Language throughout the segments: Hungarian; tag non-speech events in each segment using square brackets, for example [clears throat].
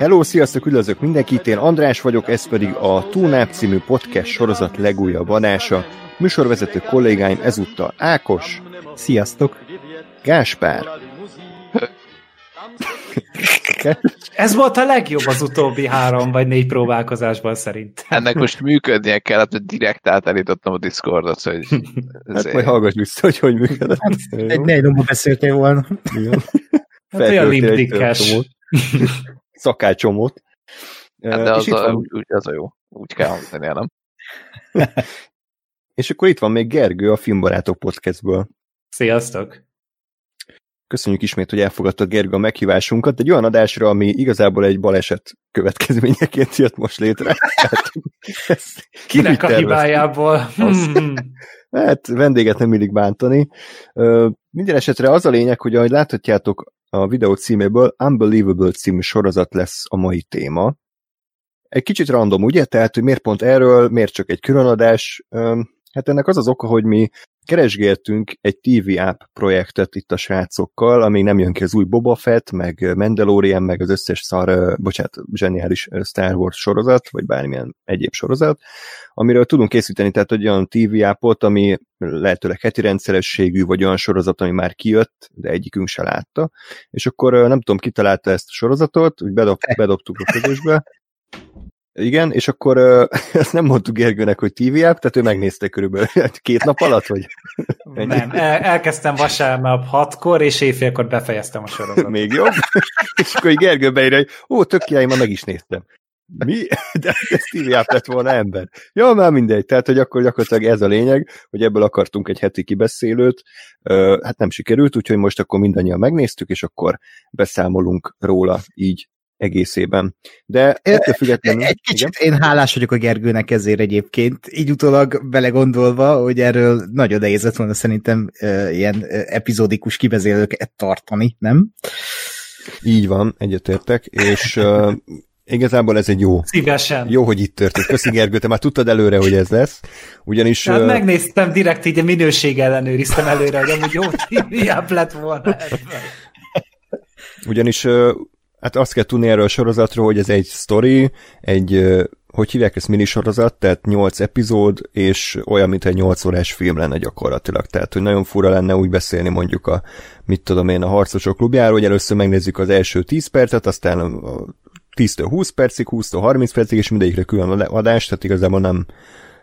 Hello, sziasztok, üdvözlök mindenkit, én András vagyok, ez pedig a Túnáp című podcast sorozat legújabb adása. Műsorvezető kollégáim ezúttal Ákos. Sziasztok! Gáspár. [laughs] Ez volt a legjobb az utóbbi három vagy négy próbálkozásban szerint. Ennek most működnie kellett, hogy direkt átállítottam a Discordot, hogy... [laughs] Hát majd hallgass vissza, hogy hogy működött. Hát, egy négy beszéltél volna. Igen. Hát olyan limpdikkes. Szakácsomót. Hát de az a, van... úgy, az a jó. Úgy kell hangzani, nem? [laughs] És akkor itt van még Gergő a Filmbarátok podcastből. Sziasztok! Köszönjük ismét, hogy elfogadtad Gergő a meghívásunkat egy olyan adásra, ami igazából egy baleset következményeként jött most létre. [laughs] [laughs] Hát, Kinek a hibájából? Hát vendéget nem illik bántani. Minden esetre az a lényeg, hogy ahogy láthatjátok a videó címéből, Unbelievable című sorozat lesz a mai téma. Egy kicsit random, ugye? Tehát, hogy miért pont erről, miért csak egy különadás? Hát ennek az az oka, hogy mi keresgéltünk egy TV app projektet itt a srácokkal, ami nem jön ki az új Boba Fett, meg Mandalorian, meg az összes szar, bocsánat, zseniális Star Wars sorozat, vagy bármilyen egyéb sorozat, amiről tudunk készíteni, tehát egy olyan TV appot, ami lehetőleg heti rendszerességű, vagy olyan sorozat, ami már kijött, de egyikünk se látta, és akkor nem tudom, ki találta ezt a sorozatot, úgy bedob, [laughs] bedobtuk a közösbe, igen, és akkor uh, [laughs] ezt nem mondtuk Gergőnek, hogy TV app, tehát ő megnézte körülbelül [laughs] két nap alatt, vagy? [laughs] nem, el, elkezdtem vasárnap hatkor, és éjfélkor befejeztem a sorozatot. Még jobb. és akkor Gergő beírja, hogy ó, tök király, ma meg is néztem. Mi? De ez TV app lett volna ember. Ja, már mindegy. Tehát, hogy akkor gyakorlatilag ez a lényeg, hogy ebből akartunk egy heti kibeszélőt. Hát nem sikerült, úgyhogy most akkor mindannyian megnéztük, és akkor beszámolunk róla így egészében. De ettől függetlenül... Egy kicsit igen? én hálás vagyok a Gergőnek ezért egyébként, így utólag belegondolva, hogy erről nagyon nehéz volna szerintem ilyen epizódikus kibeszélőket tartani, nem? Így van, egyetértek, és uh, igazából ez egy jó. Szívesen. Jó, hogy itt történt. Köszi Gergő, te már tudtad előre, hogy ez lesz. Ugyanis... Hát uh, megnéztem direkt, így a minőség ellenőriztem előre, hogy amúgy jó [laughs] TV lett volna Ugyanis Hát azt kell tudni erről a sorozatról, hogy ez egy story, egy, hogy hívják ezt minisorozat, tehát 8 epizód, és olyan, mint egy 8 órás film lenne gyakorlatilag. Tehát, hogy nagyon fura lenne úgy beszélni mondjuk a, mit tudom én, a harcosok klubjáról, hogy először megnézzük az első 10 percet, aztán a 10-től 20 percig, 20-től 30 percig, és mindegyikre külön adás, tehát igazából nem,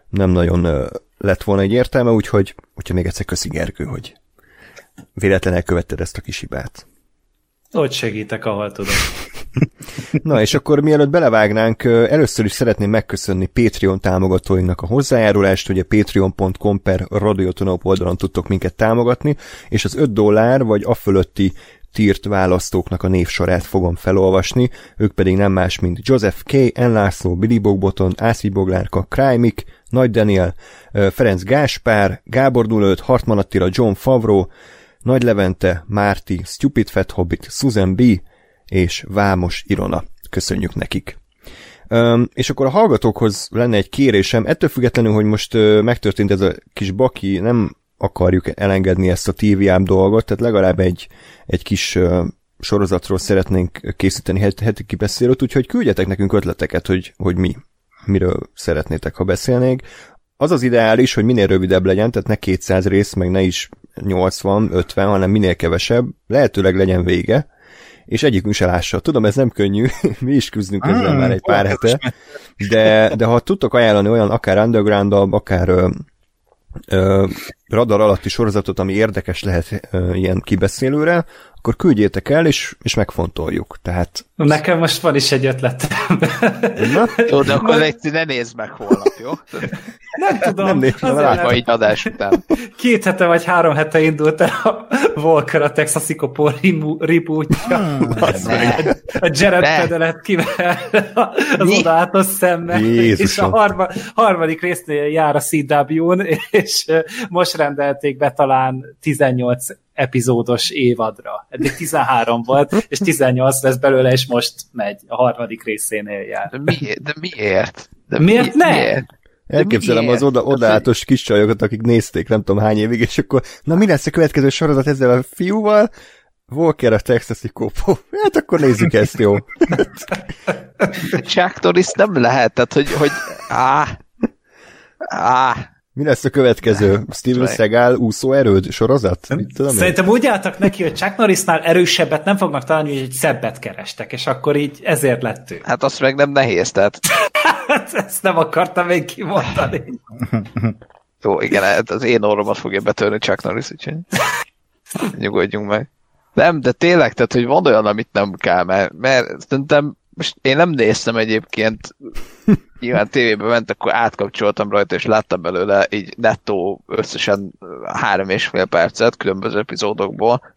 nem nagyon lett volna egy értelme, úgyhogy, úgyhogy még egyszer köszi Gergő, hogy véletlen elkövetted ezt a kis hibát. Hogy segítek, ahol tudom. Na, és akkor mielőtt belevágnánk, először is szeretném megköszönni Patreon támogatóinknak a hozzájárulást, ugye patreon.com per radiotonop oldalon tudtok minket támogatni, és az 5 dollár vagy a fölötti tírt választóknak a névsorát fogom felolvasni, ők pedig nem más, mint Joseph K., Enlászló, Billy Bogboton, Ászi Boglárka, Krajmik, Nagy Daniel, Ferenc Gáspár, Gábor Dulőt, Hartman Attila, John Favro, nagy Levente, Márti, Stupid Fat Hobbit, Susan B. és Vámos Irona. Köszönjük nekik! Um, és akkor a hallgatókhoz lenne egy kérésem, ettől függetlenül, hogy most uh, megtörtént ez a kis baki, nem akarjuk elengedni ezt a TV dolgot, tehát legalább egy, egy kis uh, sorozatról szeretnénk készíteni heti, heti kibeszélőt, úgyhogy küldjetek nekünk ötleteket, hogy, hogy mi, miről szeretnétek, ha beszélnék. Az az ideális, hogy minél rövidebb legyen, tehát ne 200 rész, meg ne is 80, 50, hanem minél kevesebb, lehetőleg legyen vége, és egyikünk se lássa. Tudom, ez nem könnyű, [laughs] mi is küzdünk ezzel ah, már egy pár hete, de, de ha tudtok ajánlani olyan akár underground akár ö, ö, radar alatti sorozatot, ami érdekes lehet ö, ilyen kibeszélőre, akkor küldjétek el, és, és megfontoljuk. Tehát... Nekem most van is egy ötletem. Na? Jó, de akkor egy ne nézd meg holnap, jó? Nem tudom. Nem néztem rá. így adás után. Két hete vagy három hete indult el a Volker a Texas Kopor rebootja. Hmm, a Jared Pedelet kivel az odaátos szemmel. Jézusom. És a harma, harmadik résznél jár a CW-n, és most rendelték be talán 18 epizódos évadra. Eddig 13 volt, és 18 lesz belőle, és most megy a harmadik részénél jár. De miért? De miért? De Miért ne? Miért? Elképzelem miért? az oda, odaátos kis csajokat, akik nézték nem tudom hány évig, és akkor, na mi lesz a következő sorozat ezzel a fiúval? Walker a texasi kopó. Hát akkor nézzük ezt, jó. Chuck Norris nem lehet, tehát hogy, hogy á, á, Mi lesz a következő? Steven. Seagal úszó erőd sorozat? Mit tudom én? Szerintem úgy álltak neki, hogy Chuck Norrisnál erősebbet nem fognak találni, hogy egy szebbet kerestek, és akkor így ezért lett ő. hát azt meg nem nehéz, tehát Hát ezt nem akartam még kimondani. [laughs] jó, igen, hát az én orromat fogja betörni Chuck Norris, úgyhogy nyugodjunk meg. Nem, de tényleg, tehát, hogy van olyan, amit nem kell, mert, mert szerintem most én nem néztem egyébként, nyilván tévébe ment, akkor átkapcsoltam rajta, és láttam belőle így nettó összesen három és fél percet különböző epizódokból,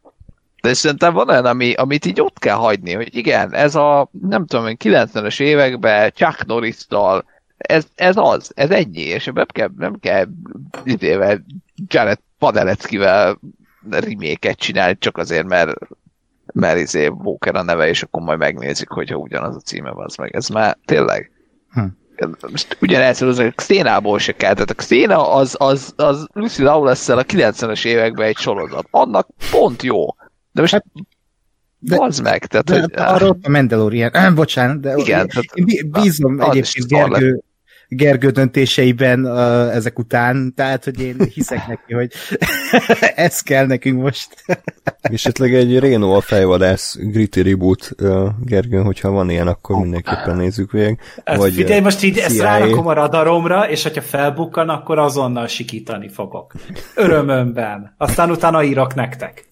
de szerintem van olyan, ami, amit így ott kell hagyni, hogy igen, ez a, nem tudom én, 90-es években Chuck Norris-tal, ez, ez az, ez ennyi, és nem kell, nem kell idével Jared Padeleckivel reméket csinálni, csak azért, mert mert izé Walker a neve, és akkor majd megnézik, hogyha ugyanaz a címe az meg. Ez már tényleg Hm. most ugyanez, az a Xénából se kell. Tehát a Xéna az, az, az Lucy lawless a 90-es években egy sorozat. Annak pont jó. De most Hát, de, de- az meg. Tehát, De hogy, arról ott a Mandalorian. [clears throat] Bocsánat, de Igen, én tehát- bí- bízom egyébként. Gergő, Gergő döntéseiben uh, ezek után, tehát, hogy én hiszek neki, hogy [laughs] ez kell nekünk most. [laughs] Esetleg egy Reno a fejvadász gritty reboot, uh, Gergő, hogyha van ilyen, akkor mindenképpen nézzük végig. Vagy, figyelj, most így ezt CIA. rárakom a radaromra, és hogyha felbukkan, akkor azonnal sikítani fogok. Örömömben. Aztán utána írok nektek.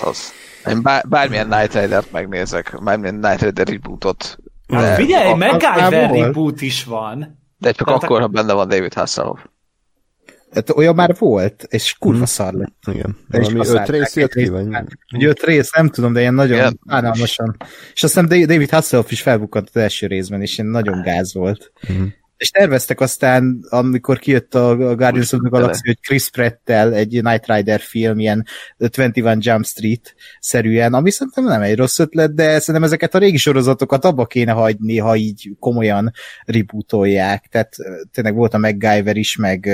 az. Én bár, bármilyen Night Rider-t megnézek, bármilyen Night Rider rebootot, Hát figyelj, a- MacGyver a- reboot is van. de csak Tehát- akkor, ha benne van David Hasselhoff. Hát olyan már volt, és kurva Hm. szar lett. Igen. És Valami öt rész jött egy ki, vagy? részben. Ugye öt rész, nem tudom, de ilyen nagyon Igen. fánalmasan. És aztán Da- David Hasselhoff is felbukkant az első részben, és ilyen nagyon gáz volt. Mhm. És terveztek aztán, amikor kijött a Guardians of the Galaxy, hogy Chris Pratt-tel egy Knight Rider film, ilyen 21 Jump Street-szerűen, ami szerintem nem egy rossz ötlet, de szerintem ezeket a régi sorozatokat abba kéne hagyni, ha így komolyan rebootolják. Tehát tényleg volt a MacGyver is, meg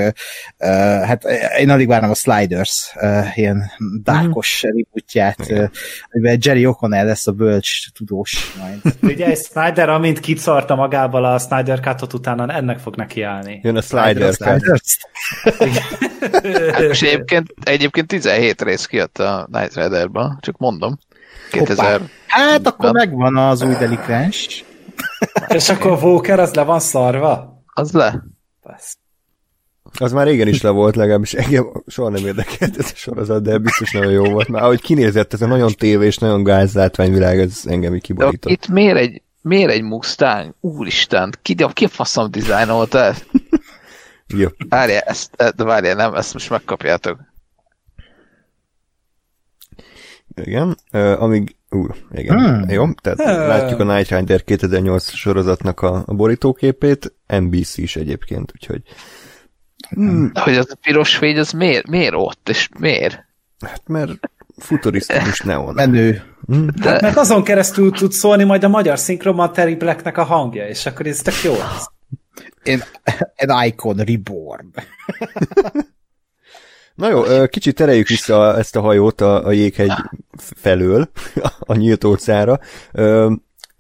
ö, hát én alig várom a Sliders, ö, ilyen dárkos rebootját, ö, amiben Jerry O'Connell lesz a bölcs tudós majd. Ugye Snyder, amint kicarta magával a Snyder Cut-ot, utána ennek fog nekiállni. Jön a Slider? Hát most egyébként, egyébként 17 rész kijött a Night Rider-ban, csak mondom. 2000. Hát akkor megvan az új delikvens. És akkor Walker az le van szarva? Az le? Basz. Az már régen is le volt, legalábbis engem soha nem érdekelt ez a sorozat, de biztos nagyon jó volt. Már ahogy kinézett, ez a nagyon tévés, nagyon gáz látványvilág, ez engem így De kiborított. itt miért egy, miért egy Mustang? Úristen, ki, ki a faszom dizájnolta ezt? [laughs] Jó. Várjál, ezt, de várjál, nem, ezt most megkapjátok. Igen, uh, amíg, ú, igen, Hmm. jó, tehát Hmm. látjuk a Night Rider 2008 sorozatnak a, a borítóképét, NBC is egyébként, úgyhogy De hogy az a piros fény, az miért, miért ott, és miért? hát mert futurisztikus neon. Menő. Hm? De, Hát meg azon keresztül tud szólni majd a magyar szinkronban Terry Blacknek a hangja, és akkor ez tök jó lesz. Én, an icon reborn. Na jó, kicsit tereljük vissza ezt a hajót a, a jéghegy felől, [laughs] a nyílt óceánra,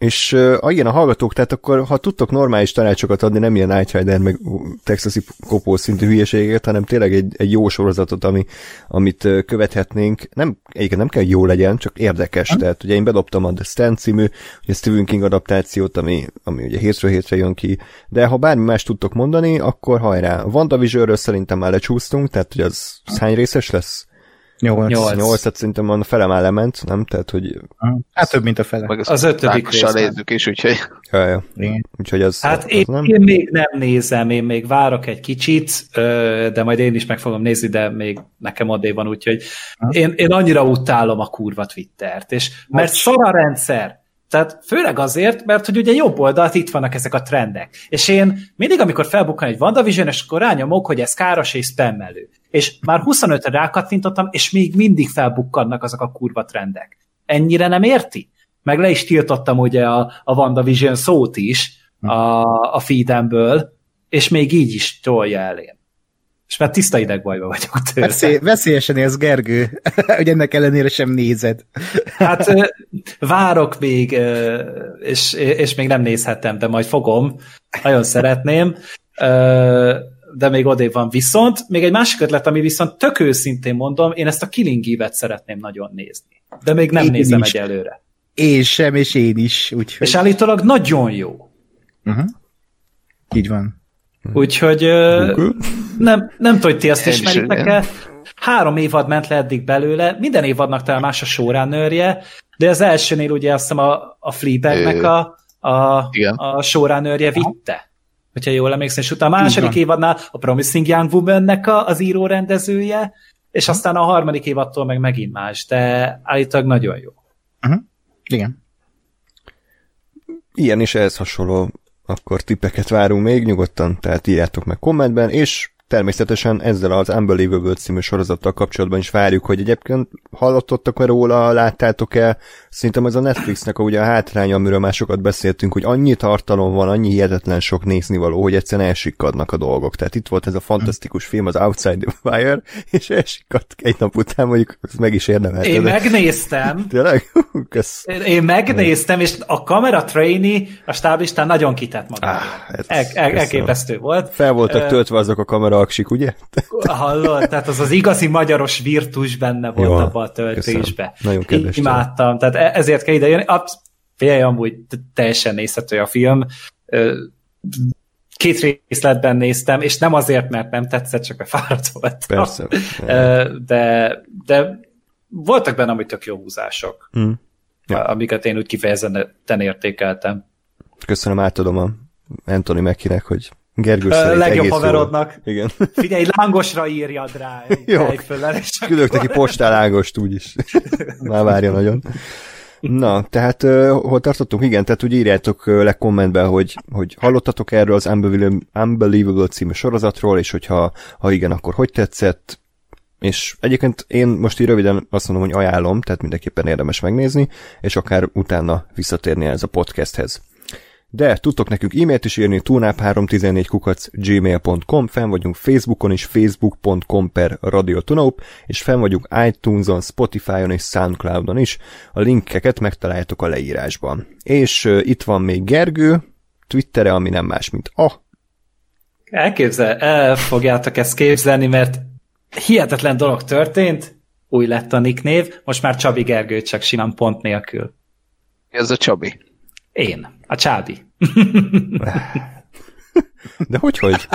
és uh, igen, a hallgatók, tehát akkor ha tudtok normális tanácsokat adni, nem ilyen Night Rider, meg texasi kopó szintű hülyeségeket, hanem tényleg egy, egy jó sorozatot, ami, amit uh, követhetnénk, nem, egyébként nem kell, hogy jó legyen, csak érdekes, tehát ugye én bedobtam a The Stand című, ugye Stephen King adaptációt, ami, ami ugye hétről hétre jön ki, de ha bármi más tudtok mondani, akkor hajrá. WandaVisionről szerintem már lecsúsztunk, tehát hogy az, az hány részes lesz? Nyolc. Nyolc. Nyolc, tehát szerintem van a fele már lement, nem? Tehát, hogy Hát több, mint a fele. meg Az ötödik részben. nézzük is, úgyhogy ja, ja. Igen. úgyhogy az, Hát az én, nem. én még nem nézem, én még várok egy kicsit, de majd én is meg fogom nézni, de még nekem addig van, úgyhogy én, én annyira utálom a kurva Twittert, és mert szar a rendszer, Tehát főleg azért, mert hogy ugye jobb oldalt itt vannak ezek a trendek. És én mindig, amikor felbukkan egy WandaVision, és akkor rányomok, hogy ez káros és spammelő. És már 25-re rákattintottam, és még mindig felbukkannak azok a kurva trendek. Ennyire nem érti? Meg le is tiltottam ugye a, a WandaVision szót is a, a feedemből, és még így is tolja elém. És már tiszta idegbajba vagyok tőle. Veszély, veszélyesen élsz, Gergő, [laughs] hogy ennek ellenére sem nézed. Hát várok még, és, és még nem nézhetem, de majd fogom. Nagyon szeretném. De még odébb van. Viszont még egy másik ötlet, ami viszont tök őszintén mondom, én ezt a Killing Eve-et szeretném nagyon nézni. De még nem Én nézem is. egyelőre. Én sem, és én is. Úgyhogy, És állítólag nagyon jó. uh-huh. Így van. Úgyhogy ö, Google. nem, nem tudom, hogy ti ezt is, ismeritek-e. Három évad ment le eddig belőle, minden évadnak talán más a showrunnerje, de az elsőnél ugye azt hiszem a, a Fleabagnek a, a, Igen. a showrunnerje vitte. Hogyha jól emlékszem, és utána a második van. évadnál a Promising Young Woman-nek a, az író rendezője, és aztán a harmadik évadtól meg megint más, de állítólag nagyon jó. Igen. Ilyen és ehhez hasonló akkor tippeket várunk még nyugodtan, tehát írjátok meg kommentben, és természetesen ezzel az Unbelievable című sorozattal kapcsolatban is várjuk, hogy egyébként hallottok-e róla, láttátok-e, szerintem ez a Netflixnek a, ugye a hátránya, amiről már sokat beszéltünk, hogy annyi tartalom van, annyi hihetetlen sok néznivaló, hogy egyszerűen elsikkadnak a dolgok. Tehát itt volt ez a fantasztikus film, az Outside the Wire, és elsikkadt egy nap után, mondjuk ez meg is érdemelte. Én de- megnéztem, [laughs] Tényleg? Kösz. én megnéztem, és a kamera trainee a stáblistán nagyon kitett magára. Ah, ez- El, el, elképesztő volt. Fel voltak töltve azok a kameraksik, ugye? [laughs] Hallod? Tehát az az igazi magyaros virtus benne volt Jó, abban a töltésbe. köszönöm. Nagyon kedves Imádtam. Tehát e- ezért kell idejönni. Figyelj, amúgy teljesen nézhető a film. Két részletben néztem, és nem azért, mert nem tetszett, csak mert fáradt voltam. Persze. De, de voltak benne amúgy tök jó húzások, Mm. Ja. amiket én úgy kifejezetten értékeltem. Köszönöm, átadom a Anthony Mekinek, hogy Gergő szerint Legjobb haverodnak. Jó. Igen. Figyelj, lángosra írjad rá [laughs] Jó. föllel, és Küldök neki postálágost úgyis. [laughs] Már várja nagyon. Na, tehát uh, hol tartottunk? Igen, tehát úgy írjátok uh, le kommentben, hogy, hogy hallottatok erről az Unbelievable, Unbelievable című sorozatról, és hogyha ha igen, akkor hogy tetszett? És egyébként én most így röviden azt mondom, hogy ajánlom, tehát mindenképpen érdemes megnézni, és akár utána visszatérni ez a podcasthez. De tudtok nekünk e-mailt is írni, tunap314 kukac gmail.com, fenn vagyunk Facebookon is, facebook.com per radiotunaup, és fenn vagyunk iTunes-on, Spotify-on és Soundcloud-on is. A linkeket megtaláljátok a leírásban. És uh, itt van még Gergő, Twittere, ami nem más, mint a Elképzel, el fogjátok ezt képzelni, mert hihetetlen dolog történt, új lett a nick név, most már Csabi Gergő, csak simán pont nélkül. Ez a Csabi. Én, a Csábi. De hogy, hogy?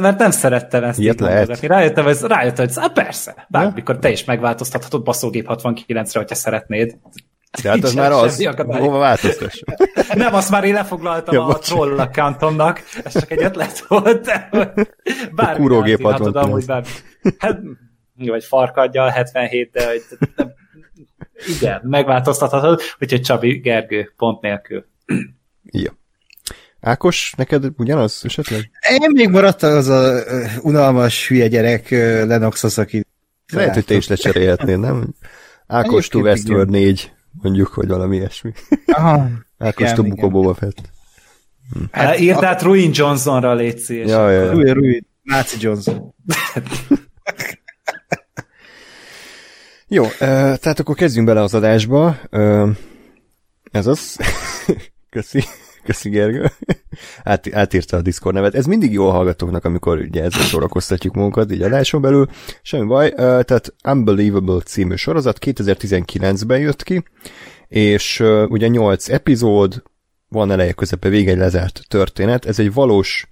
Mert nem szerettem ezt Ilyet lehet. mondogatni. Rájöttem, hogy, rájöttem, hogy ah, persze, bármikor te is megváltoztathatod baszógép 69-re, hogyha szeretnéd. De hát az már az, hova változtass? Nem, azt már én lefoglaltam Ja, a bocs. troll accountomnak, ez csak egy ötlet volt, bármi átírhatod 69. amúgy bármi. Hát, vagy farkadja 77, de hogy nem, igen, megváltoztathatod, úgyhogy Csabi Gergő pont nélkül. Ja. Ákos, neked ugyanaz esetleg? Én még maradt az a unalmas hülye gyerek Lennox aki Lehet, hogy te is lecserélhetnél, nem? Ákos to Westworld 4, mondjuk, hogy valami ilyesmi. Aha, Ákos to of Boba Fett. Hát, Írd át Ruin Johnsonra, légy és Ja, ja, ja. Rúj, rúj, Náci Johnson. [laughs] Jó, tehát akkor kezdjünk bele az adásba. Ez az. [laughs] Köszi. Köszi, Gergő. Át, átírta a Discord nevet. Ez mindig jó hallgatóknak, amikor ugye ezzel szórakoztatjuk magunkat, így adáson belül. Semmi baj. Tehát Unbelievable című sorozat 2019-ben jött ki, és ugye 8 epizód, van eleje, közepe, vége egy lezárt történet. Ez egy valós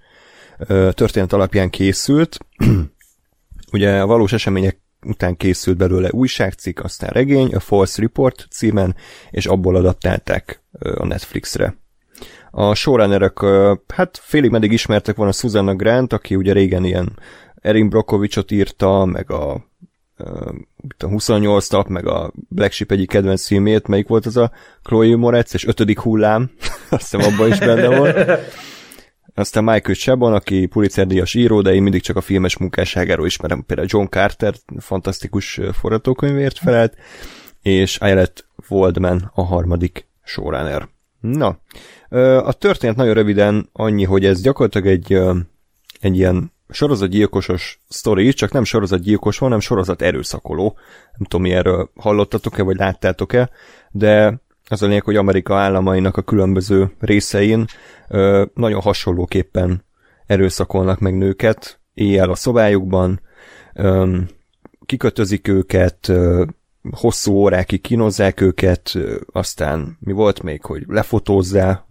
történet alapján készült. [clears throat] ugye a valós események után készült belőle újságcikk, aztán regény, a False Report címen, és abból adaptálták a Netflixre. A showrunnerek, hát félig meddig ismertek van a Susanna Grant, aki ugye régen ilyen Erin Brockovicsot írta, meg a a 28 nap, meg a Black Sheep egyik kedvenc filmét, melyik volt az a Chloe Moretz, és ötödik hullám, [laughs] azt hiszem abban is benne volt. [laughs] Aztán Michael Chabon, aki Pulitzer-díjas író, de én mindig csak a filmes munkásságáról ismerem, például John Carter, fantasztikus forgatókönyvért felelt, és Eyelet Waldman a harmadik showrunner. Na, a történet nagyon röviden annyi, hogy ez gyakorlatilag egy, egy ilyen sorozatgyilkosos sztori, csak nem sorozatgyilkos van, hanem sorozat erőszakoló. Nem tudom, mi erről hallottatok-e, vagy láttátok-e, de az a lényeg, hogy Amerika államainak a különböző részein ö, nagyon hasonlóképpen erőszakolnak meg nőket, éjjel a szobájukban, ö, kikötözik őket, ö, hosszú órákig kínozzák őket, ö, aztán mi volt még, hogy lefotózzá,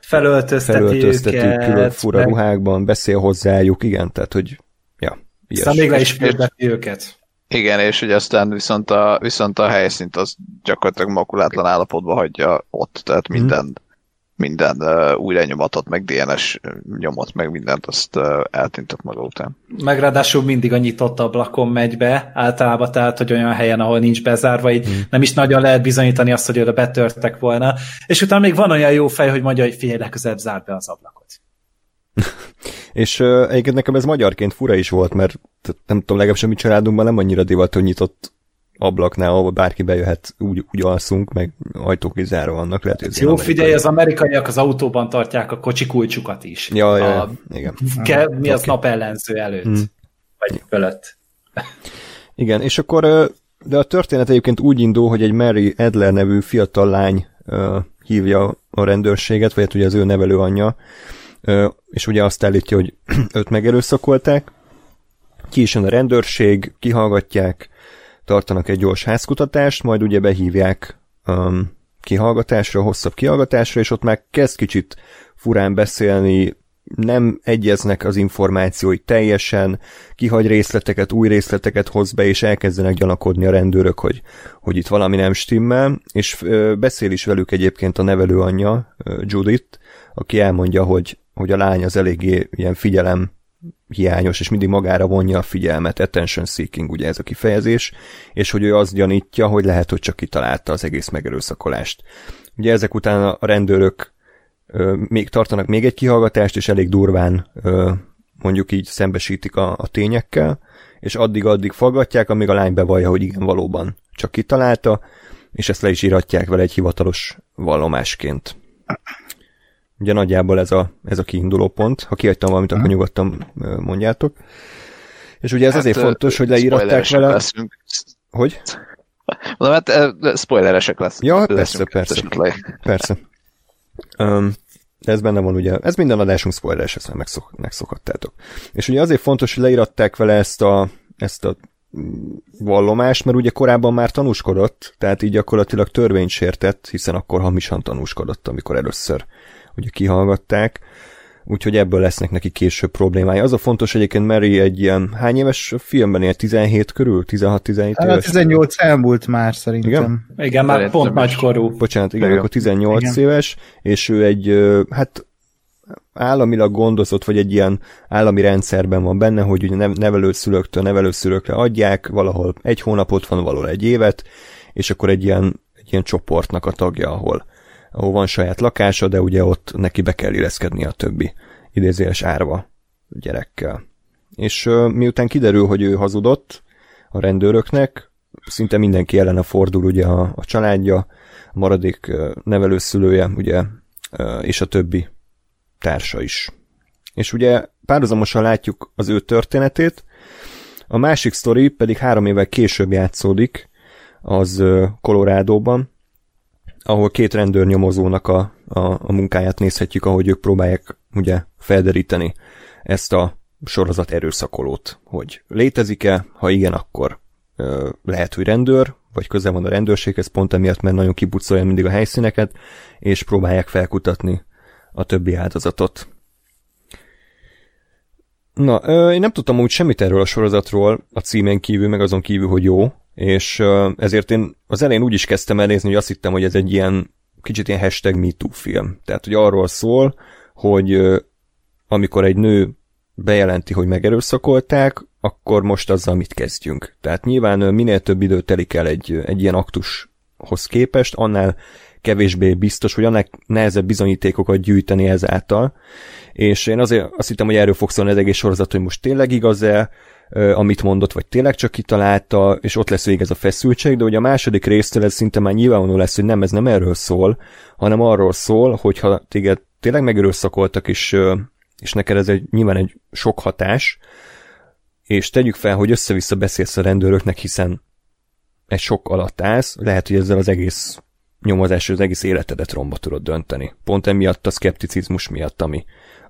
felöltözteti, felöltözteti őket, külön fura meg- ruhákban, beszél hozzájuk, igen, tehát, hogy ja, Aztán ilyesmi. még le is őket. Igen, és hogy aztán viszont a, viszont a helyszínt az gyakorlatilag makulátlan állapotban hagyja ott, tehát Mhm. minden, minden uh, új lenyomatot, meg DNS nyomot, meg mindent azt uh, eltintott maga után. Meg ráadásul mindig a nyitott ablakon megy be, általában tehát, hogy olyan helyen, ahol nincs bezárva, így Hmm. nem is nagyon lehet bizonyítani azt, hogy oda betörtek volna. És utána még van olyan jó fej, hogy mondja, hogy figyelj, legközelebb zárd be az ablakot. [laughs] És uh, egyébként nekem ez magyarként fura is volt, mert nem tudom, legalábbis a mi családunkban nem annyira divat, hogy nyitott ablaknál, ahol bárki bejöhet, úgy, úgy alszunk, meg ajtók is zárva vannak. Lehet, hogy ez Jó, figyelj, az amerikaiak az autóban tartják a kocsi kulcsukat is. Ja, ja, A, igen. ke, mi az Oké. napellenző előtt. Hmm. Vagy fölött. Igen, és akkor, de a történet egyébként úgy indul, hogy egy Mary Adler nevű fiatal lány hívja a rendőrséget, vagy hát ugye az ő nevelő anyja, és ugye azt állítja, hogy [clears throat] őt megerőszakolták, ki is jön a rendőrség, kihallgatják, tartanak egy gyors házkutatást, majd ugye behívják um, kihallgatásra, hosszabb kihallgatásra, és ott már kezd kicsit furán beszélni, nem egyeznek az információi teljesen, kihagy részleteket, új részleteket hoz be, és elkezdenek gyanakodni a rendőrök, hogy, hogy itt valami nem stimmel, és ö, beszél is velük egyébként a nevelő anyja, ö, Judith, aki elmondja, hogy, hogy a lány az eléggé ilyen figyelem hiányos, és mindig magára vonja a figyelmet, attention seeking, ugye ez a kifejezés, és hogy ő azt gyanítja, hogy lehet, hogy csak kitalálta az egész megerőszakolást. Ugye ezek után a rendőrök ö, még tartanak még egy kihallgatást, és elég durván ö, mondjuk így szembesítik a, a tényekkel, és addig-addig faggatják, amíg a lány bevallja, hogy igen, valóban csak kitalálta, és ezt le is íratják vele egy hivatalos vallomásként. Ugye nagyjából ez a, ez a kiinduló pont. Ha kihagytam valamit, akkor nyugodtan mondjátok. És ugye ez hát, azért fontos, hogy leíratták vele... Leszünk. Hogy? Mondom, hát spoileresek lesz. Ja, persze, leszünk persze. esetleg. Persze. Um, de ez benne van ugye, ez minden adásunk spoileres, ezt már megszok, megszokhattátok. És ugye azért fontos, hogy leíratták vele ezt a, ezt a vallomást, mert ugye korábban már tanúskodott, tehát így gyakorlatilag törvényt sértett, hiszen akkor hamisan tanúskodott, amikor először ugye kihallgatták, úgyhogy ebből lesznek neki később problémái. Az a fontos egyébként Mary egy ilyen, hány éves filmben él? 17 körül? 16-17 Hát éves? 18 elmúlt már szerintem. Igen? Igen, már pont nagykorú. Bocsánat, igen, Igen. akkor 18 Igen. éves, és ő egy, hát államilag gondozott, vagy egy ilyen állami rendszerben van benne, hogy ugye nev- nevelőszülőktől nevelőszülőkre adják, valahol egy hónapot van, valahol egy évet, és akkor egy ilyen, egy ilyen csoportnak a tagja, ahol, ahol van saját lakása, de ugye ott neki be kell illeszkedni a többi idézéles árva gyerekkel. És miután kiderül, hogy ő hazudott a rendőröknek, szinte mindenki ellene fordul ugye a, a családja, a maradék nevelőszülője, ugye, és a többi társa is. És ugye párhuzamosan látjuk az ő történetét, a másik sztori pedig három évvel később játszódik, az ö, Colorado-ban, ahol két rendőrnyomozónak a, a, a munkáját nézhetjük, ahogy ők próbálják ugye felderíteni ezt a sorozat erőszakolót, hogy létezik-e, ha igen, akkor ö, lehet, hogy rendőr, vagy közel van a rendőrséghez, pont emiatt, mert nagyon kipucolja mindig a helyszíneket, és próbálják felkutatni a többi áldozatot. Na, ö, én nem tudtam úgy semmit erről a sorozatról, a címen kívül, meg azon kívül, hogy jó, és ezért én az elején úgy is kezdtem el nézni, hogy azt hittem, hogy ez egy ilyen kicsit ilyen hashtag MeToo film. Tehát, hogy arról szól, hogy amikor egy nő bejelenti, hogy megerőszakolták, akkor most azzal mit kezdjünk. Tehát nyilván minél több idő telik el egy, egy ilyen aktushoz képest, annál kevésbé biztos, hogy annál nehezebb bizonyítékokat gyűjteni ezáltal. És én azért azt hittem, hogy erről fog szólni az egész sorozat, hogy most tényleg igaz-e, amit mondott, vagy tényleg csak kitalálta, és ott lesz végig ez a feszültség, de ugye a második résztől ez szinte már nyilvánvaló lesz, hogy nem, ez nem erről szól, hanem arról szól, hogyha téged tényleg megerőszakoltak, és, és neked ez egy, nyilván egy sok hatás, és tegyük fel, hogy össze-vissza beszélsz a rendőröknek, hiszen egy sok alatt állsz, lehet, hogy ezzel az egész nyomozás, az egész életedet romba tudod dönteni. Pont emiatt a szkepticizmus miatt, ami,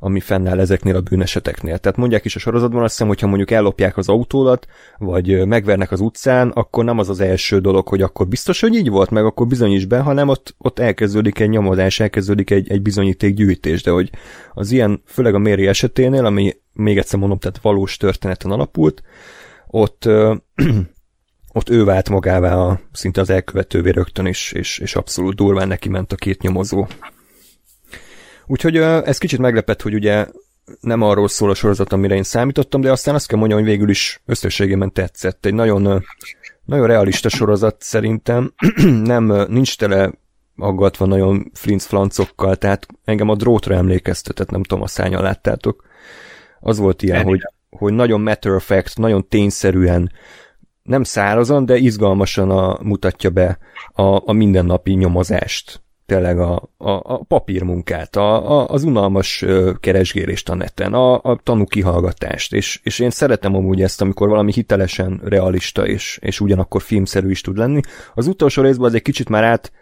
ami fennáll ezeknél a bűneseteknél. Tehát mondják is a sorozatban azt hiszem, hogyha mondjuk ellopják az autódat, vagy megvernek az utcán, akkor nem az az első dolog, hogy akkor biztos, hogy így volt, meg akkor bizonyíts be, hanem ott, ott elkezdődik egy nyomozás, elkezdődik egy, egy bizonyítékgyűjtés, de hogy az ilyen, főleg a Méri eseténél, ami még egyszer mondom, tehát valós történeten alapult, ott [clears throat] ott ő vált magává a, szinte az elkövetővé rögtön is, és, és abszolút durván neki ment a két nyomozó. Úgyhogy ez kicsit meglepett, hogy ugye nem arról szól a sorozat, amire én számítottam, de aztán azt kell mondjam, hogy végül is összességében tetszett. Egy nagyon, nagyon realista sorozat szerintem. [clears throat] nem, nincs tele aggatva nagyon flinc-flancokkal, tehát engem a drótra emlékeztetett, nem tudom, a szányan láttátok. Az volt ilyen, hogy, hogy nagyon matter of fact, nagyon tényszerűen, nem szárazan, de izgalmasan a, mutatja be a, a mindennapi nyomozást tényleg a, a, a papírmunkát, a, a, az unalmas keresgélést a neten, a, a tanú kihallgatást, és, és én szeretem amúgy ezt, amikor valami hitelesen realista és, és ugyanakkor filmszerű is tud lenni. Az utolsó részben az egy kicsit már át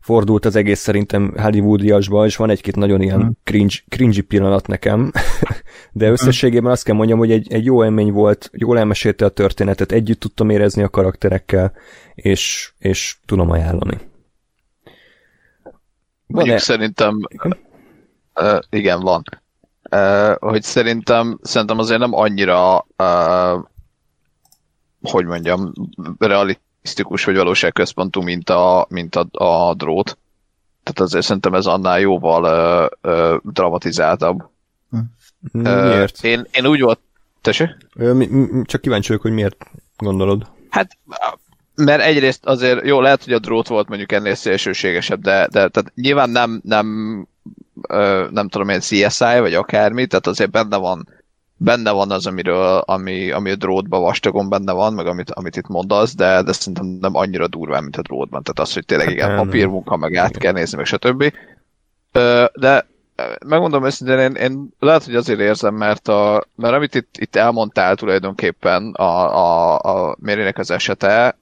fordult az egész szerintem Hollywoodiasba, és van egy-két nagyon ilyen hmm. cringe, cringy pillanat nekem, [laughs] de összességében azt kell mondjam, hogy egy, egy jó élmény volt, jól elmesélte a történetet, együtt tudtam érezni a karakterekkel, és, és tudom ajánlani. Mondjuk szerintem uh, igen, van. Uh, hogy szerintem, szerintem azért nem annyira uh, hogy mondjam, realisztikus vagy valóságközpontú, mint a, mint a, a drót. Tehát azért szerintem ez annál jóval uh, uh, dramatizáltabb. Miért? Uh, én, én úgy volt... Tessék? Csak kíváncsi vagyok, hogy miért gondolod. Hát mert egyrészt azért jó, lehet, hogy a drót volt mondjuk ennél szélsőségesebb, de, de tehát nyilván nem, nem, ö, nem tudom én CSI, vagy akármi, tehát azért benne van benne van az, amiről, ami, ami a drótban vastagon benne van, meg amit, amit itt mondasz, de, de szerintem nem annyira durván, mint a drótban. Tehát az, hogy tényleg igen, hát, papírmunka, meg át kell nézni, meg stb. Ö, de megmondom őszintén, én, én lehet, hogy azért érzem, mert, a, mert amit itt, itt elmondtál tulajdonképpen a, a, a Mérinek az esete,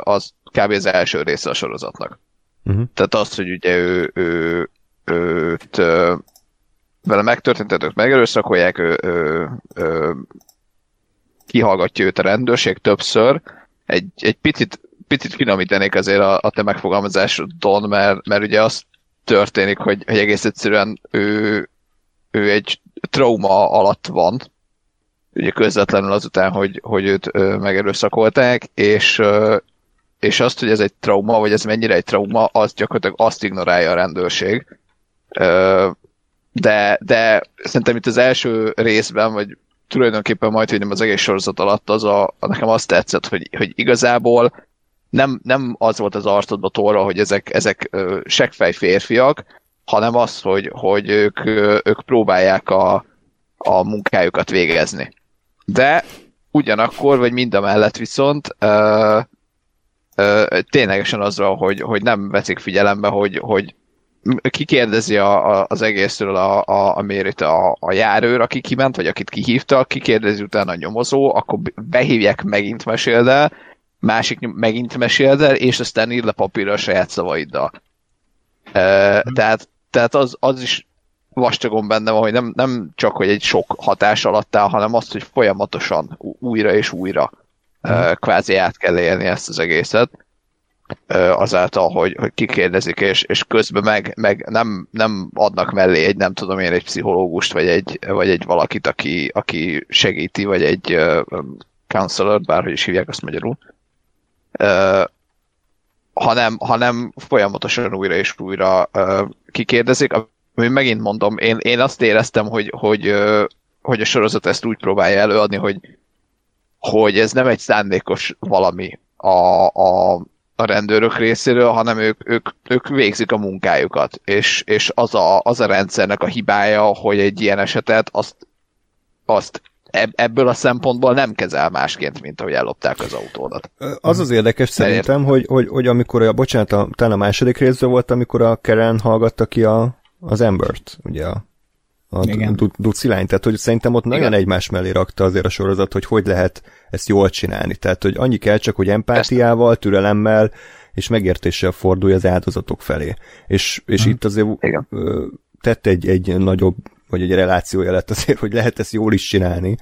az kb. az első része a sorozatnak. Uh-huh. Tehát az, hogy ugye ő, ő, őt vele megtörtént, tehát őt megerőszakolják, ő, ő, ő, kihallgatja őt a rendőrség többször. Egy, egy picit, picit finomítenék azért a, a te megfogalmazásodon, mert, mert ugye az történik, hogy, hogy egész egyszerűen ő, ő egy trauma alatt van, ugye közvetlenül azután, hogy, hogy őt megerőszakolták, és, és azt, hogy ez egy trauma, vagy ez mennyire egy trauma, az gyakorlatilag azt ignorálja a rendőrség. De, de szerintem itt az első részben, vagy tulajdonképpen majd, hogy nem az egész sorozat alatt, az a, nekem azt tetszett, hogy, hogy igazából nem, nem az volt az arcodba tolva, hogy ezek, ezek seggfej férfiak, hanem az, hogy, hogy ők, ők próbálják a, a munkájukat végezni. De ugyanakkor, vagy mind a mellett viszont ö, ö, ténylegesen azra, hogy, hogy nem veszik figyelembe, hogy, hogy kikérdezi a, a, az egészről a, a, a mérit a, a járőr, aki kiment, vagy akit kihívta, kikérdezi utána a nyomozó, akkor behívják megint meséld el, másik megint meséld el, és aztán ír le papírra a saját szavaiddal. E, tehát, tehát az, az is vastagon benne van, hogy nem, nem csak, hogy egy sok hatás alatt áll, hanem azt, hogy folyamatosan újra és újra mm. kvázi át kell élni ezt az egészet azáltal, hogy, hogy kikérdezik, és, és közben meg, meg nem, nem adnak mellé egy, nem tudom én, egy pszichológust, vagy egy, vagy egy valakit, aki, aki segíti, vagy egy uh, counselor, bárhogy is hívják azt magyarul, uh, hanem, hanem folyamatosan újra és újra uh, kikérdezik, ami megint mondom, én, én azt éreztem, hogy, hogy, hogy a sorozat ezt úgy próbálja előadni, hogy hogy ez nem egy szándékos valami a, a, a rendőrök részéről, hanem ők, ők, ők végzik a munkájukat, és, és az, a, az a rendszernek a hibája, hogy egy ilyen esetet azt, azt ebből a szempontból nem kezel másként, mint ahogy ellopták az autódat. Az az érdekes szerintem, hogy, hogy, hogy amikor, a, bocsánat, a, talán a második részben volt, amikor a Karen hallgatta ki a, az Embert, ugye a, a ducilány, tehát hogy szerintem ott Igen. nagyon egymás mellé rakta azért a sorozat, hogy hogy lehet ezt jól csinálni. Tehát, hogy annyi kell csak, hogy empátiával, türelemmel és megértéssel fordulj az áldozatok felé. És, és hmm. itt azért Igen. tett egy, egy nagyobb vagy egy relációja lett azért, hogy lehet ezt jól is csinálni,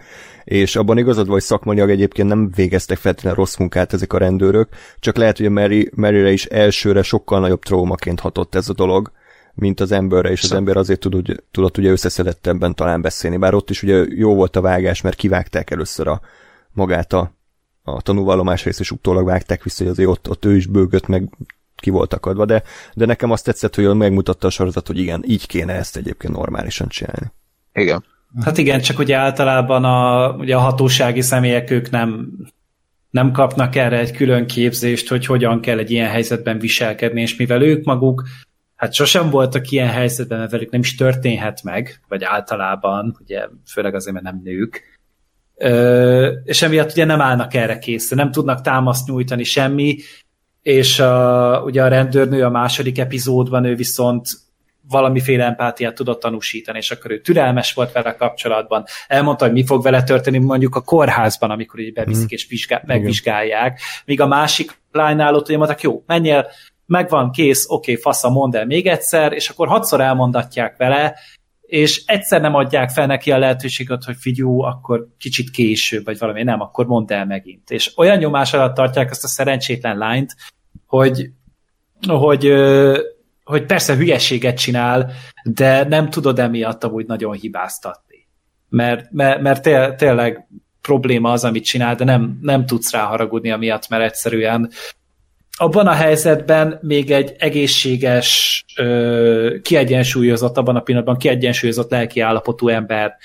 és abban igazad vagy szakmaniag egyébként nem végeztek feltétlenül rossz munkát ezek a rendőrök, csak lehet, hogy a Mary, Maryre is elsőre sokkal nagyobb traumaként hatott ez a dolog, mint az emberre, és az ember azért tud, tudott ugye összeszedettebben talán beszélni, bár ott is ugye jó volt a vágás, mert kivágták először a magát a, a tanúvallomás rész, és utólag vágták vissza, hogy azért ott, ott ő is bőgött, meg ki volt akadva, de, de nekem azt tetszett, hogy megmutatta a sorozat, hogy igen, így kéne ezt egyébként normálisan csinálni. Igen. Hát igen, csak ugye általában a, ugye a hatósági személyek ők nem, nem kapnak erre egy külön képzést, hogy hogyan kell egy ilyen helyzetben viselkedni, és mivel ők maguk hát sosem voltak ilyen helyzetben, mert velük nem is történhet meg, vagy általában, ugye főleg azért, mert nem nők, Ö, és emiatt ugye nem állnak erre készre, nem tudnak támaszt nyújtani semmi, és a, ugye a rendőrnő a második epizódban ő viszont valamiféle empátiát tudott tanúsítani, és akkor ő türelmes volt vele kapcsolatban. Elmondta, hogy mi fog vele történni mondjuk a kórházban, amikor így beviszik mm. és vizsgál, megvizsgálják. Míg a másik lánynál ott ugye mondták, jó, menjél, megvan, kész, oké, okay, fasza, mondd el még egyszer, és akkor hatszor elmondatják vele, és egyszer nem adják fel neki a lehetőséget, hogy figyú, akkor kicsit később, vagy valami, nem, akkor mondd el megint. És olyan nyomás alatt tartják azt a szerencsétlen lányt, hogy, hogy, hogy persze hülyeséget csinál, de nem tudod emiatt amúgy nagyon hibáztatni. Mert, mert, mert té, tényleg probléma az, amit csinál, de nem, nem tudsz rá haragudni amiatt, mert egyszerűen abban a helyzetben még egy egészséges, kiegyensúlyozott, abban a pillanatban kiegyensúlyozott lelki állapotú ember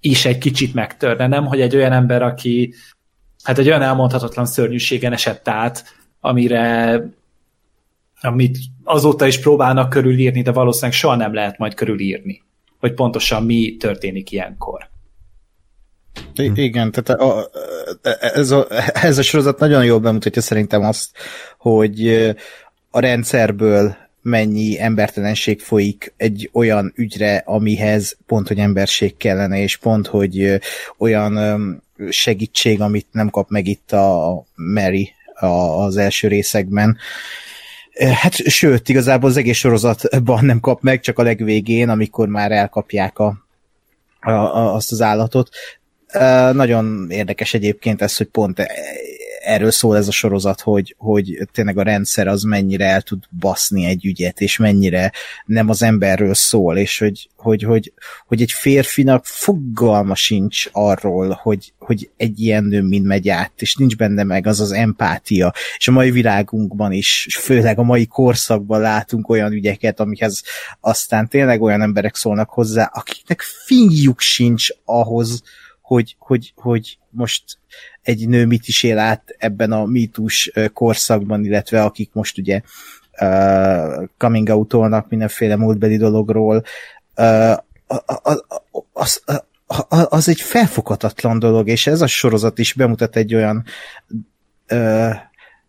is egy kicsit megtörne, nem? Hogy egy olyan ember, aki hát egy olyan elmondhatatlan szörnyűségen esett át, amire amit azóta is próbálnak körülírni, de valószínűleg soha nem lehet majd körülírni, hogy pontosan mi történik ilyenkor. I- igen, tehát a, a, ez, a, ez a sorozat nagyon jól bemutatja szerintem azt, hogy a rendszerből mennyi embertelenség folyik egy olyan ügyre, amihez pont, hogy emberség kellene, és pont, hogy olyan segítség, amit nem kap meg itt a Mary az első részekben. Hát sőt, igazából az egész sorozatban nem kap meg, csak a legvégén, amikor már elkapják a, a, a, azt az állatot. Nagyon érdekes egyébként ez, hogy pont erről szól ez a sorozat, hogy, hogy tényleg a rendszer az mennyire el tud baszni egy ügyet, és mennyire nem az emberről szól, és hogy, hogy, hogy, hogy egy férfinak fogalma sincs arról, hogy, hogy egy ilyen nő mind megy át, és nincs benne meg az az empátia, és a mai világunkban is, és főleg a mai korszakban látunk olyan ügyeket, amihez aztán tényleg olyan emberek szólnak hozzá, akiknek finjuk sincs ahhoz, hogy, hogy, hogy most egy nő mit is él át ebben a mítus korszakban, illetve akik most ugye uh, coming out mindenféle múltbeli dologról, uh, az, az, az egy felfoghatatlan dolog, és ez a sorozat is bemutat egy olyan uh,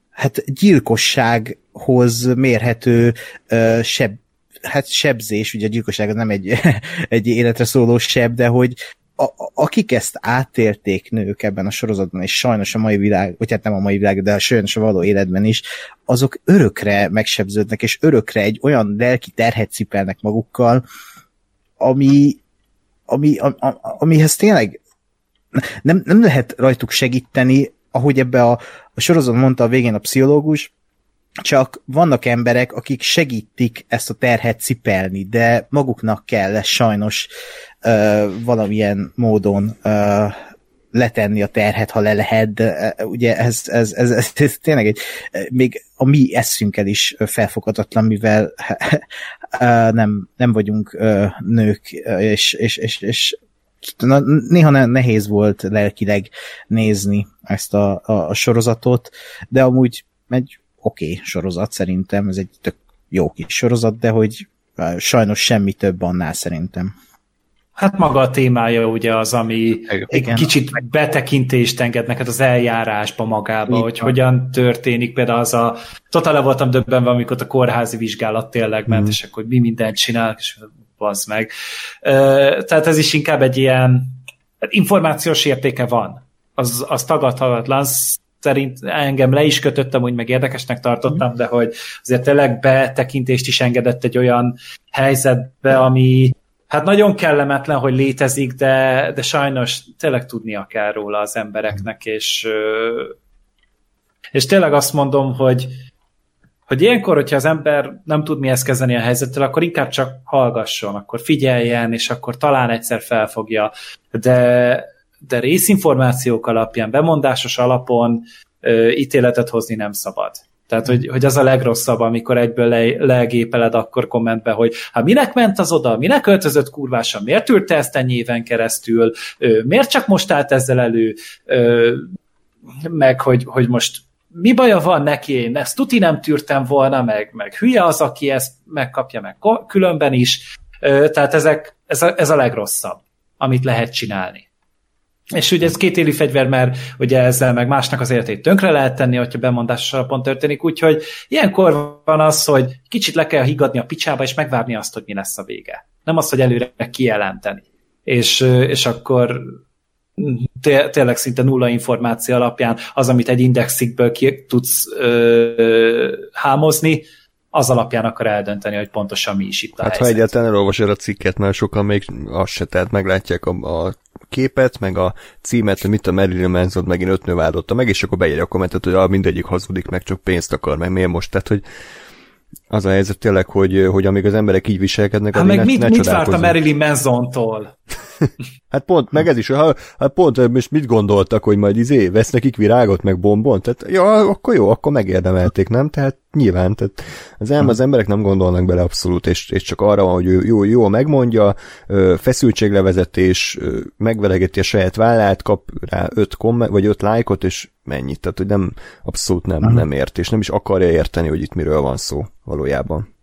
hát gyilkossághoz mérhető uh, seb, hát sebzés, ugye a gyilkosság az nem egy, [laughs] egy életre szóló seb, de hogy, a, akik ezt átélték nők ebben a sorozatban, és sajnos a mai világ, vagy hát nem a mai világ, de sajnos a való életben is, azok örökre megsebződnek, és örökre egy olyan lelki terhet cipelnek magukkal, ami, ami, a, a, amihez tényleg nem, nem lehet rajtuk segíteni, ahogy ebbe a, a sorozatban mondta a végén a pszichológus, csak vannak emberek, akik segítik ezt a terhet cipelni, de maguknak kell lesz sajnos valamilyen módon letenni a terhet, ha le lehet, de ugye ez, ez, ez, ez, ez tényleg egy, még a mi eszünkkel is felfoghatatlan, mivel nem, nem vagyunk nők, és, és, és, és néha nehéz volt lelkileg nézni ezt a, a, a sorozatot, de amúgy egy oké okay sorozat szerintem, ez egy tök jó kis sorozat, de hogy sajnos semmi több annál szerintem. Hát maga a témája ugye az, ami egy kicsit betekintést enged neked az eljárásba magába, Igen. hogy hogyan történik. Például az a, totál voltam döbbenve, amikor a kórházi vizsgálat tényleg ment, mm. és akkor mi mindent csinál, és bazd meg. Tehát ez is inkább egy ilyen hát információs értéke van. Az, az tagadhatatlan, szerint engem le is kötöttem, úgy meg érdekesnek tartottam, de hogy azért tényleg betekintést is engedett egy olyan helyzetbe, ami hát nagyon kellemetlen, hogy létezik, de, de sajnos tényleg tudnia kell róla az embereknek, és, és tényleg azt mondom, hogy, hogy ilyenkor, hogyha az ember nem tud mihez kezdeni a helyzettel, akkor inkább csak hallgasson, akkor figyeljen, és akkor talán egyszer felfogja, de, de részinformációk alapján, bemondásos alapon ö, ítéletet hozni nem szabad. Tehát, hogy, hogy az a legrosszabb, amikor egyből le, legépeled akkor kommentbe, hogy hát minek ment az oda, minek öltözött kurvásan, miért ült ezt ennyi éven keresztül, miért csak most állt ezzel elő, meg hogy, hogy most mi baja van neki, én ezt tuti nem tűrtem volna, meg, meg hülye az, aki ezt megkapja, meg különben is. Tehát ezek, ez, a, ez a legrosszabb, amit lehet csinálni. És ugye ez kétéli fegyver, mert ugye ezzel meg másnak az életét tönkre lehet tenni, hogyha bemondásos alapon történik, úgyhogy ilyenkor van az, hogy kicsit le kell higgadni a picsába, és megvárni azt, hogy mi lesz a vége. Nem azt, hogy előre kijelenteni. És, és akkor té- tényleg szinte nulla információ alapján az, amit egy indexikből ki tudsz ö, hámozni, az alapján akar eldönteni, hogy pontosan mi is itt a Hát helyzet. ha egyáltalán elolvasod a cikket, mert sokan még azt se, tehát meglátják a, a képet, meg a címet, hogy mit a Marilyn Manson megint öt nő áldotta meg, és akkor beírja a kommentet, hogy ah, mindegyik hazudik, meg csak pénzt akar, meg miért most, tehát hogy az a helyzet tényleg, hogy, hogy amíg az emberek így viselkednek, hát meg ne, mit, ne mit várt a Marilyn Manson-tól? [laughs] [laughs] hát pont, meg ez is, hát pont most mit gondoltak, hogy majd izé, vesz nekik virágot, meg bombon? Tehát, ja, akkor jó, akkor megérdemelték, nem? Tehát nyilván, tehát az, em, az emberek nem gondolnak bele abszolút, és, és csak arra hogy ő jó, jó megmondja, feszültséglevezetés, megvelegeti a saját vállát, kap rá öt komment, vagy öt lájkot, és mennyit, tehát hogy nem, abszolút nem, nem ért, és nem is akarja érteni, hogy itt miről van szó valójában.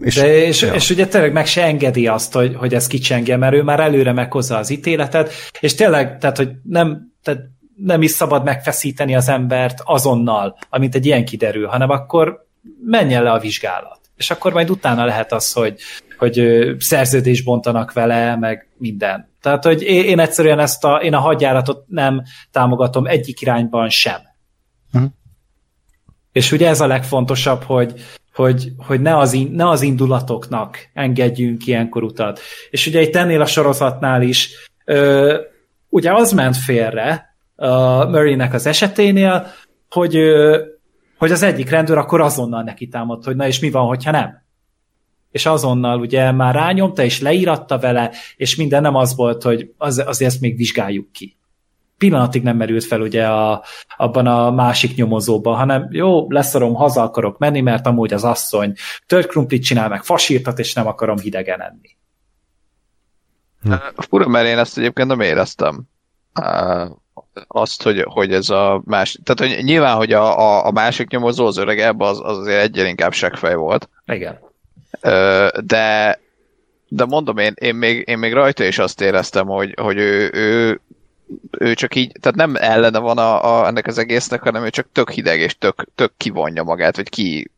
És, De és, ja. és ugye tényleg meg se engedi azt, hogy, hogy ez kicsengje, mert ő már előre meghozza az ítéletet, és tényleg, tehát, hogy nem, tehát nem is szabad megfeszíteni az embert azonnal, amint egy ilyen kiderül, hanem akkor menjen le a vizsgálat. És akkor majd utána lehet az, hogy, hogy szerződés bontanak vele, meg minden. Tehát, hogy én, én egyszerűen ezt a, én a hadjáratot nem támogatom egyik irányban sem. Uh-huh. És ugye ez a legfontosabb, hogy, hogy, hogy ne, az in, ne az indulatoknak engedjünk ilyenkor utat. És ugye itt ennél a sorozatnál is ö, ugye az ment félre a Murraynek az eseténél, hogy, ö, hogy az egyik rendőr akkor azonnal neki támadt, hogy na és mi van, hogyha nem? És azonnal ugye már rányomta, és leíratta vele, és minden nem az volt, hogy az, azért ezt még vizsgáljuk ki pillanatig nem merült fel ugye a, abban a másik nyomozóban, hanem jó, leszorom, haza akarok menni, mert amúgy az asszony tört krumplit csinál meg fasírtat, és nem akarom hidegen enni. Hm. Fura, mert én ezt egyébként nem éreztem. Azt, hogy, hogy ez a más... Tehát, hogy nyilván, hogy a, a, a másik nyomozó, az öregebb, az, az azért egyre inkább seggfej volt. Igen. De de mondom, én, én, még, én még rajta is azt éreztem, hogy, hogy ő, ő ő csak így, tehát nem ellene van a, a, ennek az egésznek, hanem ő csak tök hideg és tök, tök kivonja magát, vagy ki,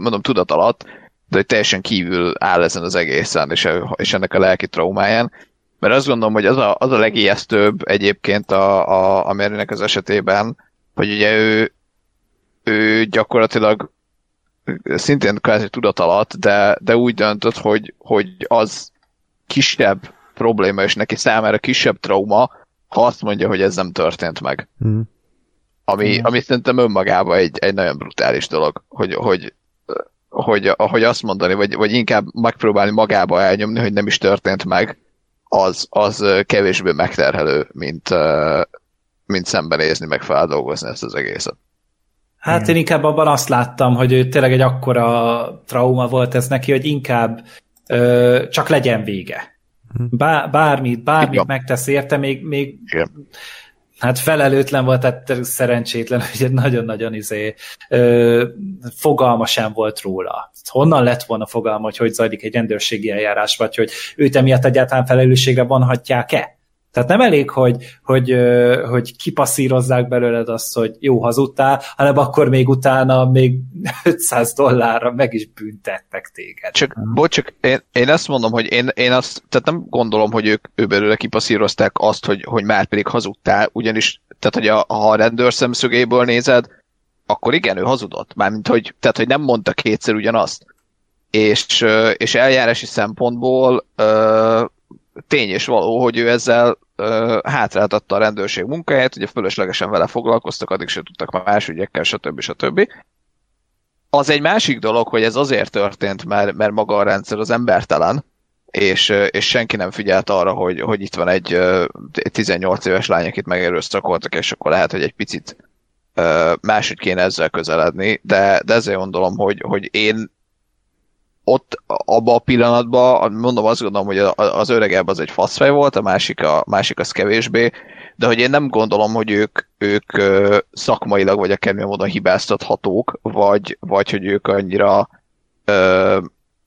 mondom, tudat alatt, de hogy teljesen kívül áll ezen az egészen, és, és ennek a lelki traumáján. Mert azt gondolom, hogy az a, az a legijesztőbb egyébként a, a, a Marynek az esetében, hogy ugye ő, ő gyakorlatilag szintén kvázi tudat alatt, de, de úgy döntött, hogy, hogy az kisebb probléma, és neki számára kisebb trauma, ha azt mondja, hogy ez nem történt meg. Mm. Ami, mm. ami szerintem önmagában egy, egy nagyon brutális dolog, hogy, hogy, hogy, hogy azt mondani, vagy, vagy inkább megpróbálni magába elnyomni, hogy nem is történt meg, az, az kevésbé megterhelő, mint, mint szembenézni, meg feldolgozni ezt az egészet. Hát én inkább abban azt láttam, hogy ő tényleg egy akkora trauma volt ez neki, hogy inkább ö, csak legyen vége. Bá, bármit, bármit Igen. megtesz érte, még, még Igen. hát felelőtlen volt, tehát szerencsétlen, [laughs] hogy nagyon-nagyon izé, ö, fogalma sem volt róla. Honnan lett volna fogalma, hogy hogy zajlik egy rendőrségi eljárás, vagy hogy őt emiatt egyáltalán felelősségre vonhatják-e? Tehát nem elég, hogy, hogy, hogy kipasszírozzák belőled azt, hogy jó hazudtál, hanem akkor még utána még [laughs] 500 dollárra meg is büntettek téged. Csak, bocs, csak én, én ezt mondom, hogy én, én azt, tehát nem gondolom, hogy ők ő belőle kipasszírozták azt, hogy, hogy már pedig hazudtál, ugyanis, tehát hogy a, ha a rendőr szemszögéből nézed, akkor igen, ő hazudott. Mármint, hogy, tehát, hogy nem mondta kétszer ugyanazt. És, és eljárási szempontból tény és való, hogy ő ezzel hátráltatta a rendőrség munkáját, ugye fölöslegesen vele foglalkoztak, addig se tudtak már más ügyekkel, stb. stb. Az egy másik dolog, hogy ez azért történt, mert, mert maga a rendszer az embertelen, és, és senki nem figyelt arra, hogy, hogy itt van egy ö, 18 éves lány, akit megerőszakoltak, és akkor lehet, hogy egy picit máshogy kéne ezzel közeledni, de, de ezért gondolom, hogy, hogy én ott abban a pillanatban, mondom, azt gondolom, hogy a- az öregebb az egy faszfej volt, a másik, a másik az kevésbé, de hogy én nem gondolom, hogy ők, ők szakmailag vagy akármilyen módon hibáztathatók, vagy, vagy hogy ők annyira ö,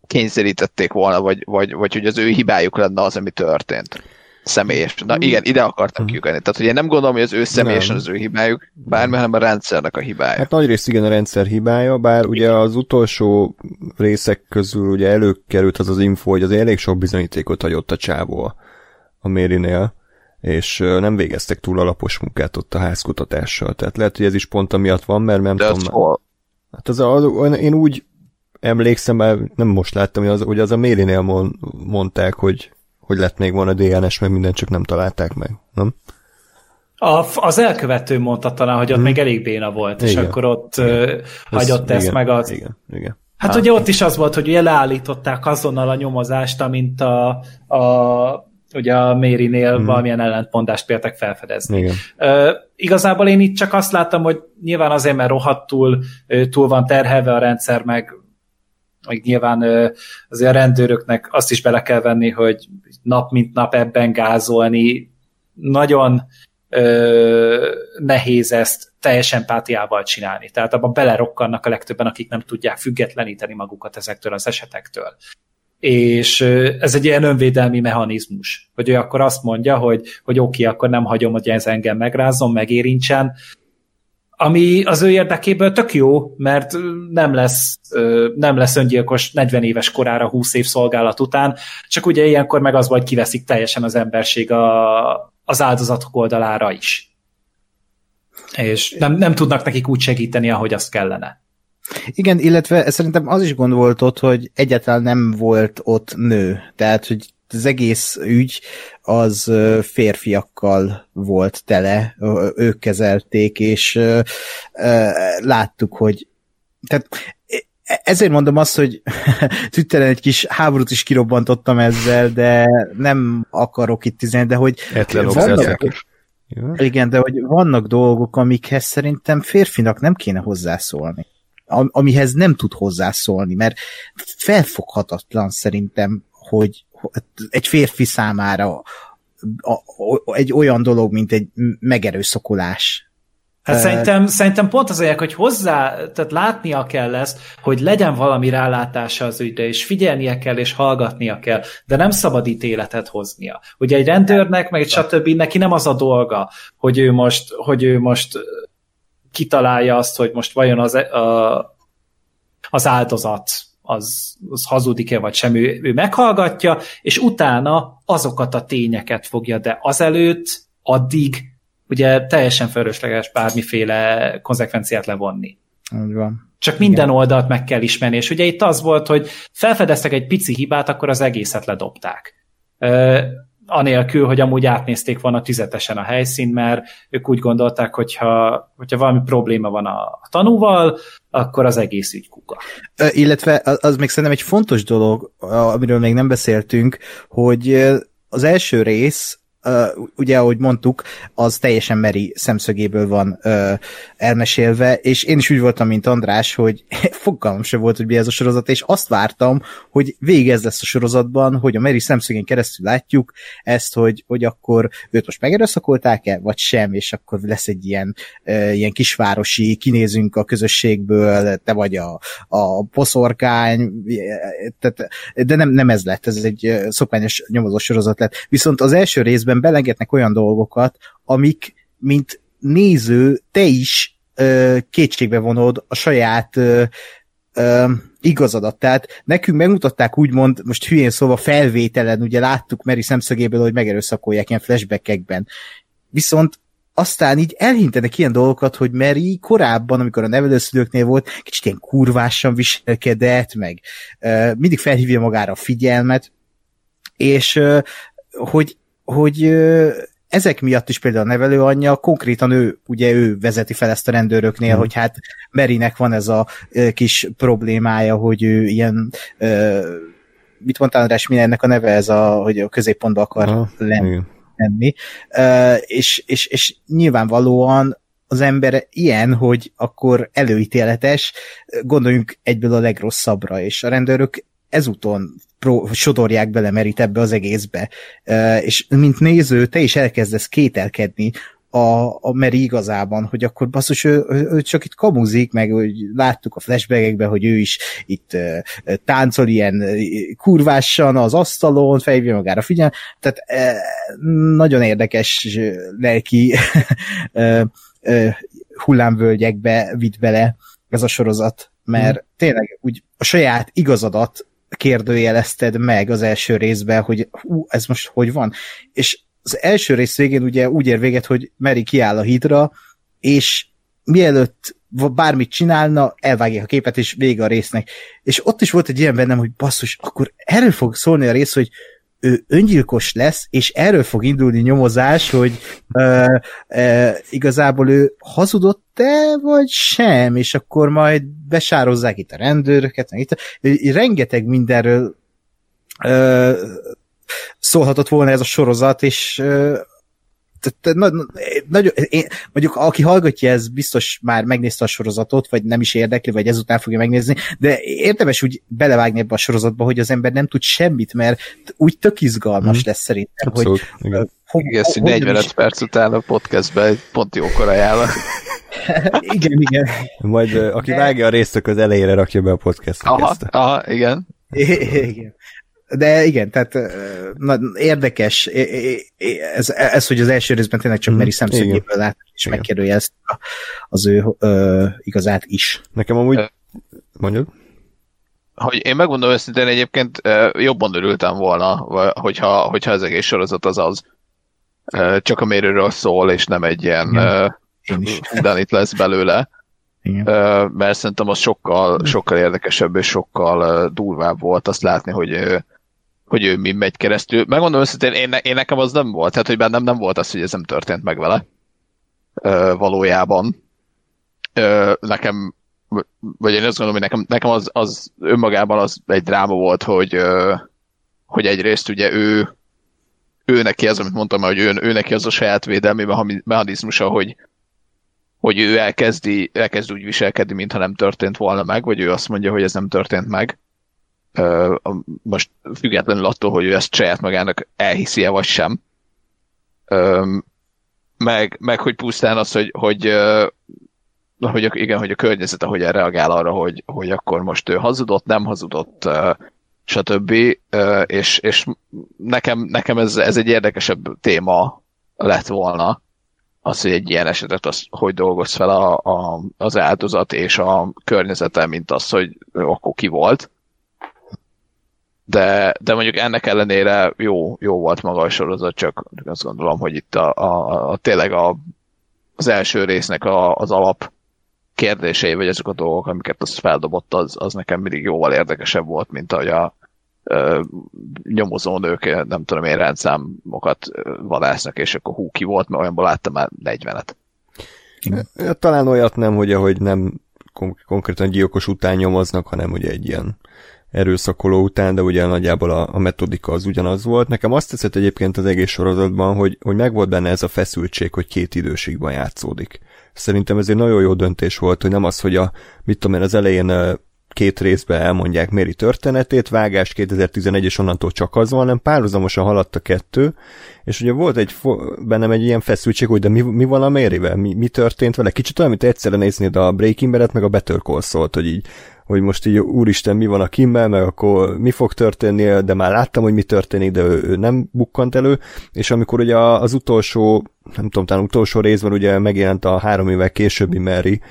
kényszerítették volna, vagy, vagy, vagy hogy az ő hibájuk lenne az, ami történt. Személyes. Na igen, ide akartam kiukadni. Tehát, hogy én nem gondolom, hogy az ő személyesen Nem. az ő hibájuk, bármi, hanem a rendszernek a hibája. Hát nagyrészt igen a rendszer hibája, bár ugye az utolsó részek közül ugye előkerült az az info, hogy az elég sok bizonyítékot hagyott a csávó a- Mérinél, és nem végeztek túl alapos munkát ott a házkutatással. Tehát lehet, hogy ez is pont amiatt van, mert nem de tudom. hol? Hát az, a, az, én úgy emlékszem, mert nem most láttam, hogy az, hogy az a Mérinél mond, mondták, hogy, hogy lett még volna DNS, meg mindent csak nem találták meg, nem? A, az elkövető mondta talán, hogy ott Hmm. még elég béna volt, és Igen. akkor ott ö, hagyott Ez- ezt igen, meg az... Igen, igen. Hát ugye ott is az volt, hogy ugye leállították azonnal a nyomozást, amint a, a ugye a Mérinél Mhm. valamilyen ellentmondást péltek felfedezni. igen. Ö, igazából én itt csak azt láttam, hogy nyilván azért, mert rohadtul túl van terhelve a rendszer, meg, meg nyilván azért a rendőröknek azt is bele kell venni, hogy nap mint nap ebben gázolni. Nagyon ö, nehéz ezt teljes empátiával csinálni. Tehát abban belerokkannak a legtöbben, akik nem tudják függetleníteni magukat ezektől az esetektől. És ez egy ilyen önvédelmi mechanizmus, hogy ő akkor azt mondja, hogy, hogy oké, akkor nem hagyom, hogy ez engem megrázzon, megérintsen, ami az ő érdekéből tök jó, mert nem lesz, nem lesz öngyilkos 40 éves korára 20 év szolgálat után, csak ugye ilyenkor meg az vagy kiveszik teljesen az emberség a, az áldozatok oldalára is. És nem, nem tudnak nekik úgy segíteni, ahogy azt kellene. Igen, illetve szerintem az is gond volt ott, hogy egyáltalán nem volt ott nő. Tehát, hogy az egész ügy az férfiakkal volt tele, ők kezelték, és láttuk, hogy tehát e- ezért mondom azt, hogy [laughs] Twitteren egy kis háborút is kirobbantottam ezzel, de nem akarok itt tizenni, de hogy vannak, igen, de hogy vannak dolgok, amikhez szerintem férfinak nem kéne hozzászólni. Am- amihez nem tud hozzászólni, mert felfoghatatlan szerintem, hogy egy férfi számára a- a- egy olyan dolog, mint egy megerőszakolás. Hát Ö, szerintem, szerintem pont az olyan, hogy hozzá, tehát látnia kell ezt, hogy legyen valami rálátása az ügyre, és figyelnie kell, és hallgatnia kell, de nem szabad ítéletet hoznia. Ugye egy rendőrnek, meg egy stb. neki nem az a dolga, hogy ő most, hogy ő most kitalálja azt, hogy most vajon az, a, az áldozat az, az hazudik-e vagy sem, ő, ő meghallgatja, és utána azokat a tényeket fogja, de azelőtt, addig ugye teljesen fölösleges bármiféle konzekvenciát levonni. Úgy van. Csak minden Igen. oldalt meg kell ismerni, és ugye itt az volt, hogy felfedeztek egy pici hibát, akkor az egészet ledobták. Anélkül, hogy amúgy átnézték volna tüzetesen a helyszín, mert ők úgy gondolták, hogyha, hogyha valami probléma van a, a tanúval, akkor az egész ügy kuka. Illetve az még szerintem egy fontos dolog, amiről még nem beszéltünk, hogy az első rész uh, ugye ahogy mondtuk, az teljesen Meri szemszögéből van uh, elmesélve, és én is úgy voltam, mint András, hogy [laughs] fogalmam sem volt, hogy mi ez a sorozat, és azt vártam, hogy végez lesz a sorozatban, hogy a Meri szemszögén keresztül látjuk ezt, hogy, hogy akkor őt most megerőszakolták-e, vagy sem, és akkor lesz egy ilyen, uh, ilyen kisvárosi, kinézünk a közösségből, te vagy a, a poszorkány, tehát, de nem, nem ez lett, ez egy szokványos nyomozó sorozat lett. Viszont az első részben belengetnek olyan dolgokat, amik, mint néző, te is ö, kétségbe vonod a saját ö, ö, igazadat. Tehát nekünk megmutatták úgymond, most hülyén szóval felvételen, ugye láttuk Meri szemszögéből, hogy megerőszakolják ilyen flashbackekben. Viszont aztán így elhintenek ilyen dolgokat, hogy Mary korábban, amikor a nevelőszülőknél volt, kicsit ilyen kurvásan viselkedett, meg mindig felhívja magára a figyelmet, és hogy, hogy ezek miatt is például a nevelőanyja, konkrétan ő, ugye ő vezeti fel ezt a rendőröknél, mm. hogy hát Merinek van ez a kis problémája, hogy ő ilyen mit mondtál András, mi ennek a neve ez a, hogy a középpontba akar Aha, lenni. Tenni, és, és, és nyilvánvalóan az ember ilyen, hogy akkor előítéletes, gondoljunk egyből a legrosszabbra, és a rendőrök ezúton pro, sodorják bele Merit ebbe az egészbe. És mint néző, te is elkezdesz kételkedni a, a Meri igazában, hogy akkor basszus, ő, ő csak itt kamuzik, meg hogy láttuk a flashbackekben, hogy ő is itt uh, táncol ilyen kurvásan az asztalon, fejvje magára figyel, tehát uh, nagyon érdekes uh, lelki [laughs] uh, uh, hullámvölgyekbe vitt bele ez a sorozat, mert hmm. tényleg úgy a saját igazadat kérdőjelezted meg az első részben, hogy hú, ez most hogy van, és az első rész végén ugye úgy ér véget, hogy Meri kiáll a hídra, és mielőtt bármit csinálna, elvágják a képet, és vége a résznek. És ott is volt egy ilyen bennem, hogy basszus, akkor erről fog szólni a rész, hogy ő öngyilkos lesz, és erről fog indulni nyomozás, hogy uh, uh, igazából ő hazudott-e, vagy sem, és akkor majd besározzák itt a rendőröket, meg itt, rengeteg mindenről uh, szólhatott volna ez a sorozat, és nagyon, én, mondjuk aki hallgatja, ez biztos már megnézte a sorozatot, vagy nem is érdekli, vagy ezután fogja megnézni, de érdemes úgy belevágni ebbe a sorozatba, hogy az ember nem tud semmit, mert úgy tök izgalmas mm. lesz szerintem, Abszolút, hogy igen. Fog, igen, hogy 45 perc után a podcastben pont jókor ajánlom. [laughs] igen, igen. Majd aki de... vágja a részt, az elejére rakja be a podcastot. Aha, aha, igen. [laughs] igen de igen, tehát na, érdekes ez, ez, hogy az első részben tényleg csak Meri szemszögéből lát, és megkérdőjelezte az ő ö, igazát is. Nekem amúgy... Mondjuk? Hogy én megmondom őszintén egyébként jobban örültem volna, hogyha, hogyha az egész sorozat az az. Csak a mérőről szól, és nem egy ilyen itt lesz belőle. Igen. Mert szerintem az sokkal, sokkal érdekesebb és sokkal durvább volt azt látni, hogy hogy ő mi megy keresztül. Megmondom őszintén, én, én nekem az nem volt, tehát hogy bennem nem volt az, hogy ez nem történt meg vele ö, valójában. Ö, nekem, vagy én azt gondolom, hogy nekem, nekem az, az önmagában az egy dráma volt, hogy, ö, hogy egyrészt ugye ő ő neki az, amit mondtam, hogy ő, ő neki az a saját védelmi mechanizmusa, hogy, hogy ő elkezdi, elkezd úgy viselkedni, mintha nem történt volna meg, vagy ő azt mondja, hogy ez nem történt meg most függetlenül attól, hogy ő ezt saját magának elhiszi-e vagy sem. Meg, meg hogy pusztán az, hogy, hogy, hogy igen, hogy a környezet ahogy reagál arra, hogy, hogy akkor most ő hazudott, nem hazudott, stb. És, és nekem, nekem ez, ez egy érdekesebb téma lett volna, az, hogy egy ilyen esetet az, hogy dolgoz fel a, a, az áldozat és a környezete, mint az, hogy akkor ki volt de, de mondjuk ennek ellenére jó, jó volt maga a sorozat, csak azt gondolom, hogy itt a, a, a tényleg a, az első résznek a, az alap kérdései, vagy ezek a dolgok, amiket az feldobott, az, az nekem mindig jóval érdekesebb volt, mint ahogy a ö, nyomozó nők, nem tudom én, rendszámokat vadásznak, és akkor hú, ki volt, mert olyanból láttam már 40-et. Talán olyat nem, hogy ahogy nem konkrétan gyilkos után nyomoznak, hanem ugye egy ilyen erőszakoló után, de ugye nagyjából a, a metodika az ugyanaz volt. Nekem azt tetszett egyébként az egész sorozatban, hogy, hogy megvolt benne ez a feszültség, hogy két időségben játszódik. Szerintem ez egy nagyon jó döntés volt, hogy nem az, hogy a, mit tudom én, az elején két részbe elmondják Méri történetét, vágás 2011, és onnantól csak az van, hanem párhuzamosan haladt a kettő, és ugye volt egy bennem egy ilyen feszültség, hogy de mi, mi van a Mérivel, mi, mi történt vele, kicsit olyan, mint egyszerre néznéd a Breaking Bad-et, meg a Better Call hogy így hogy most így úristen mi van a Kimmel, meg akkor mi fog történni, de már láttam, hogy mi történik, de ő, ő nem bukkant elő, és amikor ugye az utolsó, nem tudom, talán utolsó részben ugye megjelent a három évvel későbbi Mary,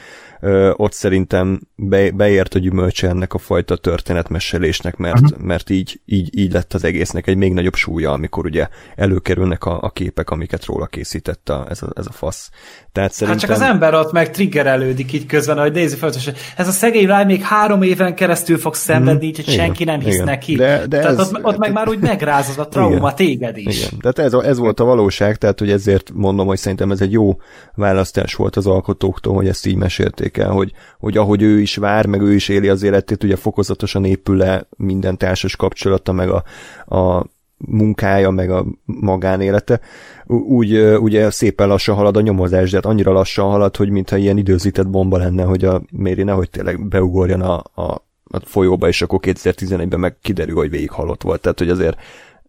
ott szerintem be, beért a gyümölcse ennek a fajta történetmesélésnek, mert, uh-huh. mert így, így, így lett az egésznek egy még nagyobb súlya, amikor ugye előkerülnek a, a képek, amiket róla készített a, ez, a, ez a fasz. Tehát szerintem... Hát csak az ember ott meg triggerelődik így közben, ahogy nézi fel, hogy ez a szegény lány még három éven keresztül fog szenvedni, így, hogy igen, senki nem hisz igen. neki. De, de tehát ez, ott, ott meg már úgy megráz az a trauma igen, téged is. Igen. Tehát ez, ez volt a valóság, tehát hogy ezért mondom, hogy szerintem ez egy jó választás volt az alkotóktól, hogy ezt így mesélték el, hogy, hogy ahogy ő is vár, meg ő is éli az életét, ugye fokozatosan épül le minden társas kapcsolata, meg a, a munkája, meg a magánélete, úgy ugye szépen lassan halad a nyomozás, de hát annyira lassan halad, hogy mintha ilyen időzített bomba lenne, hogy a Méri nehogy tényleg beugorjon a, a, a folyóba, és akkor 2011-ben meg kiderül, hogy végig halott volt. Tehát, hogy azért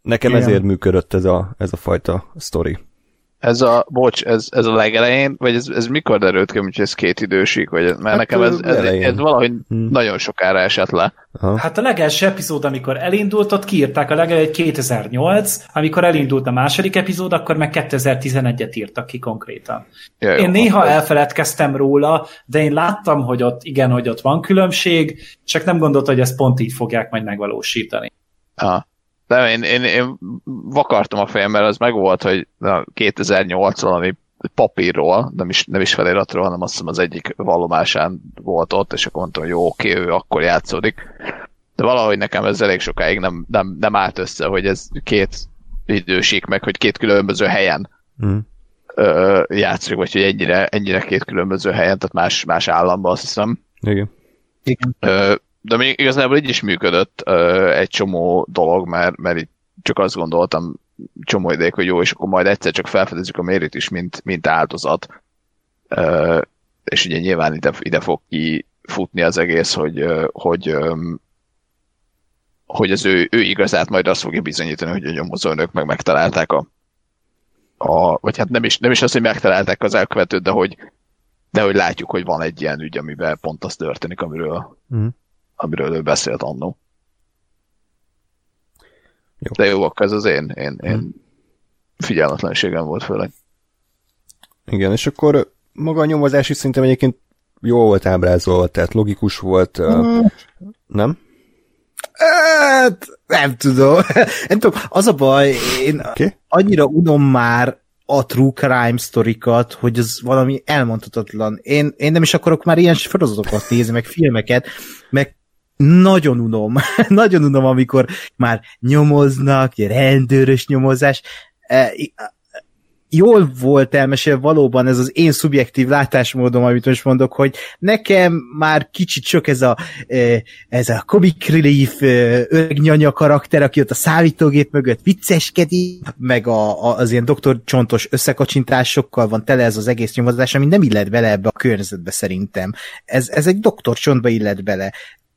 nekem Igen. ezért működött ez a, ez a fajta sztori. Ez a, bocs, ez, ez a legelején, vagy ez, ez mikor derült ki, hogy ez két idősig, vagy mert hát nekem ez, ez, ez valahogy hmm. nagyon sokára esett le. Aha. Hát a legelső epizód, amikor elindult, ott kiírták a legelején 2008, amikor elindult a második epizód, akkor meg 2011-et írtak ki konkrétan. Ja, én jó, néha akkor... elfeledkeztem róla, de én láttam, hogy ott igen, hogy ott van különbség, csak nem gondoltam, hogy ezt pont így fogják majd megvalósítani. Aha. De én, én, én vakartam a fejem, mert az meg volt, hogy 2008 valami papírról, nem is, nem is feliratról, hanem azt hiszem az egyik vallomásán volt ott, és akkor mondtam, hogy jó, oké, ő akkor játszódik. De valahogy nekem ez elég sokáig nem, nem, nem állt össze, hogy ez két idősík meg, hogy két különböző helyen mm. ö, játszik, vagy hogy ennyire, ennyire két különböző helyen, tehát más, más államban azt hiszem. Igen. Igen. Ö, de még igazából így is működött uh, egy csomó dolog, mert, mert így csak azt gondoltam csomó ideig, hogy jó, és akkor majd egyszer csak felfedezzük a mérit is, mint, mint áldozat. Uh, és ugye nyilván ide, ide fog kifutni az egész, hogy, hogy hogy az ő, ő igazát majd azt fogja bizonyítani, hogy a nyomozónök meg megtalálták a, a vagy hát nem is, nem is az, hogy megtalálták az elkövetőt, de hogy, de hogy látjuk, hogy van egy ilyen ügy, amiben pont az történik, amiről, mm amiről ő beszélt annó. Jó. De jó, akkor ez az én, én, én hmm. figyelmetlenségem volt főleg. Igen, és akkor maga a nyomozás is szerintem egyébként jó volt ábrázolva, tehát logikus volt, hmm. nem? Hát, nem tudom. [laughs] nem tudom. Az a baj, én okay. annyira unom már a true crime sztorikat, hogy ez valami elmondhatatlan. Én, én nem is akarok már ilyen sorozatokat nézni, meg filmeket, meg nagyon unom, [laughs] nagyon unom, amikor már nyomoznak, rendőrös nyomozás. E, jól volt elmesélve valóban ez az én szubjektív látásmódom, amit most mondok, hogy nekem már kicsit sok ez a, e, ez a comic relief e, öreg nyanya karakter, aki ott a szállítógép mögött vicceskedik, meg a, a, az ilyen doktor csontos összekacsintásokkal van tele ez az egész nyomozás, ami nem illet bele ebbe a környezetbe szerintem. Ez, ez egy doktor csontba illet bele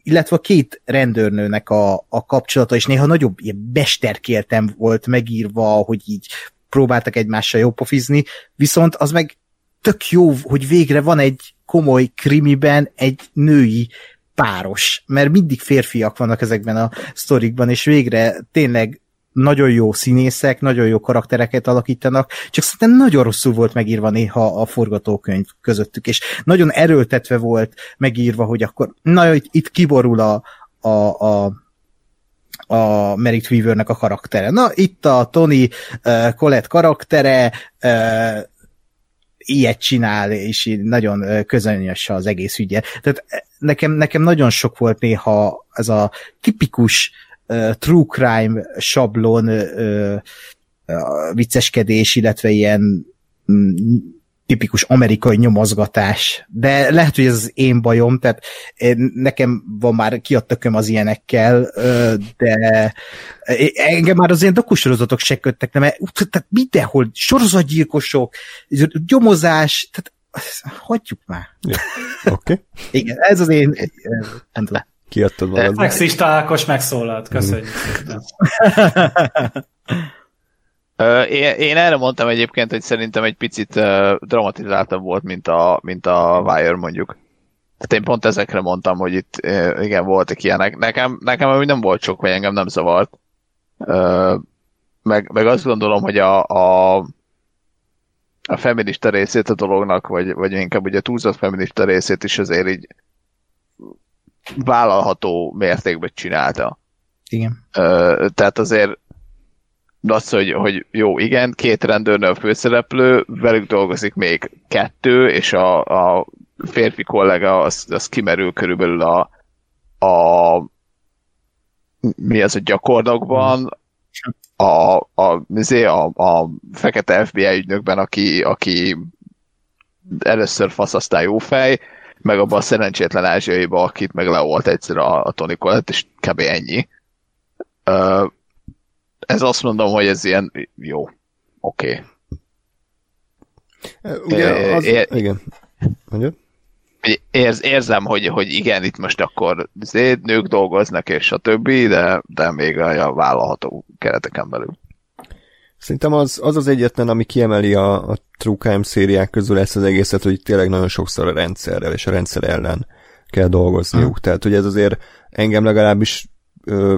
illetve a két rendőrnőnek a, a kapcsolata, és néha nagyobb ilyen besterkéltem volt megírva, hogy így próbáltak egymással jó pofizni, viszont az meg tök jó, hogy végre van egy komoly krimiben egy női páros, mert mindig férfiak vannak ezekben a sztorikban, és végre tényleg nagyon jó színészek, nagyon jó karaktereket alakítanak, csak szerintem nagyon rosszul volt megírva néha a forgatókönyv közöttük, és nagyon erőltetve volt megírva, hogy akkor na, itt, itt kiborul a, a, a a Merit Weavernek a karaktere. Na, itt a Tony uh, Colette karaktere, uh, ilyet csinál, és nagyon közönyös az egész ügye. Tehát nekem, nekem nagyon sok volt néha ez a tipikus uh, true crime sablon uh, uh, vicceskedés, illetve ilyen um, tipikus amerikai nyomozgatás. De lehet, hogy ez az én bajom, tehát én, nekem van már ki a tököm az ilyenekkel, de engem már az ilyen dokusorozatok se köttek, nem, tehát mindenhol sorozatgyilkosok, gyomozás, tehát hagyjuk már. Ja. Oké. Okay. Igen, ez az én, nem le. Kiadtad magad. Szexista Ákos megszólalt, köszönjük. Én, én erre mondtam egyébként, hogy szerintem egy picit dramatizáltabb volt, mint a, mint a Wire mondjuk. Tehát én pont ezekre mondtam, hogy itt igen, voltak ilyenek. Nekem, nekem úgy nem volt sok, vagy engem nem zavart. Meg, meg azt gondolom, hogy a, a, a feminista részét a dolognak, vagy, vagy inkább ugye a túlzott feminista részét is azért így vállalható mértékben csinálta. Igen. Tehát azért az, hogy, hogy jó, igen, két rendőrnő a főszereplő, velük dolgozik még kettő, és a, a férfi kollega az, az kimerül körülbelül a, a mi az a gyakornokban, a, a, a, a fekete FBI ügynökben, aki, aki először fasz, aztán jó fej, meg abban a szerencsétlen ázsiaiba, akit meg leolt egyszer a, a Tony Collette, és kb. ennyi. Uh, ez azt mondom, hogy ez ilyen jó, oké. Okay. Ugye, az, é, igen. Mondjad? Érz, érzem, hogy, hogy igen, itt most akkor nők dolgoznak, és a többi, de, de még a vállalható kereteken belül. Szerintem az, az az egyetlen, ami kiemeli a, a True Crime szériák közül ezt az egészet, hogy tényleg nagyon sokszor a rendszerrel és a rendszer ellen kell dolgozniuk. Hmm. Tehát, hogy ez azért engem legalábbis ö,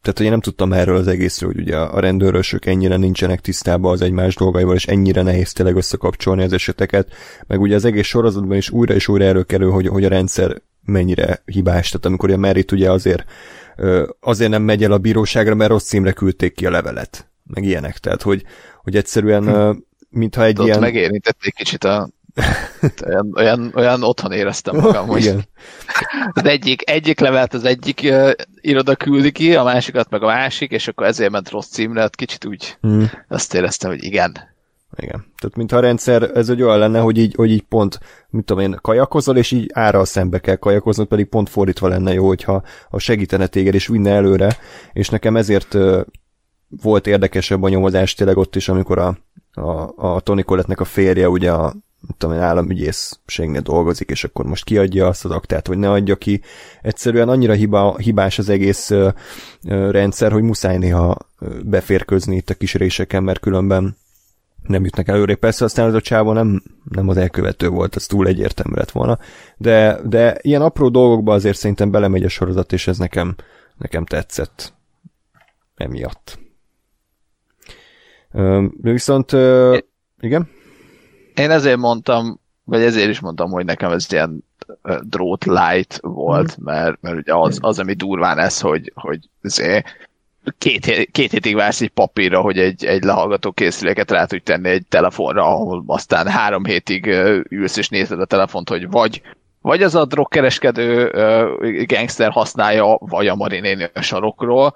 tehát, hogy én nem tudtam erről az egészről, hogy ugye a rendőrösök ennyire nincsenek tisztában az egymás dolgaival, és ennyire nehéz tényleg összekapcsolni az eseteket, meg ugye az egész sorozatban is újra és újra előkerül, hogy, hogy a rendszer mennyire hibás. Tehát amikor a Merit ugye azért, azért nem megy el a bíróságra, mert rossz címre küldték ki a levelet, meg ilyenek. Tehát, hogy, hogy egyszerűen, hm. mintha egy Ott ilyen... megérintették kicsit a [laughs] olyan, olyan, olyan otthon éreztem [laughs] magam, hogy Igen. [laughs] az egyik, egyik levelet az egyik uh, iroda küldi ki, a másikat meg a másik, és akkor ezért ment rossz címre, hát kicsit úgy hmm. azt éreztem, hogy igen. Igen. Tehát mintha a rendszer, ez egy olyan lenne, hogy így, hogy így pont, mit tudom én, kajakozol, és így ára szembe kell kajakoznod, pedig pont fordítva lenne jó, hogyha ha segítene téged, és vinne előre, és nekem ezért uh, volt érdekesebb a nyomozás tényleg ott is, amikor a, a, a Tony Collette-nek a férje, ugye a tudom én, államügyészségnél dolgozik, és akkor most kiadja azt az aktát, vagy ne adja ki. Egyszerűen annyira hiba, hibás az egész ö, ö, rendszer, hogy muszáj néha beférközni itt a kis réseken, mert különben nem jutnak előre. Persze aztán az a csávó nem, nem az elkövető volt, az túl egyértelmű lett volna. De, de ilyen apró dolgokba azért szerintem belemegy a sorozat, és ez nekem, nekem tetszett emiatt. Viszont, igen? én ezért mondtam, vagy ezért is mondtam, hogy nekem ez ilyen drót light volt, mm. mert, mert ugye az, az, ami durván ez, hogy, hogy azért két, két hétig vársz egy papírra, hogy egy, egy lehallgató készüléket rá tudj tenni egy telefonra, ahol aztán három hétig ülsz és nézed a telefont, hogy vagy vagy az a drogkereskedő uh, gangster használja, vagy a marinéni a sarokról,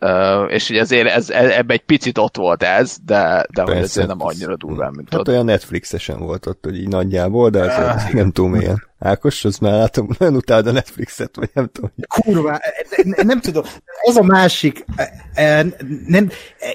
Uh, és ugye azért ez, ez, ebbe egy picit ott volt ez, de, de hogy ezért nem annyira durván, mint hát ott. olyan Netflixesen volt ott, hogy így nagyjából, de azért ah. nem túl mélyen. Ákos, az már látom, [laughs] nagyon utáld a Netflixet, vagy nem tudom. Kurva, nem tudom, ez a másik, nem,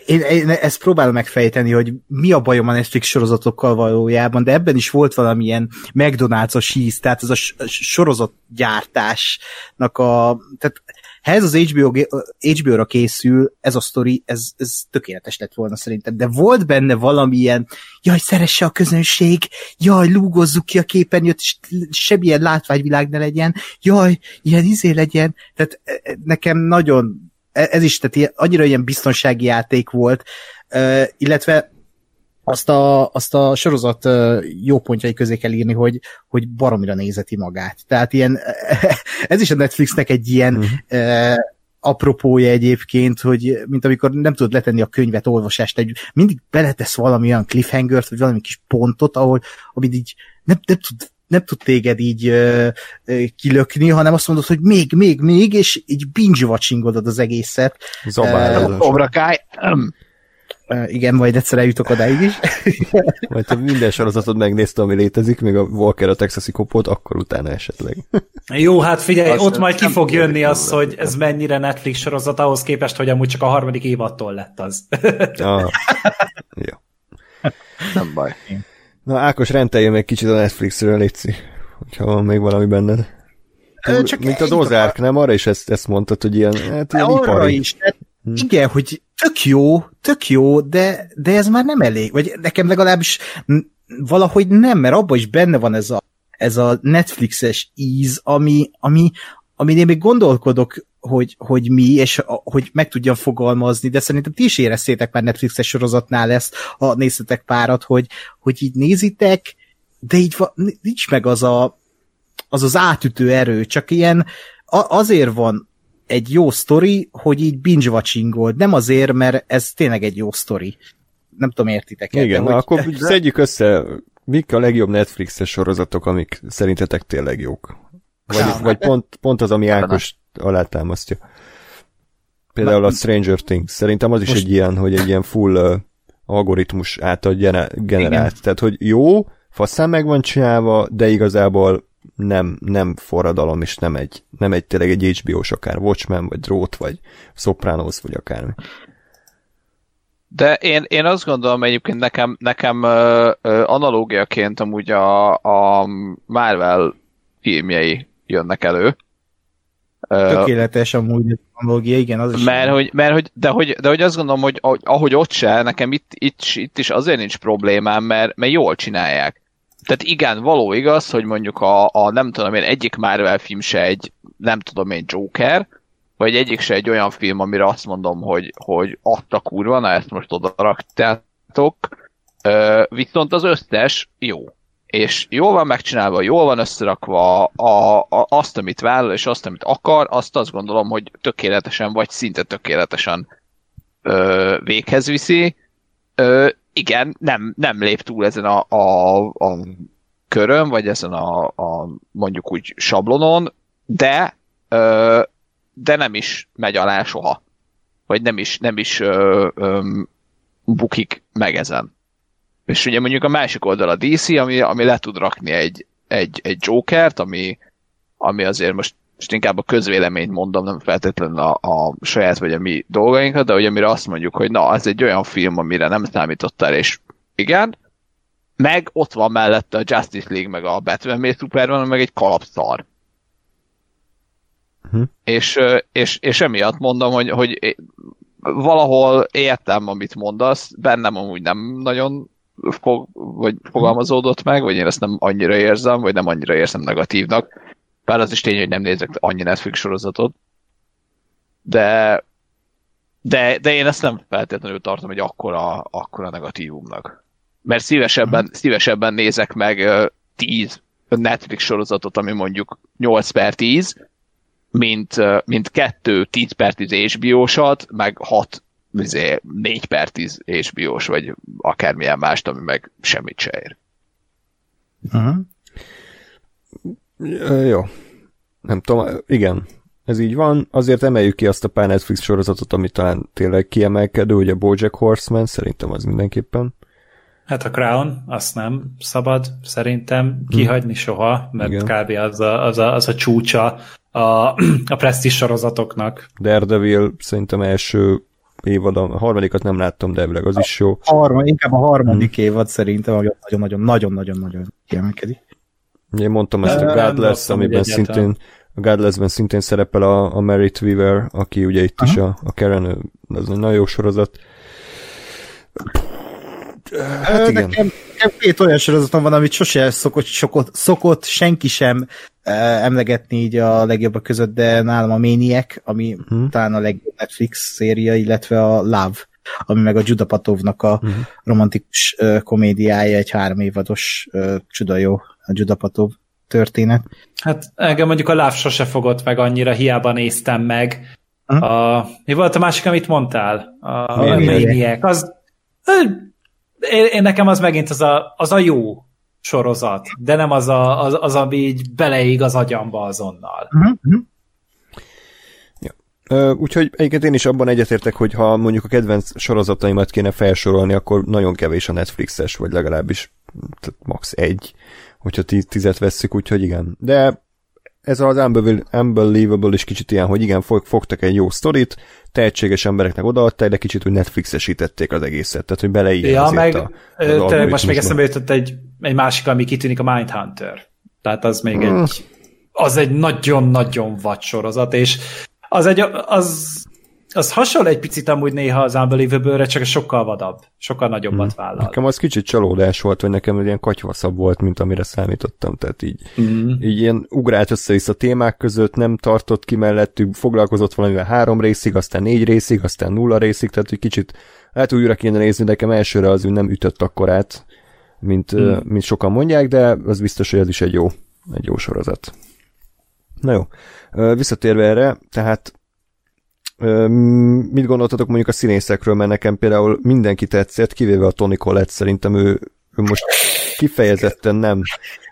én, én ezt próbálom megfejteni, hogy mi a bajom a Netflix sorozatokkal valójában, de ebben is volt valamilyen McDonald's-os íz, tehát ez a sorozatgyártásnak a, tehát ha ez az HBO, HBO-ra készül, ez a sztori, ez, ez tökéletes lett volna szerintem, de volt benne valamilyen, jaj, szeresse a közönség, jaj, lúgozzuk ki a képernyőt, és semmilyen látványvilág ne legyen, jaj, ilyen izé legyen, tehát e, e, nekem nagyon, e, ez is, tehát annyira ilyen biztonsági játék volt, illetve azt a, azt a sorozat jó pontjai közé kell írni, hogy, hogy baromira nézeti magát. Tehát ilyen, [laughs] ez is a Netflixnek egy ilyen uh-huh. uh, apropója egyébként, hogy mint amikor nem tudod letenni a könyvet olvasást, egy, mindig beletesz valami olyan cliffhangert, vagy valami kis pontot, ahol, amit így nem, nem tud nem tud téged így uh, kilökni, hanem azt mondod, hogy még, még, még, és így binge watchingolod az egészet. Zabálod. Uh, Uh, igen, majd egyszer eljutok odáig is. [laughs] Majd ha minden sorozatot megnézte, ami létezik, még a Walker a texasi kopót, akkor utána esetleg. Jó, hát figyelj, Azt ott majd ki fog jönni az, hogy ez mennyire Netflix sorozat ahhoz képest, hogy amúgy csak a harmadik évattól lett az. Ah, [laughs] jó. Nem baj. Na Ákos, rendeljél meg kicsit a Netflixről, Léci, hogyha van még valami benned. Csak Mint az egy- Ozark, nem? Arra is ezt, ezt mondtad, hogy ilyen, hát ilyen Arra ipari. is. Tehát, igen, hogy tök jó, tök jó, de, de ez már nem elég. Vagy nekem legalábbis valahogy nem, mert abban is benne van ez a, ez a Netflixes íz, ami, ami, amin én még gondolkodok, hogy, hogy mi, és hogy meg tudjam fogalmazni, de szerintem ti is éreztétek már Netflixes sorozatnál ezt, ha néztetek párat, hogy, hogy így nézitek, de így va, nincs meg az a, az az átütő erő, csak ilyen azért van egy jó sztori, hogy így binge watchingold, nem azért, mert ez tényleg egy jó sztori. Nem tudom, értitek Igen, de na hogy- akkor [laughs] szedjük össze, mik a legjobb Netflixes sorozatok, amik szerintetek tényleg jók? Vagy, vagy pont, pont az, ami Ákos alátámasztja. Például a Stranger Things. Szerintem az is Most- egy ilyen, hogy egy ilyen full uh, algoritmus által gene- generált. Igen. Tehát, hogy jó, faszán meg van csinálva, de igazából nem, nem forradalom, és nem egy, nem egy tényleg egy HBO-s akár Watchmen, vagy Drót, vagy Sopranos, vagy akármi. De én, én azt gondolom egyébként nekem, nekem ö, ö, analógiaként amúgy a, a Marvel filmjei jönnek elő. Tökéletes amúgy a technológia, igen, az is. mert hogy, mert hogy, de, hogy, de hogy azt gondolom, hogy ahogy- ahogy ott se, nekem itt, itt, itt is azért nincs problémám, mert, mert jól csinálják. Tehát igen, való igaz, hogy mondjuk a, a nem tudom én, egyik Marvel film se egy, nem tudom én, Joker, vagy egyik se egy olyan film, amire azt mondom, hogy, hogy adta kurva, na ezt most oda raktátok, viszont az összes jó. És jól van megcsinálva, jól van összerakva a, a, azt, amit vállal, és azt, amit akar, azt azt gondolom, hogy tökéletesen, vagy szinte tökéletesen ö, véghez viszi. Ö, igen, nem, nem lép túl ezen a, a, a körön, vagy ezen a, a mondjuk úgy sablonon, de ö, de nem is megy alá soha. Vagy nem is, nem is ö, ö, bukik meg ezen. És ugye mondjuk a másik oldal a DC, ami, ami le tud rakni egy, egy, egy Jokert, ami, ami azért most, most inkább a közvéleményt mondom, nem feltétlenül a, a saját vagy a mi dolgainkat, de hogy amire azt mondjuk, hogy na, ez egy olyan film, amire nem számítottál, és igen, meg ott van mellette a Justice League, meg a Batman, meg Superman, meg egy kalapszar. Hm. És, és, és emiatt mondom, hogy, hogy valahol értem, amit mondasz, bennem amúgy nem nagyon fog, vagy fogalmazódott meg, vagy én ezt nem annyira érzem, vagy nem annyira érzem negatívnak. Bár az is tény, hogy nem nézek annyi Netflix sorozatot. De, de, de én ezt nem feltétlenül tartom egy akkora, akkora negatívumnak. Mert szívesebben, szívesebben nézek meg ö, 10 Netflix sorozatot, ami mondjuk 8 per 10, mint, ö, mint 2 10 per 10 HBO-sat, meg 6 izé, 4 per 10 HBO-s, vagy akármilyen mást, ami meg semmit se ér. Uh-huh. Jó. Nem tudom, igen. Ez így van. Azért emeljük ki azt a pár Netflix sorozatot, ami talán tényleg kiemelkedő, hogy a Bojack Horseman, szerintem az mindenképpen. Hát a Crown, azt nem szabad szerintem kihagyni soha, mert Igen. kb. Az a, az a, az a csúcsa a, [clears throat] a presztis sorozatoknak. Daredevil szerintem első évad, a harmadikat nem láttam, de elvileg az is jó. Harma, inkább a harmadik évad szerintem, ami nagyon-nagyon-nagyon-nagyon kiemelkedik. Ugye mondtam ezt a Godless, amiben szintén a Godless-ben szintén szerepel a, a Merit Weaver, aki ugye itt is a, a Karen, az egy nagyon jó sorozat. Hát igen. Nekem, nekem két olyan sorozatom van, amit sose szokott, szokott, szokott senki sem uh, emlegetni így a legjobbak között, de nálam a Maniac, ami uh-huh. talán a legjobb Netflix széria, illetve a Love, ami meg a Judapatovnak a Mhm. uh-huh. romantikus komédiája, egy három évados uh, csuda jó a Judapatov történet. Hát engem mondjuk a Love sose fogott meg annyira, hiába néztem meg. Hm? A, mi volt a másik, amit mondtál? A, a Maniac. Az, én, én nekem az megint az a, az a jó sorozat, de nem az, a, az, az ami így beleig az agyamba azonnal. Uh-huh. Ö, úgyhogy egyébként én is abban egyetértek, hogy ha mondjuk a kedvenc sorozataimat kéne felsorolni, akkor nagyon kevés a Netflixes, vagy legalábbis tehát max. egy, hogyha tizet vesszük, úgyhogy igen. De ez az Unbelievable is kicsit ilyen, hogy igen, fogtak egy jó sztorit, tehetséges embereknek odaadták, de kicsit úgy Netflixesítették az egészet, tehát hogy beleírja Ja, meg a, tényleg most még eszembe jutott egy, egy másik, ami kitűnik, a Mindhunter. Tehát az még hmm. egy az egy nagyon-nagyon vad sorozat, és az egy, az, az hasonló egy picit amúgy néha az Unbelievable-re, csak sokkal vadabb, sokkal nagyobbat hmm. vállal. Nekem az kicsit csalódás volt, hogy nekem ilyen katyvaszabb volt, mint amire számítottam, tehát így, mm. így ilyen ugrált össze a témák között, nem tartott ki mellettük, foglalkozott valamivel három részig, aztán négy részig, aztán nulla részig, tehát egy kicsit lehet újra kéne nézni, nekem elsőre az nem ütött akkorát, mint, mm. mint sokan mondják, de az biztos, hogy ez is egy jó, egy jó sorozat. Na jó, visszatérve erre, tehát mit gondoltatok mondjuk a színészekről, mert nekem például mindenki tetszett, kivéve a Tony Collette, szerintem ő, ő most kifejezetten nem,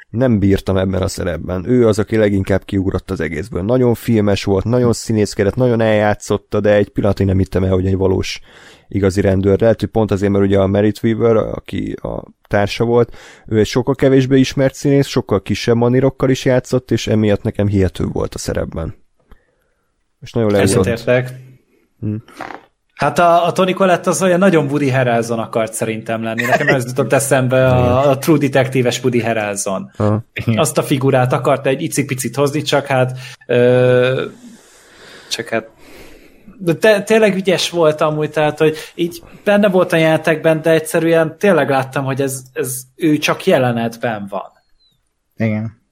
nem bírtam ebben a szerepben. Ő az, aki leginkább kiugrott az egészből. Nagyon filmes volt, nagyon színészkedett, nagyon eljátszotta, de egy pillanatig nem hittem el, hogy egy valós igazi rendőr. Lehet, hogy pont azért, mert ugye a Merit Weaver, aki a társa volt, ő egy sokkal kevésbé ismert színész, sokkal kisebb manirokkal is játszott, és emiatt nekem hihető volt a szerepben. És nagyon leütött. Hm. Hát a, a Tony Collette az olyan nagyon Woody Harrelson akart szerintem lenni. Nekem ez jutott eszembe a, a True Detective-es Woody Harrelson. Ha. Azt a figurát akart egy icipicit hozni, csak hát ö, csak hát de te, tényleg ügyes volt amúgy, tehát, hogy így benne volt a jelentekben, de egyszerűen tényleg láttam, hogy ez, ez ő csak jelenetben van. Igen.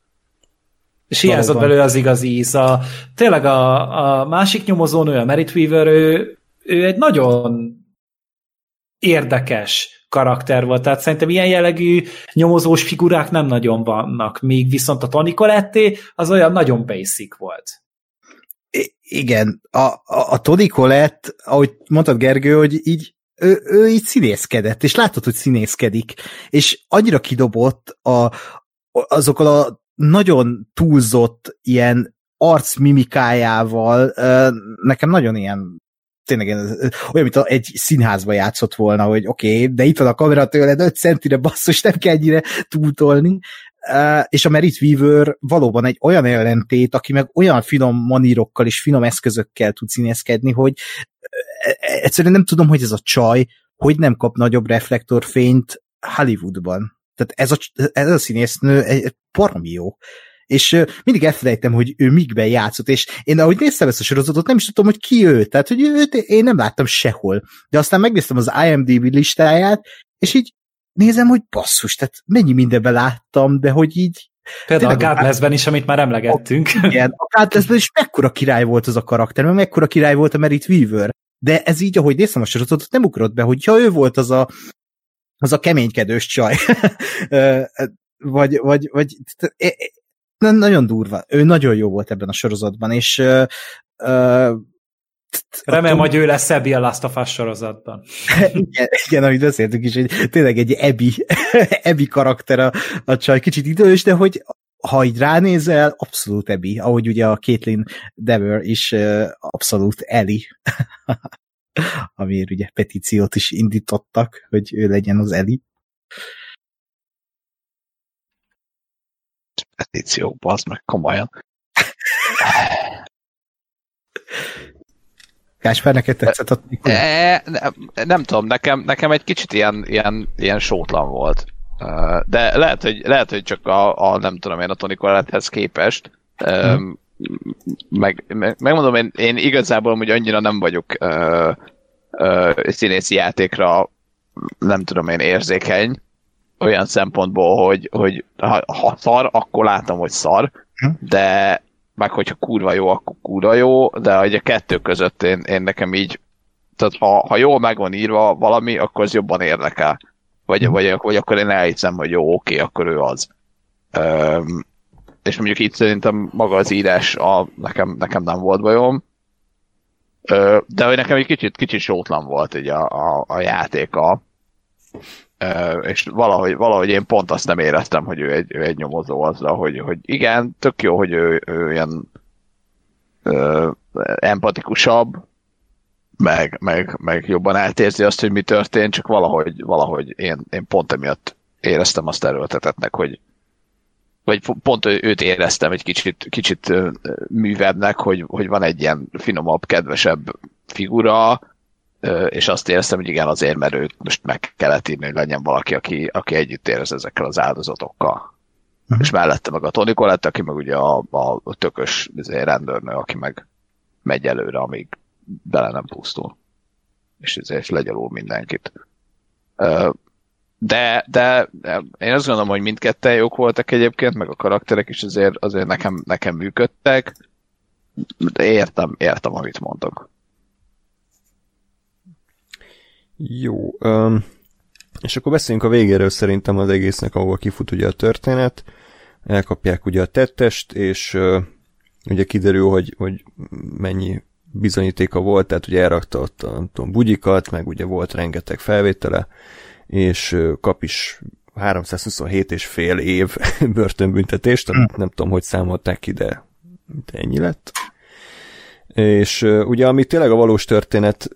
És hiányzott belőle az igazi íz. A, tényleg a, a másik nyomozónő, a Merit Weaver, ő, ő egy nagyon érdekes karakter volt, tehát szerintem ilyen jellegű nyomozós figurák nem nagyon vannak, míg viszont a Tony Colette az olyan nagyon basic volt. I- igen, a, a, a Tony Colette, ahogy mondtad Gergő, hogy így ő, ő így színészkedett, és látod, hogy színészkedik, és annyira kidobott a, azokkal a nagyon túlzott ilyen arcmimikájával, nekem nagyon ilyen tényleg olyan, mint egy színházba játszott volna, hogy oké, okay, de itt van a kamera tőled 5 centire, basszus, nem kell ennyire túltolni. És a Merit Weaver valóban egy olyan ellentét, aki meg olyan finom manírokkal és finom eszközökkel tud színészkedni, hogy uh, egyszerűen nem tudom, hogy ez a csaj hogy nem kap nagyobb reflektorfényt Hollywoodban. Tehát ez a, ez a színésznő egy baromi jó. És mindig elfelejtem, hogy ő mikben játszott, és én ahogy néztem ezt a sorozatot, nem is tudtam, hogy ki ő. Tehát, hogy őt én nem láttam sehol. De aztán megnéztem az IMDb listáját, és így nézem, hogy basszus, tehát mennyi mindenben láttam, de hogy így Például a Godless-ben is, amit már emlegettünk. Igen, a Godless-ben is mekkora király volt az a karakter, meg mekkora király volt a Merit Weaver. De ez így, ahogy néztem a sorozatot, nem ugrott be, hogy ha ő volt az a az a keménykedős csaj. [laughs] vagy, vagy, vagy nagyon durva. Ő nagyon jó volt ebben a sorozatban, és uh, Remélem, hogy ő lesz Ebi a Last of Us sorozatban. [laughs] igen, igen, amit beszéltük is, hogy tényleg egy Ebi, Ebi [laughs] karakter a, a csaj, kicsit idős, de hogy ha így ránézel, abszolút Ebi, ahogy ugye a Caitlin Dever is abszolút Eli. Amiért ugye petíciót is indítottak, hogy ő legyen az Eli. Petíció, az meg komolyan. Kásper, neked tetszett a e, nem, nem tudom, nekem, nekem egy kicsit ilyen, ilyen, ilyen sótlan volt. De lehet, hogy, lehet, hogy csak a, a nem tudom én a Tony Collettehez képest, hmm meg, meg, megmondom, én, én igazából hogy annyira nem vagyok uh, uh, színészi játékra nem tudom én érzékeny, olyan szempontból, hogy, hogy ha, ha szar, akkor látom, hogy szar, hm? de meg hogyha kurva jó, akkor kurva jó, de hogy a kettő között én, én nekem így, tehát ha, ha jól meg van írva valami, akkor az jobban érdekel. Vagy, hm. vagy, vagy akkor én elhiszem, hogy jó, oké, akkor ő az. Um, és mondjuk itt szerintem maga az írás a, nekem, nekem nem volt bajom, de hogy nekem egy kicsit, kicsit sótlan volt így a, a, a játéka, és valahogy, valahogy én pont azt nem éreztem, hogy ő egy, ő egy nyomozó azzal, hogy, hogy igen, tök jó, hogy ő, ő ilyen ö, empatikusabb, meg, meg, meg jobban eltérzi azt, hogy mi történt, csak valahogy, valahogy én, én pont emiatt éreztem azt erőltetetnek, hogy vagy pont őt éreztem egy kicsit, kicsit művebbnek, hogy, hogy van egy ilyen finomabb, kedvesebb figura, és azt éreztem, hogy igen, azért, mert őt most meg kellett írni, hogy legyen valaki, aki, aki együtt érez ezekkel az áldozatokkal. Uh-huh. És mellette meg a Tony Collette, aki meg ugye a, a tökös izé, rendőrnő, aki meg megy előre, amíg bele nem pusztul. És ezért legyalul mindenkit. De, de én azt gondolom, hogy mindketten jók voltak egyébként, meg a karakterek is azért, azért nekem, nekem működtek. De értem, értem, amit mondok. Jó. Um, és akkor beszéljünk a végéről szerintem az egésznek, ahol kifut ugye a történet. Elkapják ugye a tettest, és uh, ugye kiderül, hogy, hogy mennyi bizonyítéka volt, tehát ugye elrakta ott a tudom, bugyikat, meg ugye volt rengeteg felvétele, és kap is 327 és fél év [laughs] börtönbüntetést, amit nem tudom, hogy számolták ki, de, de ennyi lett. És ugye, ami tényleg a valós történet,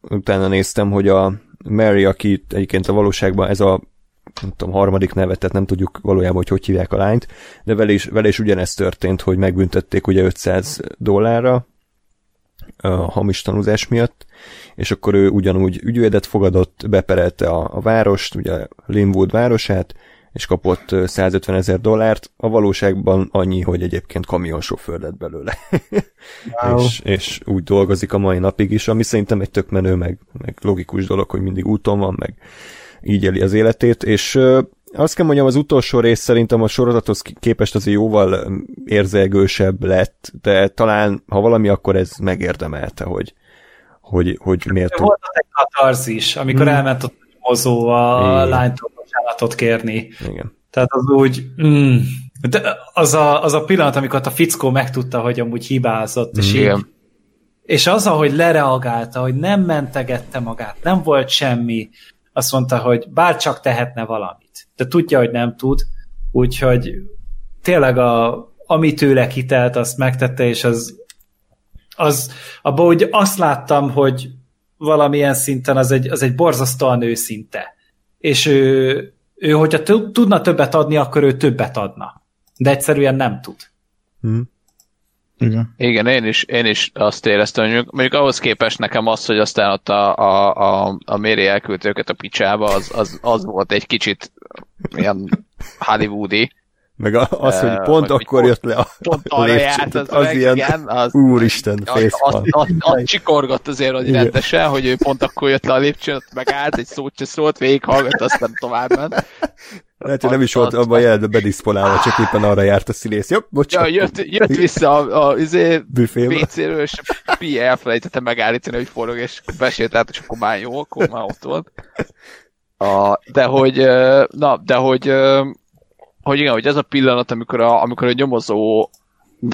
utána néztem, hogy a Mary, aki egyébként a valóságban ez a nem tudom, harmadik nevet, tehát nem tudjuk valójában, hogy hogy hívják a lányt, de vele is, vele is ugyanezt történt, hogy megbüntették ugye 500 dollárra, a hamis tanúzás miatt, és akkor ő ugyanúgy ügyvédet fogadott, beperelte a, a várost, ugye Linwood városát, és kapott 150 ezer dollárt, a valóságban annyi, hogy egyébként kamionsofőr lett belőle. Wow. [laughs] és, és úgy dolgozik a mai napig is, ami szerintem egy tök menő, meg, meg logikus dolog, hogy mindig úton van, meg így éli az életét, és azt kell mondjam, az utolsó rész szerintem a sorozathoz képest azért jóval érzelgősebb lett, de talán, ha valami, akkor ez megérdemelte, hogy, hogy, hogy miért... Volt egy katarzis, amikor hmm. elment a mozó a lánytól bocsánatot kérni. Igen. Tehát az úgy... Mm, de az, a, az a pillanat, amikor a fickó megtudta, hogy amúgy hibázott, és Igen. így, és az, ahogy lereagálta, hogy nem mentegette magát, nem volt semmi, azt mondta, hogy bár csak tehetne valamit. De tudja, hogy nem tud, úgyhogy tényleg a, ami tőle kitelt, azt megtette, és az, az abban úgy azt láttam, hogy valamilyen szinten az egy, az egy borzasztóan őszinte. És ő, ő hogyha tudna többet adni, akkor ő többet adna. De egyszerűen nem tud. Hmm. Igen. Igen, én is, én is azt éreztem, hogy mondjuk, mondjuk ahhoz képest nekem az, hogy aztán ott a, a, a, a Méri elküldte őket a picsába, az, az, az volt egy kicsit ilyen hollywoodi. Meg az, hogy pont uh, akkor jött le a, pont a lépcsőt, járt, az, az ilyen, igen, az, úristen, az, az, az, az, csikorgott azért, hogy rendesen, hogy ő pont akkor jött le a lépcsőn, megállt, egy szót se szólt, végighallgat, aztán tovább ment. Lehet, hogy nem is volt abban jelentve bedisponálva, csak éppen arra járt a színész. Jobb, bocsánat. Ja, jött, jött vissza a, a, izé, WC-ről, és Pi elfelejtette megállítani, hogy forog, és besétált, és akkor már jó, akkor már ott volt. A, de hogy, na, de hogy, hogy igen, hogy ez a pillanat, amikor a, amikor a nyomozó,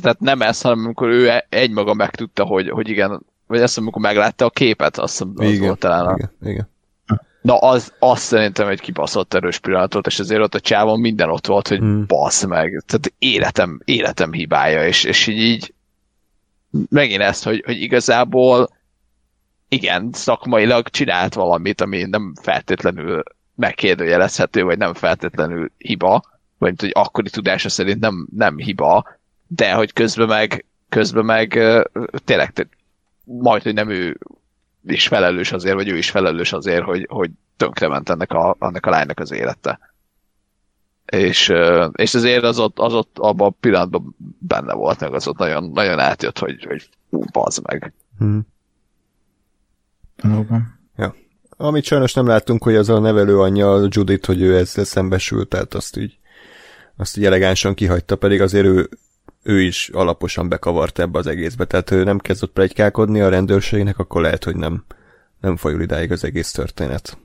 tehát nem ez, hanem amikor ő egymaga megtudta, hogy, hogy igen, vagy ezt, amikor meglátta a képet, azt hiszem, az igen, volt talán igen, igen. Na, az, az szerintem egy kibaszott erős pillanat volt, és azért ott a csávon minden ott volt, hogy hmm. bassz meg. Tehát életem, életem hibája, és, és így, így megint ezt, hogy, hogy igazából igen, szakmailag csinált valamit, ami nem feltétlenül megkérdőjelezhető, vagy nem feltétlenül hiba, vagy hogy akkori tudása szerint nem, nem hiba, de hogy közben meg, közben meg tényleg majd, hogy nem ő is felelős azért, vagy ő is felelős azért, hogy, hogy tönkrement ennek a, ennek a lánynak az élete. És, és azért az ott, az ott abban a pillanatban benne volt, meg az ott nagyon, nagyon átjött, hogy, hogy ú, bazd meg. Hmm. Ja. Amit sajnos nem láttunk, hogy az a nevelő anyja, Judith, hogy ő ezzel szembesült, tehát azt így, azt így elegánsan kihagyta, pedig azért ő, ő is alaposan bekavart ebbe az egészbe, tehát ő nem kezdett plegykálkodni a rendőrségnek, akkor lehet, hogy nem, nem fajul idáig az egész történet.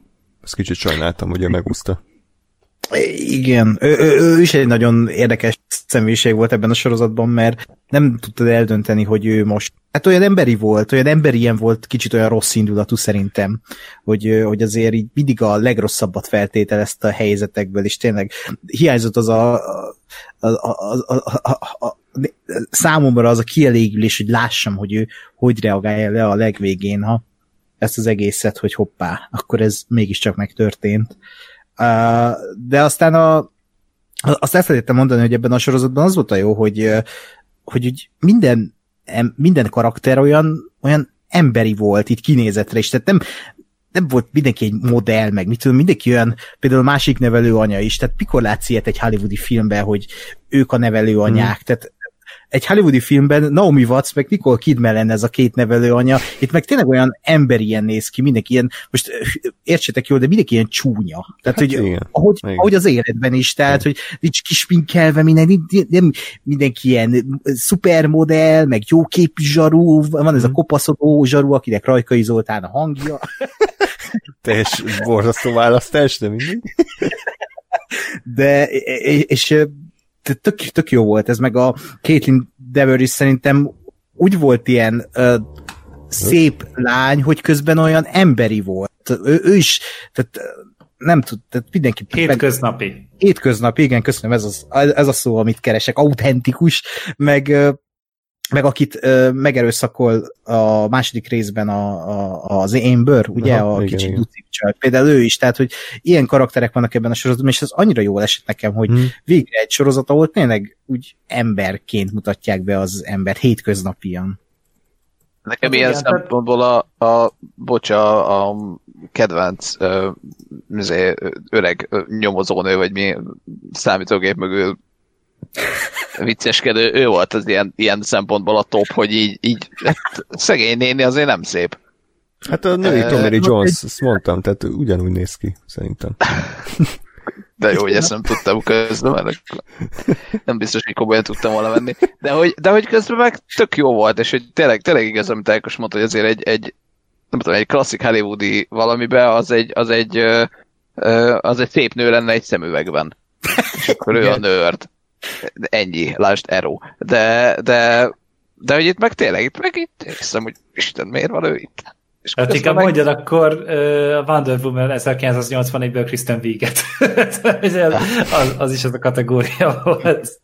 Ezt kicsit sajnáltam, hogy ő megúszta. Igen, ő, ő, ő is egy nagyon érdekes személyiség volt ebben a sorozatban, mert nem tudtad eldönteni, hogy ő most Hát olyan emberi volt, olyan emberi ilyen volt, kicsit olyan rossz indulatú szerintem, hogy, hogy azért így mindig a legrosszabbat feltételezte a helyzetekből, és tényleg hiányzott az a, a, a, a, a, a, számomra az a kielégülés, hogy lássam, hogy ő hogy reagálja le a legvégén, ha ezt az egészet, hogy hoppá, akkor ez mégiscsak megtörtént. De aztán a, azt elfelejtettem mondani, hogy ebben a sorozatban az volt a jó, hogy, hogy minden minden karakter olyan, olyan emberi volt itt kinézetre is, tehát nem, nem volt mindenki egy modell, meg mit tudom, mindenki olyan, például másik nevelő anya is, tehát mikor látsz ilyet egy hollywoodi filmben, hogy ők a nevelő anyák, hmm. tehát egy hollywoodi filmben Naomi Watts meg Nicole Kidman lenne ez a két nevelő anya, itt meg tényleg olyan emberien néz ki, mindenki ilyen, most értsétek jól, de mindenki ilyen csúnya. Tehát, hát, hogy igen, ahogy, igen. ahogy, az életben is, tehát, igen. hogy nincs kispinkelve minden, nem mindenki ilyen szupermodell, meg jó képű zsarú, van ez a mhm. kopaszodó zsarú, akinek Rajkai Zoltán a hangja. [laughs] Teljes borzasztó választás, de mindig. De, és tök, tök jó volt ez, meg a Caitlin Dever is szerintem úgy volt ilyen uh, szép lány, hogy közben olyan emberi volt. Ő, ő is, tehát nem tud, tehát mindenki... Hétköznapi. Hétköznapi, igen, köszönöm, ez, az, ez a szó, amit keresek, autentikus, meg meg akit ö, megerőszakol a második részben a, a, az Amber, ugye, Aha, a igen, kicsit ducik csaj. Például ő is, tehát, hogy ilyen karakterek vannak ebben a sorozatban, és ez annyira jól esett nekem, hogy hmm. végre egy sorozat, ahol tényleg úgy emberként mutatják be az ember hétköznapian. Nekem hát ilyen igen, szempontból a, a bocsa, a kedvenc ö, mizé, öreg nyomozónő, vagy mi számítógép mögül vicceskedő, ő volt az ilyen, ilyen szempontból a top, hogy így, így hát szegény néni azért nem szép. Hát a női Tommy Jones, ezt mondtam, tehát ugyanúgy néz ki, szerintem. [laughs] De jó, hogy ezt nem tudtam közben, mert nem biztos, hogy komolyan tudtam volna venni. De hogy, de hogy közben meg tök jó volt, és hogy tényleg, tényleg igaz, amit Ákos mondta, hogy azért egy, egy nem tudom, egy klasszik hollywoodi valamibe, az egy, az egy, az egy szép nő lenne egy szemüvegben. És akkor ő a nőrt. Ennyi, lásd Ero. De, de, de hogy itt meg tényleg, itt meg itt hiszem, hogy Isten, miért van ő itt? És hát inkább meg... mondjad akkor uh, Wonder Woman 1984-ből Kristen Wiig-et. [laughs] az, az is az a kategória volt.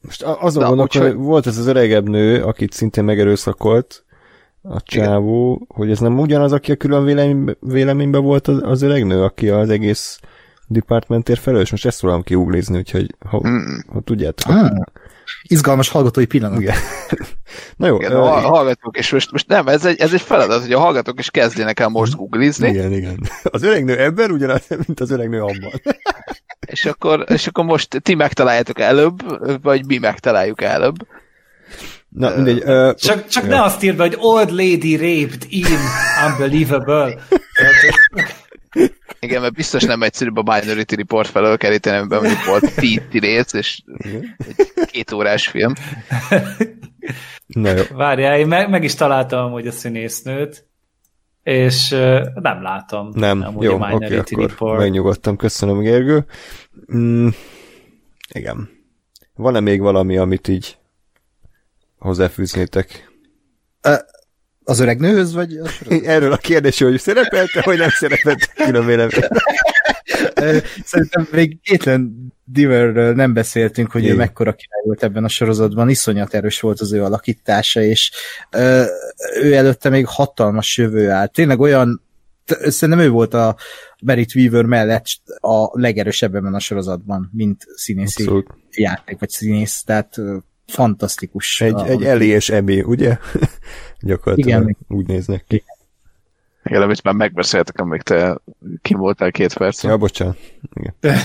Most azon gondolok, hogy volt ez az öregebb nő, akit szintén megerőszakolt, a csávó, Igen. hogy ez nem ugyanaz, aki a külön vélemény, véleményben volt az, az öreg nő, aki az egész departmentért felelős. Most ezt tudom kiuglizni, úgyhogy ha, mm. ha tudjátok. Ah. Izgalmas hallgatói pillanat. Igen. [laughs] Na jó. Igen, uh, a hallgatók, és most, most nem, ez egy, ez egy feladat, hogy a hallgatók is kezdjenek el most googlizni. Igen, igen. [laughs] Az öregnő ebben ugyanaz, mint az öregnő abban. [laughs] és, akkor, és akkor most ti megtaláljátok előbb, vagy mi megtaláljuk előbb. Na, mindegy. Uh, csak csak ja. ne azt írd be, hogy old lady raped in unbelievable. Igen, mert biztos nem egyszerűbb a Minority Report felől keríteni, amiben mondjuk volt tíz rész, és egy két órás film. Na jó. Várjál, én meg, meg is találtam hogy a színésznőt, és uh, nem látom. Nem, jó, oké, okay, akkor Report. megnyugodtam, köszönöm, Gergő. Mm, igen. Van-e még valami, amit így hozzáfűznétek? Az öreg nőhöz, vagy a [laughs] Erről a kérdés, hogy szerepelte, vagy nem szerepelt külön vélemény. Szerintem még Caitlin Diverről nem beszéltünk, hogy Igen. ő mekkora király volt ebben a sorozatban, iszonyat erős volt az ő alakítása, és ö, ő előtte még hatalmas jövő állt. Tényleg olyan, szerintem ő volt a Merit Weaver mellett a legerősebb ebben a sorozatban, mint színészi Abszolút. játék, vagy színész, tehát fantasztikus. Egy, a, egy Eli és Emi, ugye? [laughs] Gyakorlatilag Igen. úgy néznek ki. Igen, amit már megbeszéltek, amíg te kim voltál két perc. Ja, bocsánat. Igen. [laughs]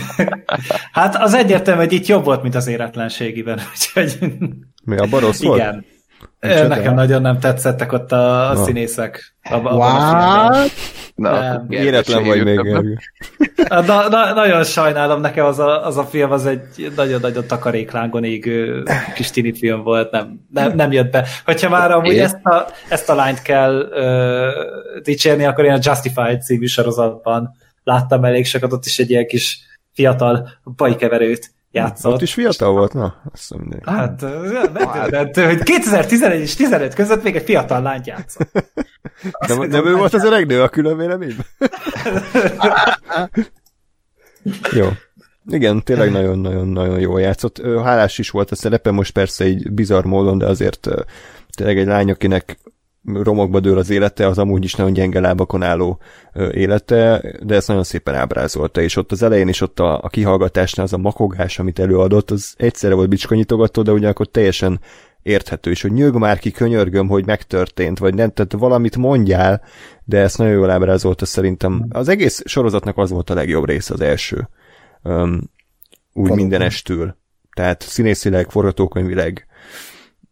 hát az egyértelmű, hogy itt jobb volt, mint az éretlenségiben. [laughs] Úgyhogy... Mi, a barosz volt? Igen. Micsoda? Nekem nagyon nem tetszettek ott a, a színészek. A, a What? Na, éretlen vagy még. Na, na, nagyon sajnálom, nekem az a, az a film az egy nagyon-nagyon takaréklángon égő kis tini film volt, nem, nem, nem jött be. Hogyha már amúgy ezt a, ezt a lányt kell uh, dicsérni, akkor én a Justified című sorozatban láttam elég sokat, ott is egy ilyen kis fiatal bajkeverőt játszott. Ott is fiatal volt? Na, azt mondom, Hát, megdöbbentő, hogy 2011 és 15 között még egy fiatal lányt játszott. [laughs] Nem, nem ő volt az öreg nő a külön véleményben? [laughs] Jó. Igen, tényleg nagyon-nagyon-nagyon jól játszott. Hálás is volt a szerepe, most persze egy bizarr módon, de azért tényleg egy lány, akinek romokba dől az élete, az amúgy is nagyon gyenge lábakon álló élete, de ezt nagyon szépen ábrázolta, és ott az elején is ott a, a kihallgatásnál az a makogás, amit előadott, az egyszerre volt bicskanyitogató, de ugyanakkor teljesen érthető, és hogy nyög már ki, könyörgöm, hogy megtörtént, vagy nem, tehát valamit mondjál, de ezt nagyon jól ábrázolta szerintem. Az egész sorozatnak az volt a legjobb rész az első. Um, úgy Valóban. mindenestől. Tehát színészileg, forgatókönyvileg,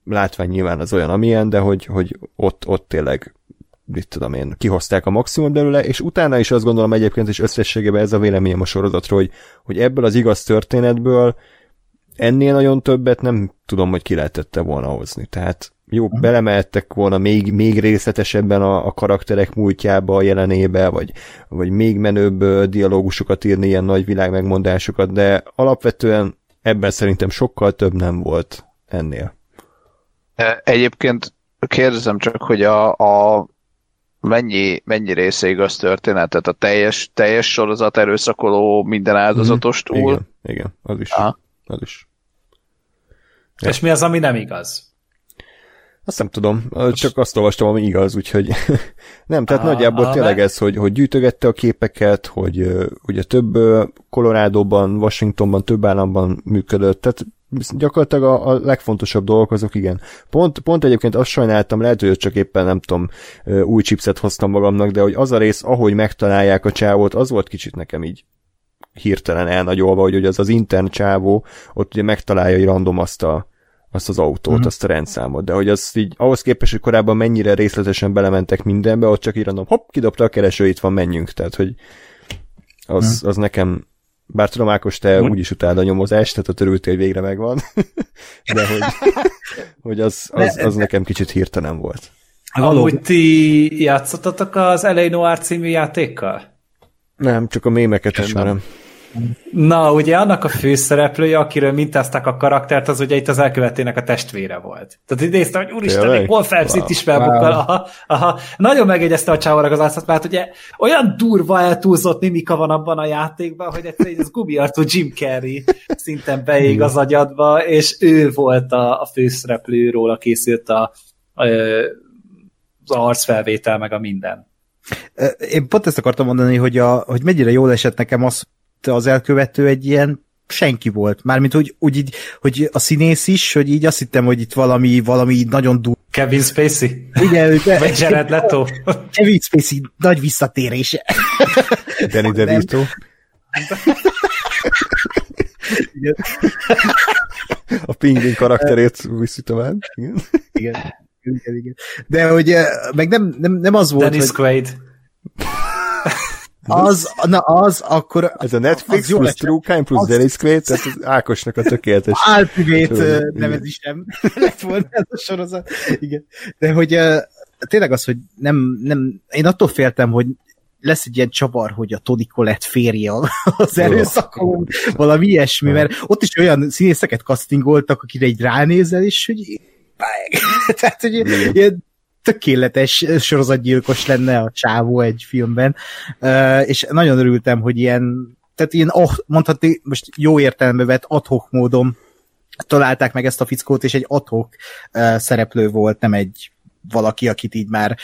látvány nyilván az olyan, amilyen, de hogy, hogy ott, ott tényleg mit tudom én, kihozták a maximum belőle, és utána is azt gondolom egyébként, és összességében ez a véleményem a sorozatról, hogy, hogy ebből az igaz történetből ennél nagyon többet nem tudom, hogy ki lehetette volna hozni. Tehát jó, belemeltek volna még, még részletesebben a, a karakterek múltjába, a jelenébe, vagy, vagy még menőbb dialógusokat írni, ilyen nagy világ megmondásokat, de alapvetően ebben szerintem sokkal több nem volt ennél. Egyébként kérdezem csak, hogy a, a mennyi, mennyi része igaz történet? Tehát a teljes, teljes sorozat erőszakoló minden áldozatos túl? Igen, igen, az is. Aha. Az is. Ja. És mi az, ami nem igaz? Azt nem tudom, csak azt olvastam, ami igaz, úgyhogy [laughs] nem, tehát ah, nagyjából ah, tényleg ez, hogy, hogy gyűjtögette a képeket, hogy ugye több Colorado-ban, Washingtonban, több államban működött, tehát gyakorlatilag a, a legfontosabb dolgok azok igen. Pont, pont egyébként azt sajnáltam, lehet, hogy csak éppen nem tudom, új chipset hoztam magamnak, de hogy az a rész, ahogy megtalálják a csávót, az volt kicsit nekem így hirtelen elnagyolva, hogy, hogy az az intern csávó ott ugye megtalálja, hogy random azt a, azt az autót, uh-huh. azt a rendszámot, de hogy az így ahhoz képest, hogy korábban mennyire részletesen belementek mindenbe, ott csak így random, hopp, kidobta a kereső, itt van, menjünk, tehát hogy az, uh-huh. az nekem bár tudom, Ákos, te úgy is utáld a nyomozást, tehát a törültél, hogy végre megvan, [laughs] de hogy, [laughs] hogy az, az, az nekem kicsit hirtelen volt. Amúgy ti játszottatok az L.A. Noir című játékkal? Nem, csak a mémeket ismerem. Na, ugye annak a főszereplője, akiről mintázták a karaktert, az ugye itt az elkövetének a testvére volt. Tehát idézte, hogy úristen, még hol wow. is felbukkal. Wow. Aha, aha. Nagyon megegyezte a csávorak az arcát, mert ugye olyan durva eltúlzott mimika van abban a játékban, hogy egyszerűen ez gumiartú Jim Carrey szinten beég az agyadba, és ő volt a, a főszereplő, róla készült a, a, az arcfelvétel, meg a minden. Én pont ezt akartam mondani, hogy, a, hogy mennyire jól esett nekem az, az elkövető egy ilyen senki volt. Mármint, hogy, úgy így, hogy a színész is, hogy így azt hittem, hogy itt valami, valami nagyon dur. Kevin Spacey? Igen. De, Vagy Jared Leto? Kevin Spacey nagy visszatérése. Danny DeVito. a pingvin karakterét viszi tovább. Igen. igen. Igen, igen. De hogy meg nem, nem, nem az volt, Dennis hogy... Quaid. Az, na az, akkor... Ez a Netflix plusz True Crime plusz az... Dennis Quaid, tehát az Ákosnak a tökéletes... Ultimate nevezésem [laughs] lett volna ez a sorozat. Igen. De hogy tényleg az, hogy nem, nem, én attól féltem, hogy lesz egy ilyen csavar, hogy a Tony Collette férje az erőszakon, valami ilyesmi, mert ott is olyan színészeket castingoltak, akire egy ránézel, és hogy [laughs] Tehát, hogy ilyen tökéletes sorozatgyilkos lenne a csávó egy filmben, és nagyon örültem, hogy ilyen, tehát ilyen, oh, mondhatni, most jó értelembe vett adhok módon találták meg ezt a fickót, és egy adhok szereplő volt, nem egy valaki, akit így már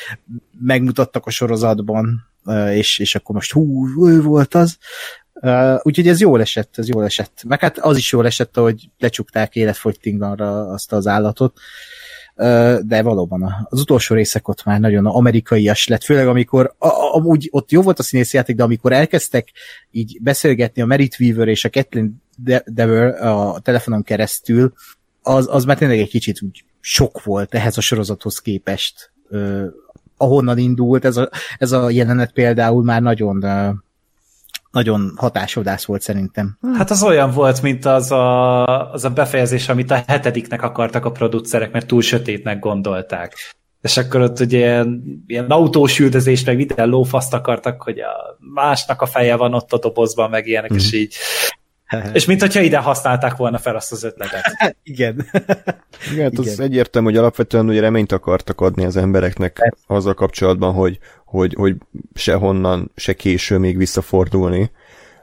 megmutattak a sorozatban, és, és akkor most hú, ő volt az. Úgyhogy ez jól esett, ez jól esett. Meg hát az is jól esett, hogy lecsukták életfogytiglanra azt az állatot. De valóban az utolsó részek ott már nagyon amerikaias lett, főleg amikor amúgy ott jó volt a színészjáték, de amikor elkezdtek így beszélgetni a Merit Weaver és a Kathleen Dever a telefonon keresztül, az, az már tényleg egy kicsit úgy sok volt ehhez a sorozathoz képest. ahonnan indult, ez a, ez a jelenet például már nagyon nagyon hatásodász volt szerintem. Hát az olyan volt, mint az a, az a befejezés, amit a hetediknek akartak a producerek, mert túl sötétnek gondolták. És akkor ott ugye ilyen, ilyen autós üldözés, meg minden lófaszt akartak, hogy a másnak a feje van ott a dobozban, meg ilyenek, mm. és így [laughs] És mint hogyha ide használták volna fel azt az ötletet. [laughs] Igen. [laughs] Igen, hát az egyértelmű, hogy alapvetően ugye reményt akartak adni az embereknek azzal kapcsolatban, hogy, hogy, hogy sehonnan, se késő még visszafordulni.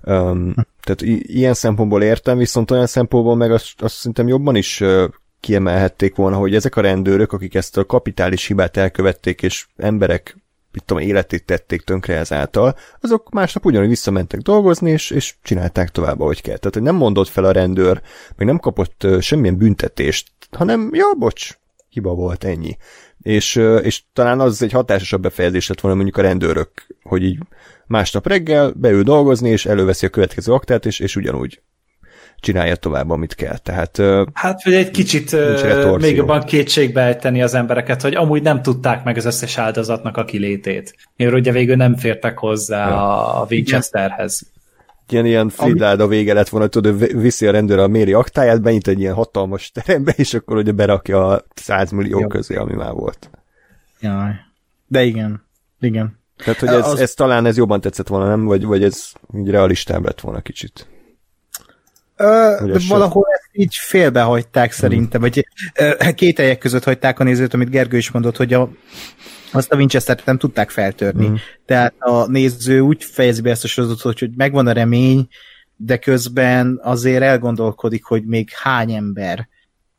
Um, tehát i- ilyen szempontból értem, viszont olyan szempontból meg azt, azt szerintem jobban is uh, kiemelhették volna, hogy ezek a rendőrök, akik ezt a kapitális hibát elkövették, és emberek mit tudom, életét tették tönkre ezáltal, azok másnap ugyanúgy visszamentek dolgozni, és, és csinálták tovább, ahogy kell. Tehát, hogy nem mondott fel a rendőr, meg nem kapott uh, semmilyen büntetést, hanem, ja, bocs, hiba volt ennyi. És, uh, és talán az egy hatásosabb befejezés lett volna mondjuk a rendőrök, hogy így másnap reggel beül dolgozni, és előveszi a következő aktát, és, és ugyanúgy csinálja tovább, amit kell. Tehát Hát, hogy egy kicsit még jobban kétségbe ejteni az embereket, hogy amúgy nem tudták meg az összes áldozatnak a kilétét. Miért ugye végül nem fértek hozzá Ja. a Winchesterhez. ilyen, ilyen Fridáld a vége lett volna, tudod, viszi a rendőr a méri aktáját, benyit egy ilyen hatalmas terembe, és akkor ugye berakja a 100 millió Jó. közé, ami már volt. Jaj. De igen. Igen. Tehát, hogy ez, Az- ez talán ez jobban tetszett volna, nem? Vagy, vagy ez így realistább lett volna kicsit. Ö, de valahol ezt így félbehagyták szerintem, vagy ö, két helyek között hagyták a nézőt, amit Gergő is mondott, hogy a, azt a Winchester-t nem tudták feltörni. Mhm. Mm. Tehát a néző úgy fejezi be ezt a sorozatot, hogy, megvan a remény, de közben azért elgondolkodik, hogy még hány ember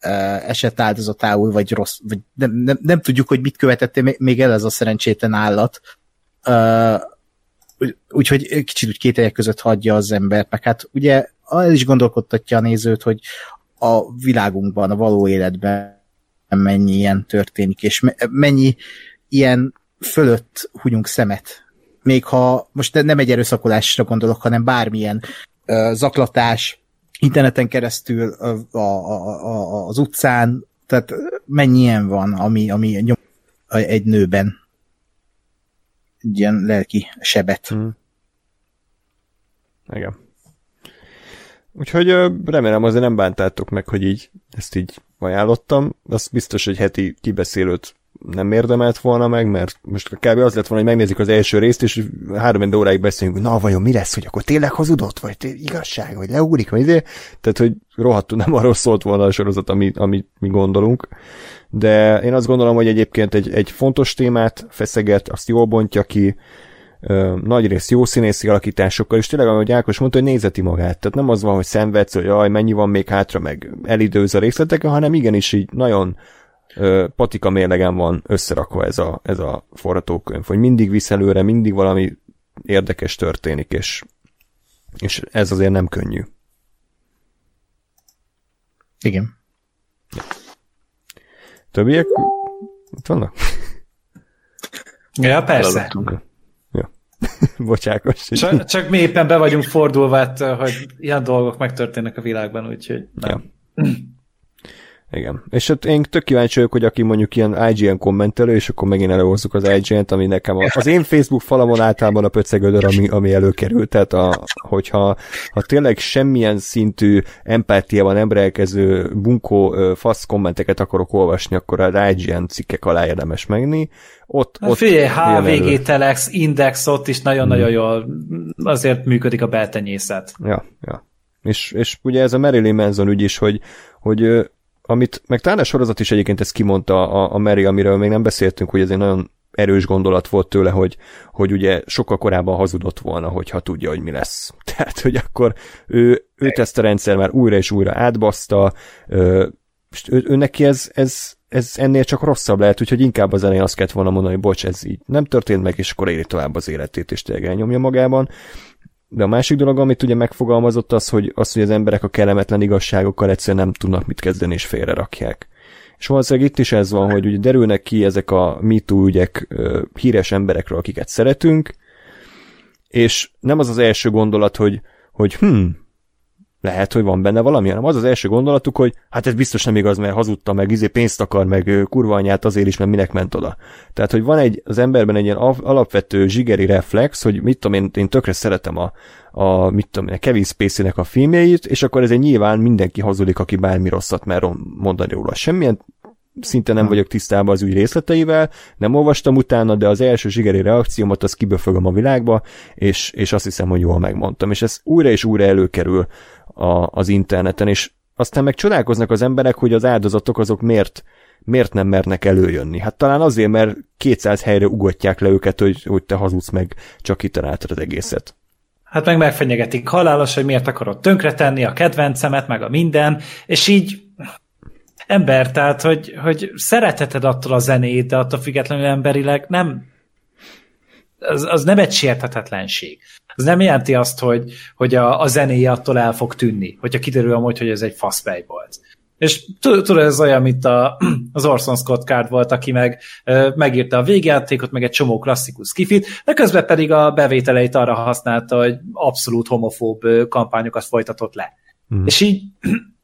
ö, esett áldozatául, vagy rossz, vagy nem, nem, nem tudjuk, hogy mit követett még- el ez a szerencsétlen állat. Úgyhogy kicsit úgy két helyek között hagyja az embert, meg hát ugye el is gondolkodtatja a nézőt, hogy a világunkban, a való életben mennyi ilyen történik, és me- mennyi ilyen fölött hunyunk szemet. Még ha most ne- nem egy erőszakolásra gondolok, hanem bármilyen ö, zaklatás, interneten keresztül a, a, a, az utcán, tehát mennyi ilyen van, ami, ami nyom egy nőben egy ilyen lelki sebet. Mm. Igen. Úgyhogy remélem azért nem bántátok meg, hogy így ezt így ajánlottam. Az biztos, hogy heti kibeszélőt nem érdemelt volna meg, mert most kb. az lett volna, hogy megnézik az első részt, és három óráig beszélünk, na vajon mi lesz, hogy akkor tényleg hazudott, vagy igazság, vagy leugrik, vagy izé. Tehát, hogy rohadtul nem arról szólt volna a sorozat, amit ami mi gondolunk. De én azt gondolom, hogy egyébként egy, egy fontos témát feszeget, azt jól bontja ki, ö, nagy rész jó színészi alakításokkal, és tényleg, ahogy Ákos mondta, hogy nézeti magát. Tehát nem az van, hogy szenvedsz, hogy jaj, mennyi van még hátra, meg elidőz a részleteken, hanem igenis így nagyon ö, patika mérlegen van összerakva ez a, ez a forgatókönyv, hogy mindig visz előre, mindig valami érdekes történik, és, és ez azért nem könnyű. Igen. Többiek itt vannak? Ja, persze. Elaludtunk. [laughs] Bocsákos. Csak, csak mi éppen be vagyunk fordulva, hát, hogy ilyen dolgok megtörténnek a világban, úgyhogy nem. Ja. [clears throat] Igen. És hát én tök kíváncsi vagyok, hogy aki mondjuk ilyen IGN kommentelő, és akkor megint előhozzuk az IGN-t, ami nekem a, az én Facebook falamon általában a pöcegödör, ami, ami előkerült, tehát a, hogyha ha tényleg semmilyen szintű empátiával nem rendelkező bunkó fasz kommenteket akarok olvasni, akkor az IGN cikkek alá érdemes megni. Ott, ott figyelj. HVG Telex, Index, ott is nagyon-nagyon jól azért működik a beltenyészet. Ja, ja. És, és ugye ez a Marilyn Manson ügy is, hogy, hogy amit, meg talán a sorozat is egyébként ezt kimondta a, a Mary, amiről még nem beszéltünk, hogy ez egy nagyon erős gondolat volt tőle, hogy, hogy ugye sokkal korábban hazudott volna, hogyha tudja, hogy mi lesz. [laughs] Tehát, hogy akkor ő, őt ezt a rendszer már újra és újra átbaszta, ő, ő neki ez, ez, ez ennél csak rosszabb lehet, úgyhogy inkább az elején azt kellett volna mondani, hogy bocs, ez így nem történt meg, és akkor éli tovább az életét, és tényleg elnyomja magában. De a másik dolog, amit ugye megfogalmazott, az, hogy, az, hogy az emberek a kellemetlen igazságokkal egyszerűen nem tudnak mit kezdeni, és félre rakják. És valószínűleg itt is ez van, hogy ugye derülnek ki ezek a MeToo ügyek híres emberekről, akiket szeretünk, és nem az az első gondolat, hogy, hogy hm, lehet, hogy van benne valami, hanem az az első gondolatuk, hogy hát ez biztos nem igaz, mert hazudta, meg izé pénzt akar, meg kurva anyát azért is, mert minek ment oda. Tehát, hogy van egy, az emberben egy ilyen al- alapvető zsigeri reflex, hogy mit tudom én, én tökre szeretem a, a mit tudom én, a Kevin Spacey-nek a filmjeit, és akkor ez egy nyilván mindenki hazudik, aki bármi rosszat mer mondani róla. Semmilyen szinte nem vagyok tisztában az ügy részleteivel, nem olvastam utána, de az első zsigeri reakciómat az kiböfögöm a világba, és, és azt hiszem, hogy jól megmondtam. És ez újra és újra előkerül a, az interneten, és aztán meg csodálkoznak az emberek, hogy az áldozatok azok miért, miért nem mernek előjönni. Hát talán azért, mert 200 helyre ugatják le őket, hogy, hogy te hazudsz meg, csak kitaláltad az egészet. Hát meg megfenyegetik halálos, hogy miért akarod tönkretenni a kedvencemet, meg a minden, és így ember, tehát, hogy, hogy szereteted attól a zenét, de attól függetlenül emberileg nem az, az nem egy sérthetetlenség. Az nem jelenti azt, hogy, hogy a, a zenéje attól el fog tűnni, hogyha kiderül amúgy, hogy ez egy faszfej volt. És tudod, ez olyan, mint a, [clears throat] az Orson Scott Card volt, aki meg megírta a végjátékot, meg egy csomó klasszikus kifit, de közben pedig a bevételeit arra használta, hogy abszolút homofób kampányokat folytatott le. Mm. És így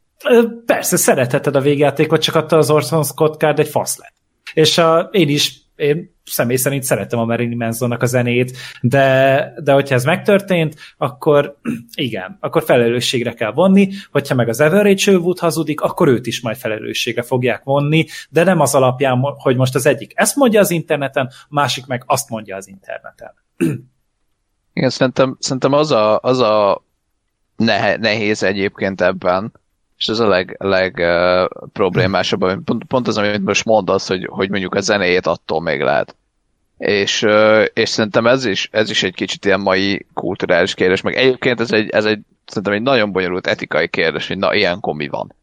[clears throat] persze szeretheted a végjátékot, csak attól az Orson Scott Card egy fasz lett. És a, én is én személy szerint szeretem a Marilyn Mansonnak a zenét, de, de hogyha ez megtörtént, akkor [clears throat] igen, akkor felelősségre kell vonni, hogyha meg az Everett Sherwood hazudik, akkor őt is majd felelősségre fogják vonni, de nem az alapján, hogy most az egyik ezt mondja az interneten, a másik meg azt mondja az interneten. Igen, szerintem, szerintem az a, az a nehéz egyébként ebben, és ez a leg, leg uh, problémásabb, pont, pont az, amit most mondasz, hogy, hogy mondjuk a zenéjét attól még lehet. És, uh, és szerintem ez is, ez is egy kicsit ilyen mai kulturális kérdés, meg egyébként ez egy, ez egy szerintem egy nagyon bonyolult etikai kérdés, hogy na, ilyenkor mi van.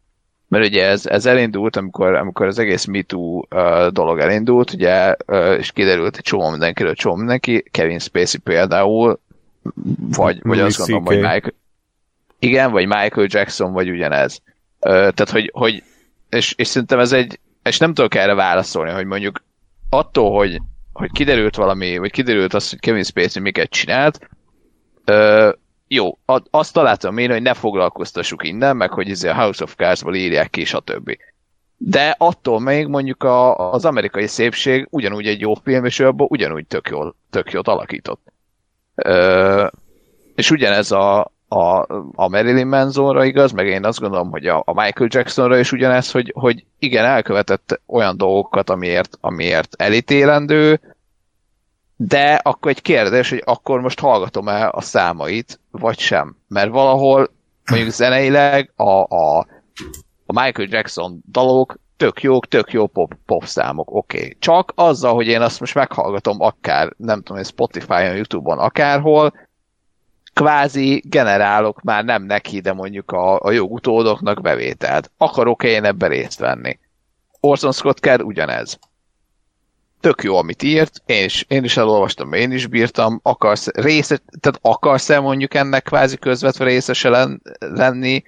Mert ugye ez, ez elindult, amikor, amikor az egész MeToo uh, dolog elindult, ugye, uh, és kiderült egy csomó mindenkiről, csomó mindenki, Kevin Spacey például, vagy, vagy azt gondolom, hogy Michael, igen, vagy Michael Jackson, vagy ugyanez. Ö, tehát, hogy, hogy és, és szerintem ez egy, és nem tudok erre válaszolni, hogy mondjuk attól, hogy, hogy kiderült valami, vagy kiderült az, hogy Kevin Spacey miket csinált, ö, jó, azt találtam én, hogy ne foglalkoztassuk innen, meg hogy izé a House of Cards-ból írják ki, stb. De attól még mondjuk a, az amerikai szépség ugyanúgy egy jó film, és ő abból ugyanúgy tök jól, tök jól alakított. Ö, és ugyanez a, a, a Marilyn Mansonra igaz, meg én azt gondolom, hogy a, a Michael Jacksonra is ugyanez, hogy, hogy igen, elkövetett olyan dolgokat, amiért, amiért elítélendő, de akkor egy kérdés, hogy akkor most hallgatom el a számait, vagy sem. Mert valahol mondjuk zeneileg a, a, a Michael Jackson dalok tök jók, tök jó pop, pop számok, oké. Okay. Csak azzal, hogy én azt most meghallgatom akár, nem tudom, Spotify-on, Youtube-on, akárhol, kvázi generálok már nem neki, de mondjuk a, a jogutódoknak bevételt. Akarok-e én ebben részt venni? Orson Scott Card ugyanez. Tök jó, amit írt, én is, én is elolvastam, én is bírtam, akarsz része, tehát akarsz-e mondjuk ennek kvázi közvetve részese len, lenni,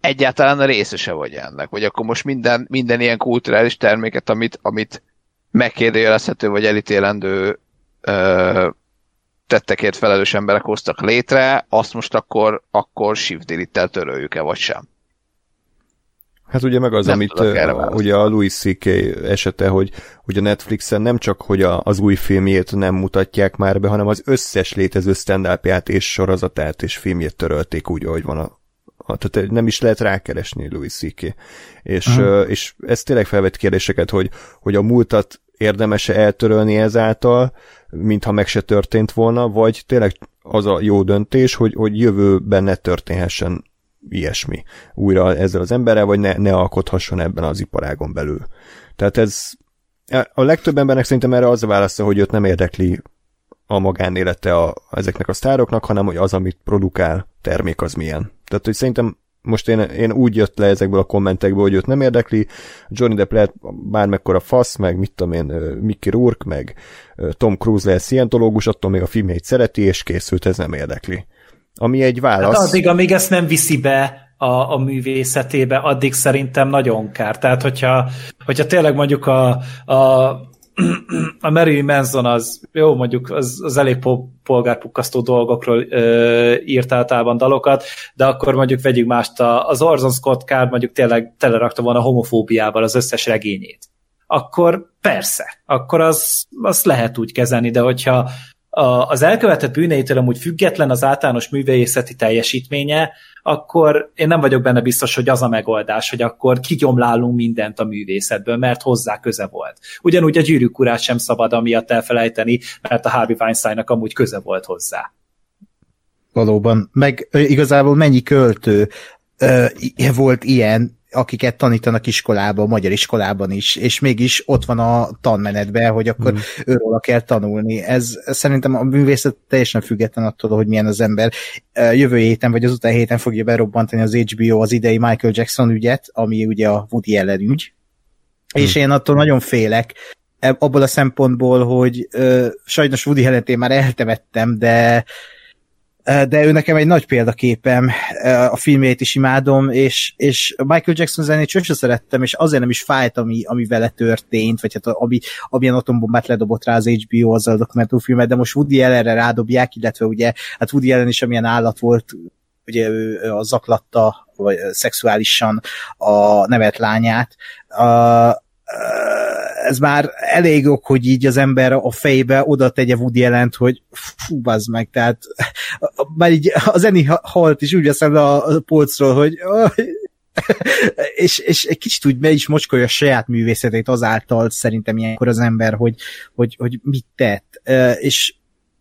egyáltalán részese vagy ennek, vagy akkor most minden, minden ilyen kulturális terméket, amit, amit megkérdőjelezhető vagy elítélendő ö, tettekért felelős emberek hoztak létre, azt most akkor, akkor shift delete töröljük-e, vagy sem. Hát ugye meg az, nem amit ugye a Louis C.K. esete, hogy, hogy a Netflixen nem csak, hogy a, az új filmjét nem mutatják már be, hanem az összes létező stand és sorozatát és filmjét törölték úgy, ahogy van a, a tehát nem is lehet rákeresni Louis C.K. És, uh, és ez tényleg felvett kérdéseket, hogy, hogy a múltat érdemes eltörölni ezáltal, mintha meg se történt volna, vagy tényleg az a jó döntés, hogy, hogy jövőben ne történhessen ilyesmi újra ezzel az emberrel, vagy ne, ne alkothasson ebben az iparágon belül. Tehát ez a legtöbb embernek szerintem erre az a válasza, hogy őt nem érdekli a magánélete a, ezeknek a sztároknak, hanem hogy az, amit produkál termék, az milyen. Tehát, hogy szerintem most én, én úgy jött le ezekből a kommentekből, hogy őt nem érdekli, Johnny Depp lehet bármekkora fasz, meg mit tudom én, Mickey Rourke, meg Tom Cruise lesz szientológus, attól még a filmjeit szereti, és készült, ez nem érdekli. Ami egy válasz. Hát addig, amíg ezt nem viszi be a, a művészetébe, addig szerintem nagyon kár. Tehát, hogyha, hogyha tényleg mondjuk a, a a Mary Manson az, jó, mondjuk az, az elég polgárpukkasztó dolgokról ö, írt általában dalokat, de akkor mondjuk vegyük mást, a, az Orson Scott Card mondjuk tényleg telerakta volna homofóbiával az összes regényét. Akkor persze, akkor az, az lehet úgy kezelni, de hogyha az elkövetett bűneitől amúgy független az általános művészeti teljesítménye, akkor én nem vagyok benne biztos, hogy az a megoldás, hogy akkor kigyomlálunk mindent a művészetből, mert hozzá köze volt. Ugyanúgy a gyűrűk urát sem szabad amiatt elfelejteni, mert a Harvey Weinsteinnak amúgy köze volt hozzá. Valóban. Meg igazából mennyi költő volt ilyen, akiket tanítanak iskolában, magyar iskolában is, és mégis ott van a tanmenetben, hogy akkor mm. őróla kell tanulni. Ez szerintem a művészet teljesen független attól, hogy milyen az ember. Jövő héten, vagy az után héten fogja berobbantani az HBO az idei Michael Jackson ügyet, ami ugye a Woody Allen ügy. És én attól nagyon félek, eb- abból a szempontból, hogy ö, sajnos Woody allen én már eltemettem, de de ő nekem egy nagy példaképem, a filmjét is imádom, és, és Michael Jackson zenét sose szerettem, és azért nem is fájt, ami, ami vele történt, vagy hát ami, amilyen atombombát ledobott rá az HBO azzal a dokumentumfilmet, de most Woody Allenre rádobják, illetve ugye, hát Woody Allen is amilyen állat volt, ugye ő, a zaklatta, vagy szexuálisan a nevet lányát, a, ez már elég ok, hogy így az ember a fejbe oda tegye Woody jelent, hogy fú, bazd meg, tehát már így az Eni halt is úgy veszem a, polcról, hogy [laughs] és, és egy kicsit úgy be is mocskolja a saját művészetét azáltal szerintem ilyenkor az ember, hogy, hogy, hogy mit tett. És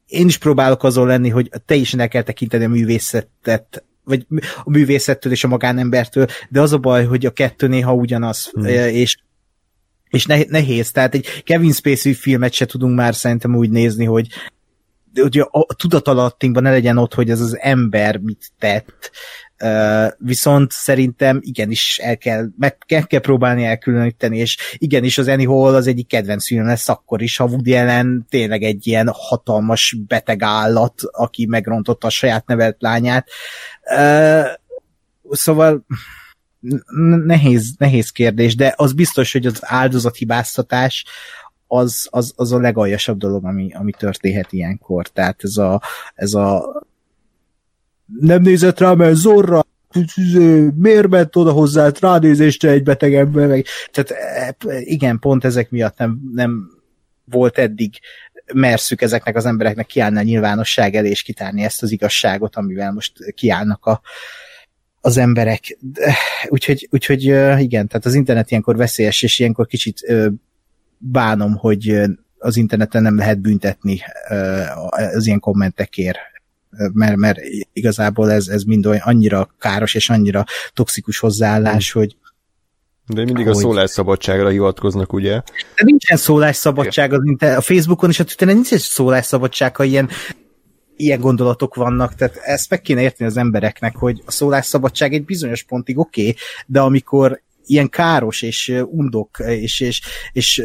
én is próbálok azon lenni, hogy teljesen el kell tekinteni a művészetet vagy a művészettől és a magánembertől, de az a baj, hogy a kettő néha ugyanaz, hmm. és és nehéz, tehát egy Kevin Spacey filmet se tudunk már szerintem úgy nézni, hogy hogy a, a tudatalattinkban ne legyen ott, hogy ez az ember mit tett, Uh, viszont szerintem igenis el kell, meg kell, kell próbálni elkülöníteni, és igenis az Annie Hall az egyik kedvenc film lesz akkor is, ha Woody Allen tényleg egy ilyen hatalmas beteg állat, aki megrontotta a saját nevelt lányát. Uh, szóval nehéz, nehéz kérdés, de az biztos, hogy az áldozathibáztatás az, az, az a legaljasabb dolog, ami, ami történhet ilyenkor. Tehát ez a, ez a nem nézett rá, mert zorra miért ment oda hozzá ránézésre egy beteg ember, meg, tehát igen, pont ezek miatt nem, nem volt eddig merszük ezeknek az embereknek kiállni a nyilvánosság elé, és kitárni ezt az igazságot, amivel most kiállnak a, az emberek. Úgyhogy, úgyhogy igen, tehát az internet ilyenkor veszélyes, és ilyenkor kicsit bánom, hogy az interneten nem lehet büntetni az ilyen kommentekért, mert, mert igazából ez, ez mind olyan annyira káros és annyira toxikus hozzáállás, hogy de mindig hogy... a szólásszabadságra hivatkoznak, ugye? De nincsen szólásszabadság az internet. A Facebookon és a Twitteren nincs szólásszabadság, ha ilyen ilyen gondolatok vannak, tehát ezt meg kéne érteni az embereknek, hogy a szólásszabadság egy bizonyos pontig oké, okay, de amikor ilyen káros és undok és, és, és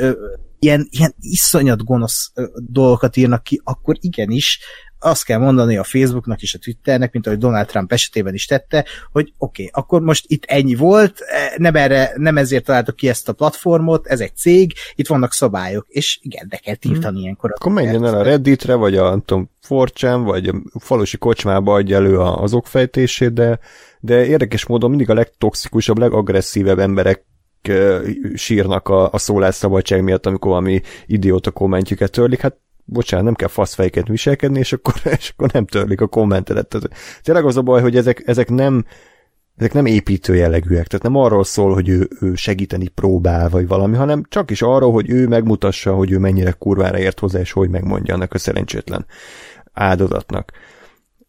ilyen, ilyen iszonyat gonosz dolgokat írnak ki, akkor igenis azt kell mondani a Facebooknak és a Twitternek, mint ahogy Donald Trump esetében is tette, hogy oké, okay, akkor most itt ennyi volt, nem, erre, nem ezért találtok ki ezt a platformot, ez egy cég, itt vannak szabályok, és igen, de kell tiltani hmm. ilyenkor. Akkor menjen el a Redditre, vagy a nem tudom, Forcsán, vagy a falusi kocsmába adja elő az okfejtését, de, de érdekes módon mindig a legtoxikusabb, legagresszívebb emberek sírnak a, a szólásszabadság miatt, amikor valami idióta kommentjüket törlik. Hát bocsánat, nem kell faszfejket viselkedni, és akkor, [laughs] és akkor nem törlik a kommentedet. Tehát, tényleg az a baj, hogy ezek, ezek nem ezek nem építő jellegűek, tehát nem arról szól, hogy ő, ő segíteni próbál, vagy valami, hanem csak is arról, hogy ő megmutassa, hogy ő mennyire kurvára ért hozzá, és hogy megmondja annak a szerencsétlen áldozatnak.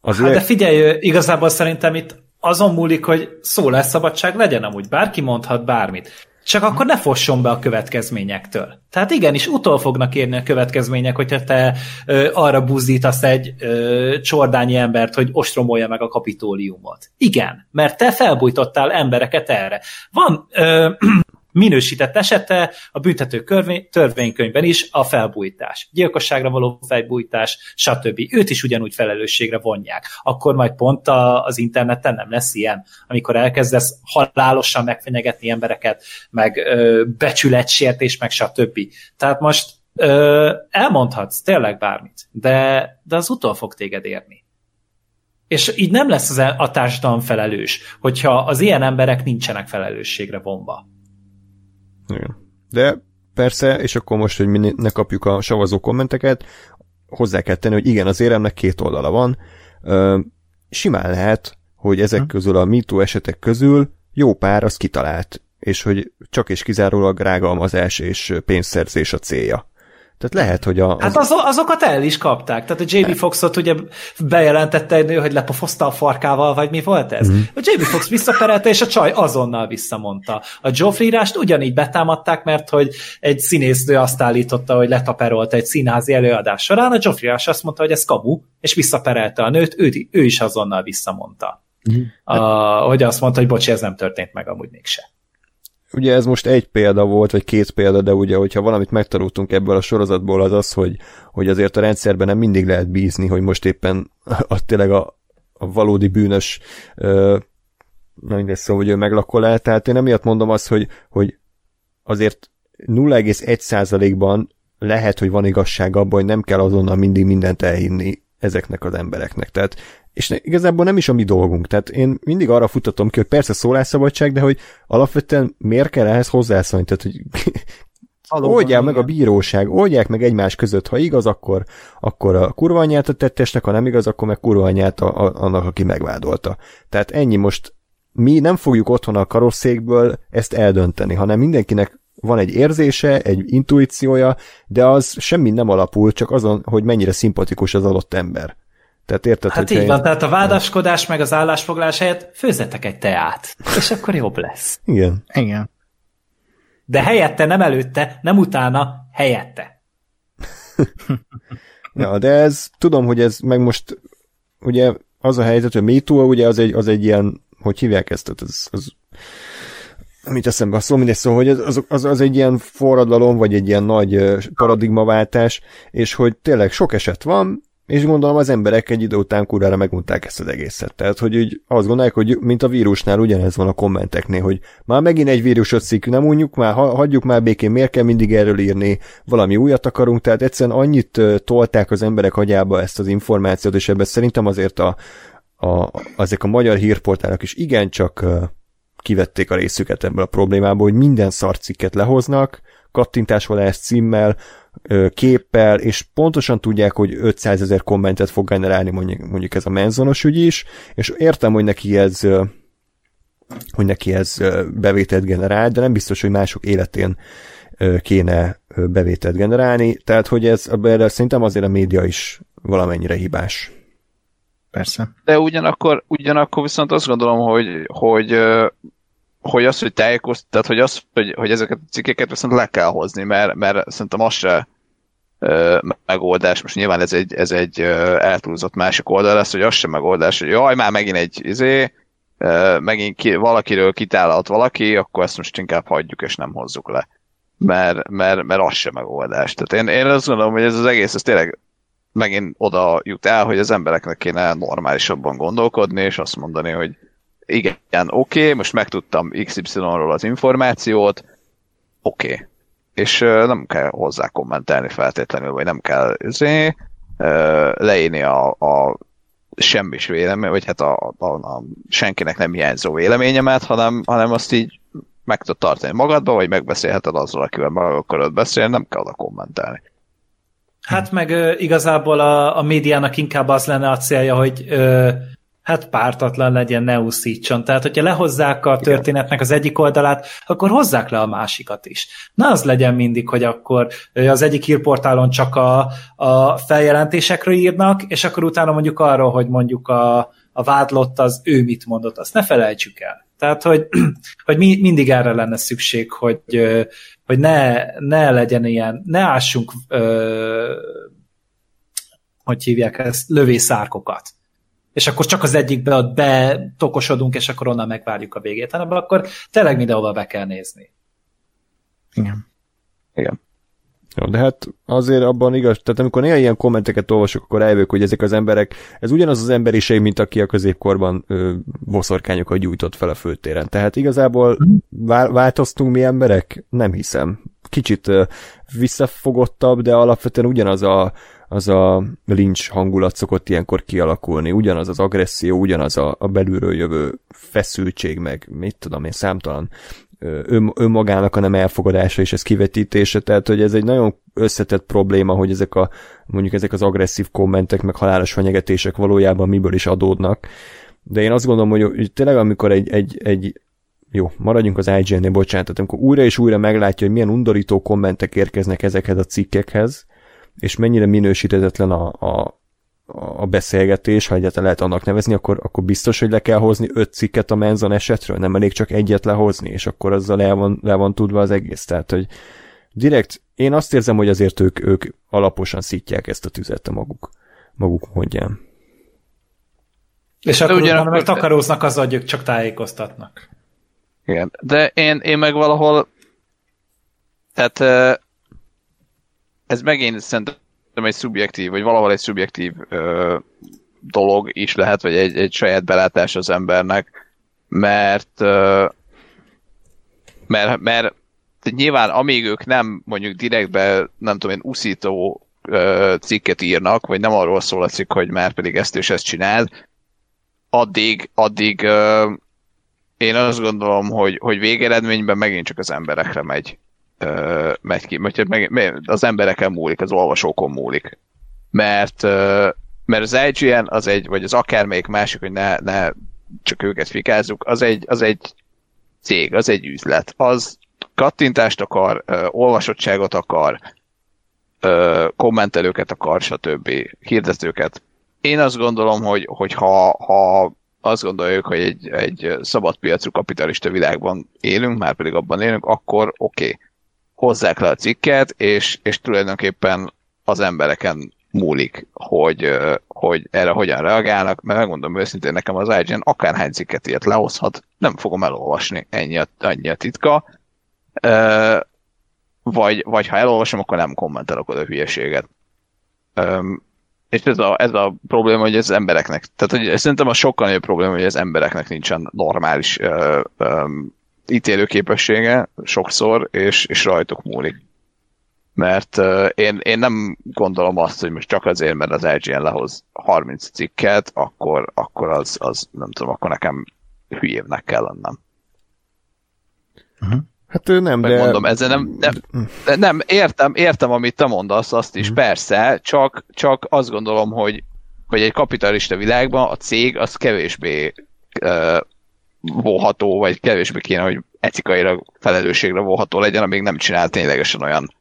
Azért... Hát de figyelj, igazából szerintem itt azon múlik, hogy szólásszabadság legyen amúgy, bárki mondhat bármit. Csak akkor ne fosson be a következményektől. Tehát igenis, utol fognak érni a következmények, hogyha te ö, arra buzdítasz egy ö, csordányi embert, hogy ostromolja meg a kapitóliumot. Igen, mert te felbújtottál embereket erre. Van ö, minősített esete a büntető törvénykönyvben is a felbújtás. Gyilkosságra való felbújtás, stb. Őt is ugyanúgy felelősségre vonják. Akkor majd pont a, az interneten nem lesz ilyen, amikor elkezdesz halálosan megfenyegetni embereket, meg ö, becsületsértés, meg stb. Tehát most ö, elmondhatsz tényleg bármit, de, de az utol fog téged érni. És így nem lesz az a társadalom felelős, hogyha az ilyen emberek nincsenek felelősségre vonva. Igen. De persze, és akkor most, hogy mi ne kapjuk a savazó kommenteket, hozzá kell tenni, hogy igen, az éremnek két oldala van. Ö, simán lehet, hogy ezek hm. közül a MeToo esetek közül jó pár az kitalált, és hogy csak és kizárólag rágalmazás és pénzszerzés a célja. Tehát lehet, hogy a... Az... Hát az, azokat el is kapták. Tehát a Jamie Foxot ugye bejelentette egy nő, hogy lepofozta a farkával, vagy mi volt ez? Mm. A Jamie Fox visszaperelte, és a csaj azonnal visszamondta. A Geoffrey Írást ugyanígy betámadták, mert hogy egy színésznő azt állította, hogy letaperolta egy színházi előadás során, a Geoffrey Rás azt mondta, hogy ez kamu, és visszaperelte a nőt, ő, ő is azonnal visszamondta. Mm. A, hogy azt mondta, hogy bocsi, ez nem történt meg amúgy mégse ugye ez most egy példa volt, vagy két példa, de ugye, hogyha valamit megtanultunk ebből a sorozatból, az az, hogy, hogy azért a rendszerben nem mindig lehet bízni, hogy most éppen a, tényleg a, a valódi bűnös ö, mindegy szó, hogy ő meglakol el, tehát én emiatt mondom azt, hogy, hogy azért 0,1%-ban lehet, hogy van igazság abban, hogy nem kell azonnal mindig mindent elhinni ezeknek az embereknek. Tehát és igazából nem is a mi dolgunk. Tehát én mindig arra futatom ki, hogy persze szólásszabadság, de hogy alapvetően miért kell ehhez hozzászólni? Tehát, hogy [laughs] [laughs] oldják meg a bíróság, oldják meg egymás között, ha igaz, akkor, akkor a kurva anyját a tettesnek, ha nem igaz, akkor meg kurva anyját a, a, annak, aki megvádolta. Tehát ennyi most mi nem fogjuk otthon a karosszékből ezt eldönteni, hanem mindenkinek van egy érzése, egy intuíciója, de az semmi nem alapul, csak azon, hogy mennyire szimpatikus az adott ember. Tehát érted, hát így van, én... tehát a vádaskodás meg az állásfoglalás helyett főzetek egy teát, és akkor jobb lesz. Igen. Igen. De helyette, nem előtte, nem utána, helyette. ja, de ez, tudom, hogy ez meg most, ugye az a helyzet, hogy MeToo, ugye az egy, az egy ilyen, hogy hívják ezt, tehát az, az mit eszembe a szó, mindegy szó, hogy az, az, az egy ilyen forradalom, vagy egy ilyen nagy paradigmaváltás, és hogy tényleg sok eset van, és gondolom az emberek egy idő után kurára megmondták ezt az egészet. Tehát, hogy úgy azt gondolják, hogy mint a vírusnál ugyanez van a kommenteknél, hogy már megint egy vírusot szik, nem unjuk már, hagyjuk már békén, miért kell mindig erről írni, valami újat akarunk, tehát egyszerűen annyit tolták az emberek agyába ezt az információt, és ebben szerintem azért a, a, ezek a magyar hírportálok is igencsak kivették a részüket ebből a problémából, hogy minden szarcikket lehoznak, kattintásvalász címmel, képpel, és pontosan tudják, hogy 500 ezer kommentet fog generálni mondjuk, mondjuk ez a menzonos ügy is, és értem, hogy neki ez hogy neki ez bevételt generál, de nem biztos, hogy mások életén kéne bevételt generálni, tehát hogy ez, erre szerintem azért a média is valamennyire hibás. Persze. De ugyanakkor, ugyanakkor viszont azt gondolom, hogy, hogy hogy az, hogy tájékoztat, hogy az, hogy, hogy ezeket a cikkeket viszont le kell hozni, mert, mert szerintem az se ö, megoldás, most nyilván ez egy, ez egy eltúlzott másik oldal lesz, hogy az sem megoldás, hogy jaj, már megint egy izé, ö, megint ki, valakiről kitálalt valaki, akkor ezt most inkább hagyjuk és nem hozzuk le. Mert, mert, mert az sem megoldás. Tehát én, én azt gondolom, hogy ez az egész, ez tényleg megint oda jut el, hogy az embereknek kéne normálisabban gondolkodni, és azt mondani, hogy igen, oké, okay, most megtudtam XY-ról az információt, oké. Okay. És nem kell hozzá kommentelni feltétlenül, vagy nem kell zé, uh, leírni a, a semmis vélemény, vagy hát a, a, a senkinek nem hiányzó véleményemet, hanem, hanem azt így meg tudod tartani magadba, vagy megbeszélheted azzal, akivel meg akarod beszélni, nem kell oda kommentelni. Hát meg uh, igazából a, a médiának inkább az lenne a célja, hogy uh, hát pártatlan legyen, ne úszítson. Tehát, hogyha lehozzák a történetnek az egyik oldalát, akkor hozzák le a másikat is. Na, az legyen mindig, hogy akkor az egyik hírportálon csak a, a feljelentésekről írnak, és akkor utána mondjuk arról, hogy mondjuk a, a vádlott az ő mit mondott, azt ne felejtsük el. Tehát, hogy, [clears throat] hogy mi, mindig erre lenne szükség, hogy, hogy ne, ne legyen ilyen, ne ássunk, ö, hogy hívják ezt, lövészárkokat és akkor csak az egyikbe ott betokosodunk, és akkor onnan megvárjuk a végét, hanem akkor tényleg mindenhova be kell nézni. Igen. Igen. Jó, de hát azért abban igaz, tehát amikor néha ilyen kommenteket olvasok, akkor eljövök, hogy ezek az emberek, ez ugyanaz az emberiség, mint aki a középkorban ö, boszorkányokat gyújtott fel a főtéren. Tehát igazából vál, változtunk mi emberek? Nem hiszem. Kicsit ö, visszafogottabb, de alapvetően ugyanaz a, az a lincs hangulat szokott ilyenkor kialakulni, ugyanaz az agresszió, ugyanaz a, a belülről jövő feszültség, meg mit tudom én, számtalan ön, önmagának a nem elfogadása és ez kivetítése, tehát hogy ez egy nagyon összetett probléma, hogy ezek a mondjuk ezek az agresszív kommentek, meg halálos fenyegetések valójában miből is adódnak. De én azt gondolom, hogy, tényleg amikor egy, egy, egy jó, maradjunk az IGN-nél, bocsánat, amikor újra és újra meglátja, hogy milyen undorító kommentek érkeznek ezekhez a cikkekhez, és mennyire minősítetetlen a, a, a beszélgetés, ha egyáltalán lehet annak nevezni, akkor, akkor biztos, hogy le kell hozni öt cikket a Menzon esetről, nem elég csak egyet lehozni, és akkor azzal le van, le van tudva az egész. Tehát, hogy direkt én azt érzem, hogy azért ők, ők alaposan szítják ezt a tüzet a maguk, maguk mondján. És De akkor ugyanakkor- meg takaróznak azzal, hogy ők csak tájékoztatnak. Igen, de én, én meg valahol, tehát ez megint szerintem egy szubjektív, vagy valahol egy szubjektív ö, dolog is lehet, vagy egy, egy saját belátás az embernek, mert ö, mert, mert nyilván amíg ők nem mondjuk direktbe, nem tudom én, uszító ö, cikket írnak, vagy nem arról szól a cikk, hogy már pedig ezt és ezt csináld, addig, addig ö, én azt gondolom, hogy, hogy végeredményben megint csak az emberekre megy, ö, megy ki. Mert az embereken múlik, az olvasókon múlik. Mert, mert az IGN az egy, vagy az akármelyik másik, hogy ne, ne csak őket fikázzuk, az egy, az egy cég, az egy üzlet. Az kattintást akar, olvasottságot akar, kommentelőket akar, stb. hirdetőket. Én azt gondolom, hogy, hogy ha, ha azt gondoljuk, hogy egy, egy szabadpiacú kapitalista világban élünk, már pedig abban élünk, akkor oké, okay, hozzák le a cikket, és, és tulajdonképpen az embereken múlik, hogy, hogy erre hogyan reagálnak, mert megmondom őszintén, nekem az IGN akárhány cikket ilyet lehozhat, nem fogom elolvasni, ennyi a, ennyi a titka. Vagy, vagy ha elolvasom, akkor nem kommentelok oda hülyeséget. És ez a, ez a probléma, hogy az embereknek, tehát hogy szerintem a sokkal nagyobb probléma, hogy az embereknek nincsen normális ö, ö, ítélőképessége sokszor, és, és rajtuk múlik. Mert ö, én, én nem gondolom azt, hogy most csak azért, mert az IGN lehoz 30 cikket, akkor, akkor az, az, nem tudom, akkor nekem hülyébbnek kell lennem. Hát ő nem, de... Megmondom, ezzel nem, nem, nem, értem, értem, amit te mondasz, azt is, persze, csak, csak azt gondolom, hogy, hogy egy kapitalista világban a cég az kevésbé uh, vóható, vagy kevésbé kéne, hogy etikailag felelősségre vóható legyen, amíg nem csinál ténylegesen olyan,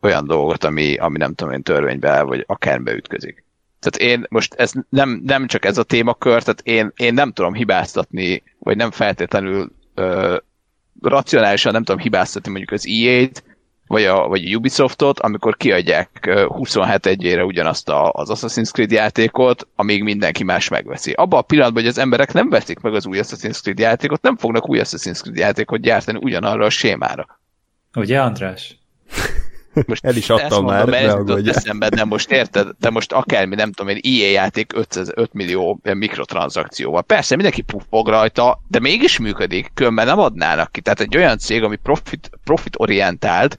olyan dolgot, ami, ami nem tudom én törvénybe, vagy akárbe ütközik. Tehát én most ez nem, nem csak ez a témakör, tehát én, én nem tudom hibáztatni, vagy nem feltétlenül ö, racionálisan nem tudom hibáztatni mondjuk az EA-t, vagy a, vagy a Ubisoftot, amikor kiadják ö, 27 egyére ugyanazt a, az Assassin's Creed játékot, amíg mindenki más megveszi. Abban a pillanatban, hogy az emberek nem veszik meg az új Assassin's Creed játékot, nem fognak új Assassin's Creed játékot gyártani ugyanarra a sémára. Ugye, András? [laughs] Most El is ezt adtam mondom, már, ne ez jutott eszembe, de most érted, de most akármi, nem tudom, egy EA játék 500, 5 millió mikrotranszakcióval. Persze, mindenki puffog rajta, de mégis működik, különben nem adnának ki. Tehát egy olyan cég, ami profit, profit orientált,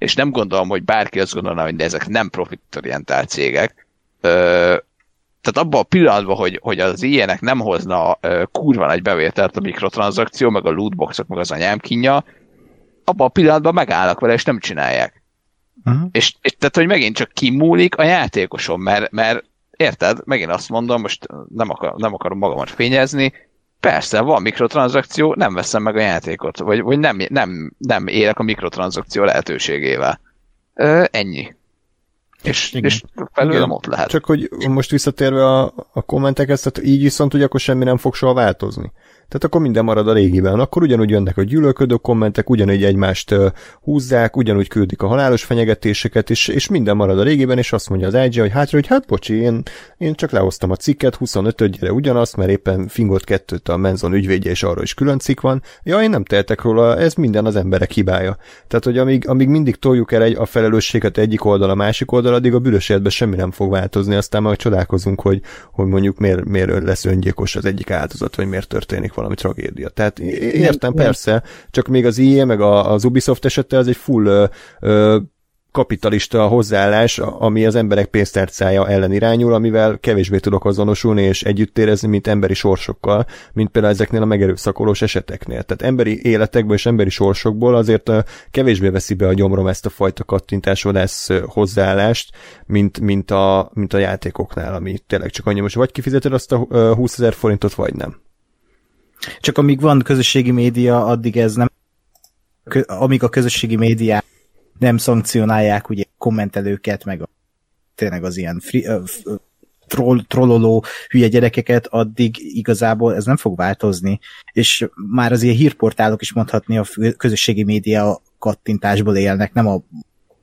és nem gondolom, hogy bárki azt gondolna, hogy ezek nem profit orientált cégek, ö, tehát abban a pillanatban, hogy, hogy az ilyenek nem hozna ö, kurva nagy bevételt a mikrotranszakció, meg a lootboxok, meg az anyám kínja, abban a pillanatban megállnak vele, és nem csinálják. Uh-huh. És, és tehát, hogy megint csak kimúlik a játékoson, mert, mert érted, megint azt mondom, most nem, akar, nem akarom magamat fényezni, persze, van mikrotranszakció, nem veszem meg a játékot, vagy, vagy nem, nem, nem élek a mikrotranszakció lehetőségével. Ö, ennyi. És, Igen. és felőlem Igen. ott lehet. Csak hogy most visszatérve a, a kommentekhez, tehát így viszont ugye akkor semmi nem fog soha változni. Tehát akkor minden marad a régiben. Akkor ugyanúgy jönnek a gyűlölködő kommentek, ugyanúgy egymást húzzák, ugyanúgy küldik a halálos fenyegetéseket, és, és minden marad a régiben, és azt mondja az IG, hogy hát, hogy hát bocsi, én, én csak lehoztam a cikket, 25 gyere ugyanazt, mert éppen fingott kettőt a Menzon ügyvédje, és arról is külön cikk van. Ja, én nem tehetek róla, ez minden az emberek hibája. Tehát, hogy amíg, amíg mindig toljuk el egy, a felelősséget egyik oldal a másik oldal, addig a bűnös életben semmi nem fog változni, aztán majd csodálkozunk, hogy, hogy mondjuk miért, miért lesz öngyilkos az egyik áldozat, vagy miért történik valami tragédia. Tehát értem, nem. persze, csak még az IE meg az Ubisoft esete az egy full ö, ö, kapitalista hozzáállás, ami az emberek pénztárcája ellen irányul, amivel kevésbé tudok azonosulni és együtt érezni, mint emberi sorsokkal, mint például ezeknél a megerőszakolós eseteknél. Tehát emberi életekből és emberi sorsokból azért kevésbé veszi be a gyomrom ezt a fajta kattintásvadász hozzáállást, mint, mint, a, mint a játékoknál, ami tényleg csak annyi, most vagy kifizeted azt a ö, 20 ezer forintot, vagy nem. Csak amíg van közösségi média, addig ez nem... Amíg a közösségi médiá nem szankcionálják ugye kommentelőket, meg a tényleg az ilyen free, uh, troll, trolloló hülye gyerekeket, addig igazából ez nem fog változni, és már az ilyen hírportálok is mondhatni a közösségi média kattintásból élnek, nem a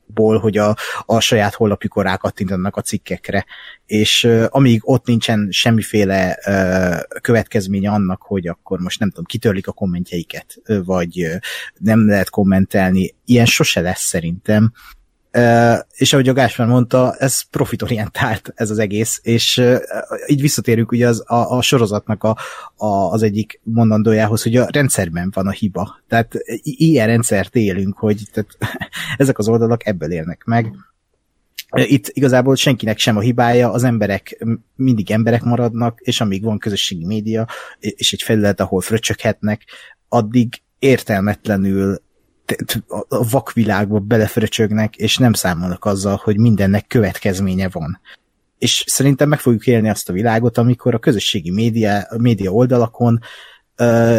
ból, hogy a, a saját honlapjukon rákattintanak a cikkekre, és uh, amíg ott nincsen semmiféle uh, következménye annak, hogy akkor most nem tudom, kitörlik a kommentjeiket, vagy uh, nem lehet kommentelni, ilyen sose lesz szerintem, és ahogy a Gáspár mondta, ez profitorientált ez az egész, és így visszatérünk ugye az, a, a sorozatnak a, a, az egyik mondandójához, hogy a rendszerben van a hiba. Tehát ilyen rendszert élünk, hogy tehát, [laughs] ezek az oldalak ebből élnek meg. Itt igazából senkinek sem a hibája, az emberek mindig emberek maradnak, és amíg van közösségi média, és egy felület, ahol fröcsöghetnek, addig értelmetlenül a vakvilágba belefröcsögnek, és nem számolnak azzal, hogy mindennek következménye van. És szerintem meg fogjuk élni azt a világot, amikor a közösségi média, média oldalakon ö,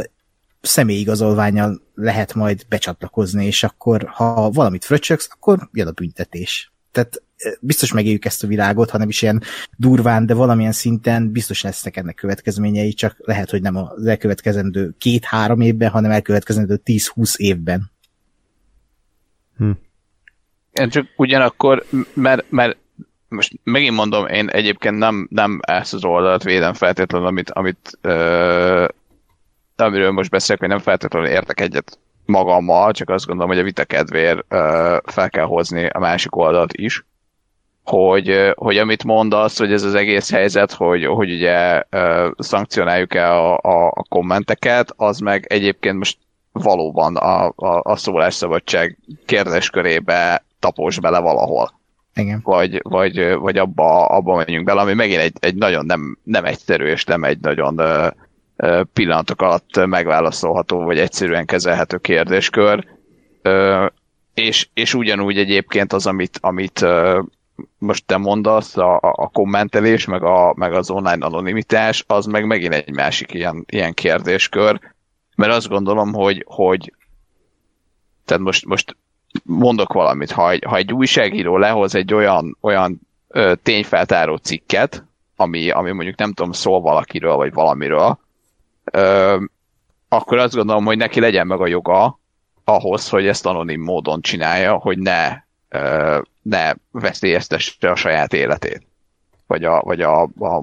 személyigazolványal lehet majd becsatlakozni, és akkor, ha valamit fröcsögsz, akkor jön a büntetés. Tehát biztos megéljük ezt a világot, hanem is ilyen durván, de valamilyen szinten biztos lesznek ennek következményei, csak lehet, hogy nem az elkövetkezendő két-három évben, hanem elkövetkezendő tíz-húsz évben. Hm. Én csak ugyanakkor, mert, mert most megint mondom, én egyébként nem, nem ezt az oldalt védem feltétlenül, amit, amit ö, amiről most beszélek, hogy nem feltétlenül értek egyet magammal, csak azt gondolom, hogy a vita kedvéért ö, fel kell hozni a másik oldalt is, hogy, hogy amit mondasz, hogy ez az egész helyzet, hogy, hogy ugye ö, szankcionáljuk el a, a, a kommenteket, az meg egyébként most valóban a, a, a szólásszabadság kérdéskörébe tapos bele valahol. Igen. Vagy, vagy, vagy abba, abba menjünk bele, ami megint egy, egy nagyon nem, nem egyszerű, és nem egy nagyon ö, ö, pillanatok alatt megválaszolható, vagy egyszerűen kezelhető kérdéskör. Ö, és, és ugyanúgy egyébként az, amit, amit most te mondasz, a, a kommentelés, meg, a, meg az online anonimitás, az meg megint egy másik ilyen, ilyen kérdéskör, mert azt gondolom, hogy, hogy tehát most, most mondok valamit, ha egy, ha egy újságíró lehoz egy olyan, olyan ö, tényfeltáró cikket, ami, ami mondjuk nem tudom, szól valakiről, vagy valamiről, ö, akkor azt gondolom, hogy neki legyen meg a joga ahhoz, hogy ezt anonim módon csinálja, hogy ne, ö, ne veszélyeztesse a saját életét, vagy a, vagy a, a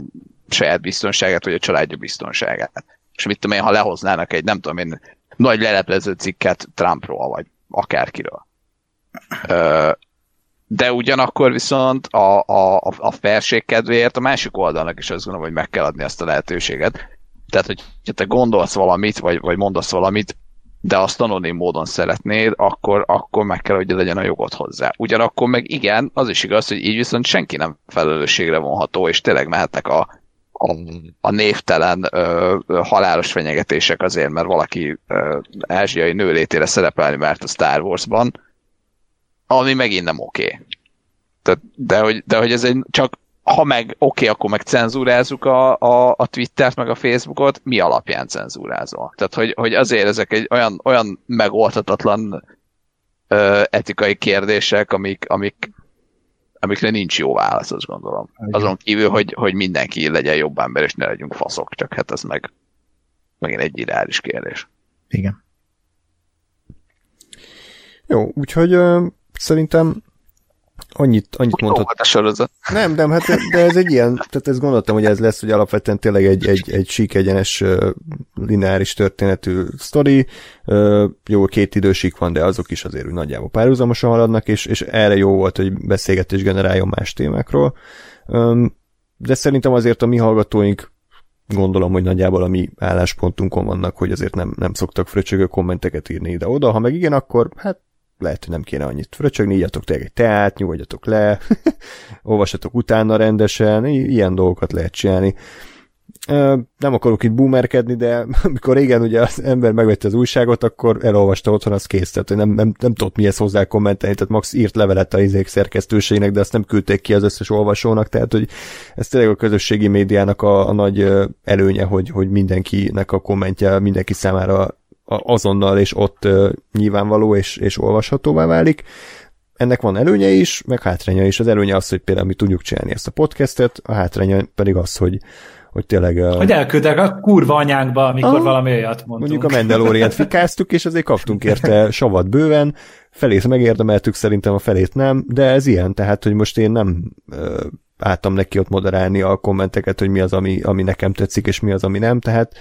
saját biztonságát, vagy a családja biztonságát és mit tudom én, ha lehoznának egy, nem tudom én, nagy leleplező cikket Trumpról, vagy akárkiről. Ö, de ugyanakkor viszont a, a, a felség kedvéért a másik oldalnak is azt gondolom, hogy meg kell adni ezt a lehetőséget. Tehát, hogy ha te gondolsz valamit, vagy, vagy mondasz valamit, de azt anonim módon szeretnéd, akkor, akkor meg kell, hogy legyen a jogod hozzá. Ugyanakkor meg igen, az is igaz, hogy így viszont senki nem felelősségre vonható, és tényleg mehetnek a, a, a névtelen ö, halálos fenyegetések azért, mert valaki ö, ázsiai nőlétére szerepelni mert a Star Wars-ban, ami megint nem oké. Okay. De, de, hogy, de hogy ez egy csak ha meg oké, okay, akkor meg cenzúrázzuk a, a, a Twittert, meg a Facebookot, mi alapján cenzúrázol? Tehát, hogy, hogy azért ezek egy olyan, olyan megoldhatatlan ö, etikai kérdések, amik, amik amikre nincs jó válasz, azt gondolom. Igen. Azon kívül, hogy, hogy mindenki legyen jobb ember, és ne legyünk faszok, csak hát ez meg megint egy ideális kérdés. Igen. Jó, úgyhogy uh, szerintem annyit, annyit mondhat. a sorozat. Nem, nem, hát de ez egy ilyen, tehát ezt gondoltam, hogy ez lesz, hogy alapvetően tényleg egy, egy, egy sík egyenes lineáris történetű sztori. Jó, két idősík van, de azok is azért úgy nagyjából párhuzamosan haladnak, és, és erre jó volt, hogy beszélgetés generáljon más témákról. De szerintem azért a mi hallgatóink gondolom, hogy nagyjából a mi álláspontunkon vannak, hogy azért nem, nem szoktak fröcsögő kommenteket írni ide-oda, ha meg igen, akkor hát lehet, hogy nem kéne annyit fröcsögni, ígyatok tényleg egy teát, nyugodjatok le, [laughs] olvassatok utána rendesen, ilyen dolgokat lehet csinálni. Nem akarok itt boomerkedni, de [laughs] amikor régen ugye az ember megvette az újságot, akkor elolvasta otthon, az kész, tehát nem, nem, nem tudott mihez hozzá kommentelni, tehát Max írt levelet a izék szerkesztőségnek, de azt nem küldték ki az összes olvasónak, tehát hogy ez tényleg a közösségi médiának a, a nagy előnye, hogy, hogy mindenkinek a kommentje mindenki számára azonnal és ott nyilvánvaló és, és olvashatóvá válik. ennek van előnye is, meg hátránya is. Az előnye az, hogy például mi tudjuk csinálni ezt a podcastet, a hátránya pedig az, hogy, hogy tényleg... Hogy elküldek a kurva anyánkba, amikor ah, valami olyat mondtunk. Mondjuk a Mandalorian fikáztuk, és azért kaptunk érte savat bőven, felét megérdemeltük, szerintem a felét nem, de ez ilyen, tehát, hogy most én nem uh, álltam neki ott moderálni a kommenteket, hogy mi az, ami, ami nekem tetszik, és mi az, ami nem, tehát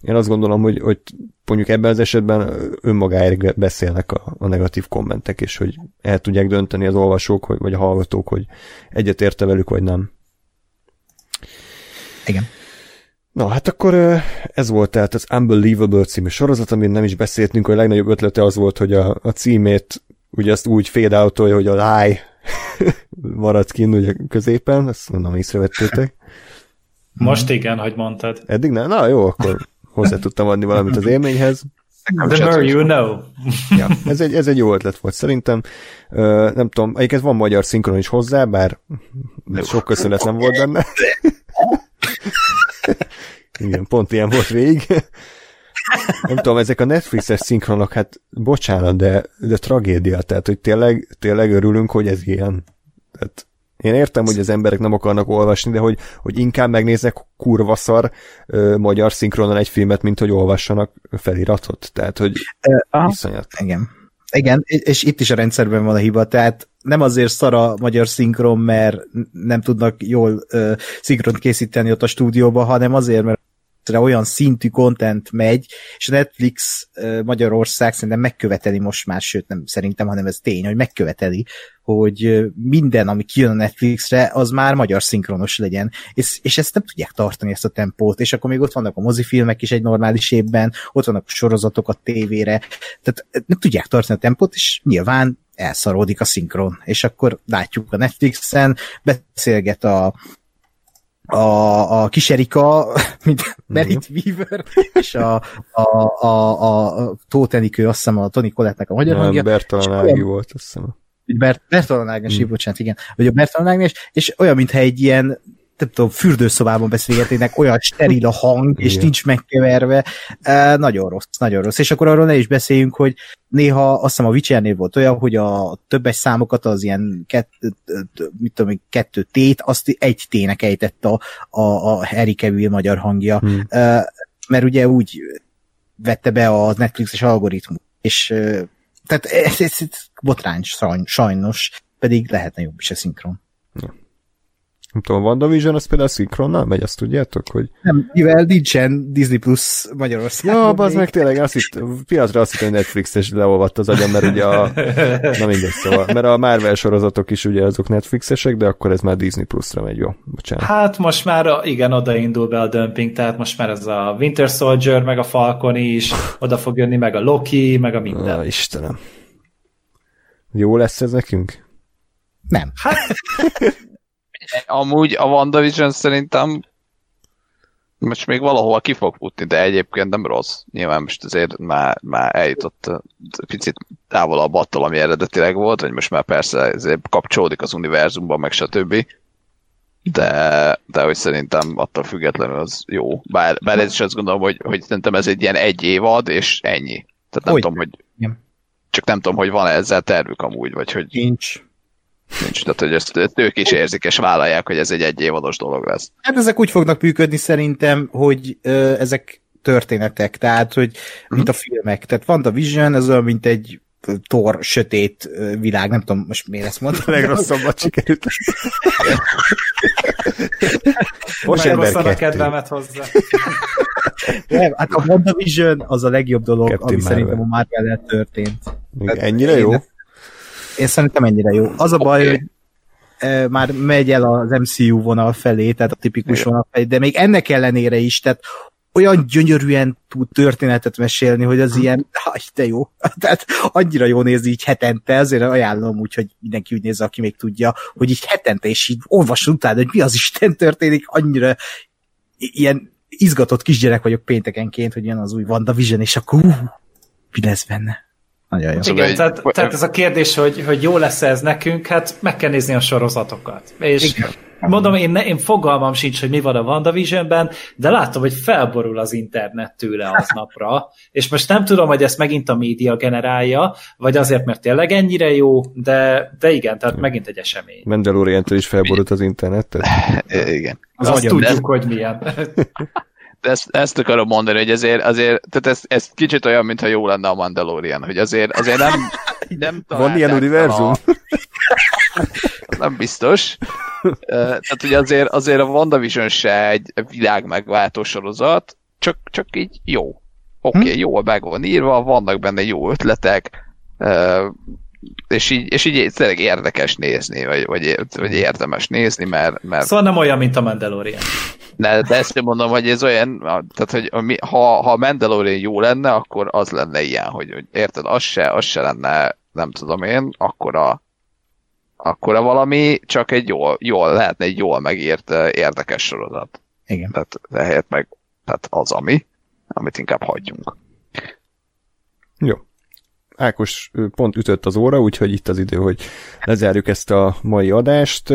én azt gondolom, hogy, hogy mondjuk ebben az esetben önmagáért beszélnek a, a negatív kommentek, és hogy el tudják dönteni az olvasók, vagy a hallgatók, hogy egyetérte velük, vagy nem. Igen. Na, hát akkor ez volt tehát az Unbelievable című sorozat, amin nem is beszéltünk, hogy a legnagyobb ötlete az volt, hogy a, a címét ugye ezt úgy fade out hogy a lie [laughs] maradt kint ugye középen, ezt mondom, észrevettétek. Most igen, hogy mondtad. Eddig nem? Na jó, akkor hozzá tudtam adni valamit az élményhez. The more you know. ja, ez egy, ez egy jó ötlet volt szerintem. Uh, nem tudom, egyiket van magyar szinkron is hozzá, bár sok köszönet nem volt benne. Igen, pont ilyen volt végig. nem tudom, ezek a Netflixes szinkronok, hát bocsánat, de, de tragédia, tehát hogy tényleg, tényleg örülünk, hogy ez ilyen. Tehát én értem, hogy az emberek nem akarnak olvasni, de hogy, hogy inkább megnéznek kurva szar ö, magyar szinkronon egy filmet, mint hogy olvassanak feliratot. Tehát, hogy uh, iszonyat. Igen. Igen, és itt is a rendszerben van a hiba, tehát nem azért szar a magyar szinkron, mert nem tudnak jól uh, szinkront készíteni ott a stúdióba, hanem azért, mert olyan szintű content megy, és a Netflix Magyarország szerintem megköveteli most már, sőt nem szerintem, hanem ez tény, hogy megköveteli, hogy minden, ami kijön a Netflixre, az már magyar szinkronos legyen, és, és ezt nem tudják tartani, ezt a tempót, és akkor még ott vannak a mozifilmek is egy normális évben, ott vannak a sorozatok a tévére, tehát nem tudják tartani a tempót, és nyilván elszaródik a szinkron, és akkor látjuk a Netflixen, beszélget a a, a kis Erika, [laughs] mint Merit Weaver, és a, a, a, a, a Tóth Enikő, azt hiszem a Tony Collettnek a magyar Nem, hangja. Bertalan Ági volt, azt hiszem. Bert, Bertalan Ágnes, hmm. bocsánat, igen. Vagy a Bertalan Ágnes, és olyan, mintha egy ilyen nem tudom, fürdőszobában beszélgetnének, olyan steril a hang, és Igen. nincs megkeverve. E, nagyon rossz, nagyon rossz. És akkor arról ne is beszéljünk, hogy néha azt hiszem a Witchernél volt olyan, hogy a többes számokat az ilyen kett, mit tudom, kettő tét, azt egy tének ejtett a, a, a Harry Cavill magyar hangja. Hmm. E, mert ugye úgy vette be a Netflixes algoritmus. És tehát ez, ez, ez botrány sajnos, pedig lehetne jobb is a szinkron. Nem tudom, WandaVision az például szinkronnal megy, azt tudjátok, hogy... Nem, mivel nincsen Disney Plus Magyarországon. Ja, az meg tényleg azt hitt, piacra azt hitt, hogy Netflix és leolvadt az agyam, mert ugye a... [laughs] Na mindegy, szóval, mert a Marvel sorozatok is ugye azok Netflixesek, de akkor ez már Disney Plus-ra megy, jó, bocsánat. Hát most már igen, oda indul be a dumping, tehát most már ez a Winter Soldier, meg a Falcon is, oda fog jönni, meg a Loki, meg a minden. Ah, Istenem. Jó lesz ez nekünk? Nem. Hát, [laughs] Amúgy a WandaVision szerintem most még valahova ki fog futni, de egyébként nem rossz. Nyilván most azért már, már eljutott picit távolabb attól, ami eredetileg volt, hogy most már persze ezért kapcsolódik az univerzumban, meg stb. De, de hogy szerintem attól függetlenül az jó. Bár, bár ez is azt gondolom, hogy, hogy szerintem ez egy ilyen egy évad, és ennyi. Tehát nem hogy? tudom, hogy Igen. csak nem tudom, hogy van-e ezzel tervük amúgy, vagy hogy... Nincs. Nincs, tehát hogy ezt, ezt ők is érzik, és vállalják, hogy ez egy egyévados dolog lesz. Hát ezek úgy fognak működni szerintem, hogy ö, ezek történetek, tehát hogy mint a filmek. Tehát van a Vision, ez olyan, mint egy tor sötét világ, nem tudom most miért ezt mondtam. A legrosszabbat sikerült. Most a kedvemet hozzá. Nem, hát a WandaVision az a legjobb dolog, Captain ami Marvel. szerintem a Marvel történt. Ennyire jó? Én szerintem ennyire jó. Az a baj, okay. hogy e, már megy el az MCU vonal felé, tehát a tipikus Igen. vonal felé, de még ennek ellenére is, tehát olyan gyönyörűen tud történetet mesélni, hogy az hm. ilyen, haj, de jó. [laughs] Tehát annyira jó nézni így hetente, ezért ajánlom úgy, hogy mindenki úgy nézze, aki még tudja, hogy így hetente, és így olvasson utána, hogy mi az Isten történik, annyira ilyen izgatott kisgyerek vagyok péntekenként, hogy jön az új WandaVision, és akkor uh, mi lesz benne. Nagyon jó. Igen, egy... tehát, tehát ez a kérdés, hogy, hogy jó lesz ez nekünk, hát meg kell nézni a sorozatokat. És Igen. Mondom, én, ne, én fogalmam sincs, hogy mi van a WandaVisionben, de látom, hogy felborul az internet tőle aznapra, és most nem tudom, hogy ezt megint a média generálja, vagy azért, mert tényleg ennyire jó, de, de igen, tehát megint egy esemény. mandalorian is felborult az internetet. [laughs] Igen. Az azt tudjuk, hogy milyen. [laughs] Ezt, ezt akarom mondani, hogy ezért, azért, tehát ez, ez kicsit olyan, mintha jó lenne a Mandalorian, hogy azért, azért nem, [laughs] nem Van ilyen univerzum? A, [laughs] nem biztos. Tehát, hogy azért, azért a WandaVision se egy világ megváltó sorozat, csak, csak így jó. Oké, okay, jól meg van írva, vannak benne jó ötletek, és így, és így tényleg érdekes nézni, vagy, vagy, vagy érdemes nézni, mert, mert Szóval nem olyan, mint a Mandalorian. ne, de ezt mondom, hogy ez olyan, tehát, hogy ha, ha a Mandalorian jó lenne, akkor az lenne ilyen, hogy, hogy érted, az se, az se lenne, nem tudom én, akkora, akkora valami, csak egy jól, jól lehetne egy jól megírt eh, érdekes sorozat. Igen. Tehát ehelyett meg tehát az, ami, amit inkább hagyjunk. Jó. Ákos pont ütött az óra, úgyhogy itt az idő, hogy lezárjuk ezt a mai adást.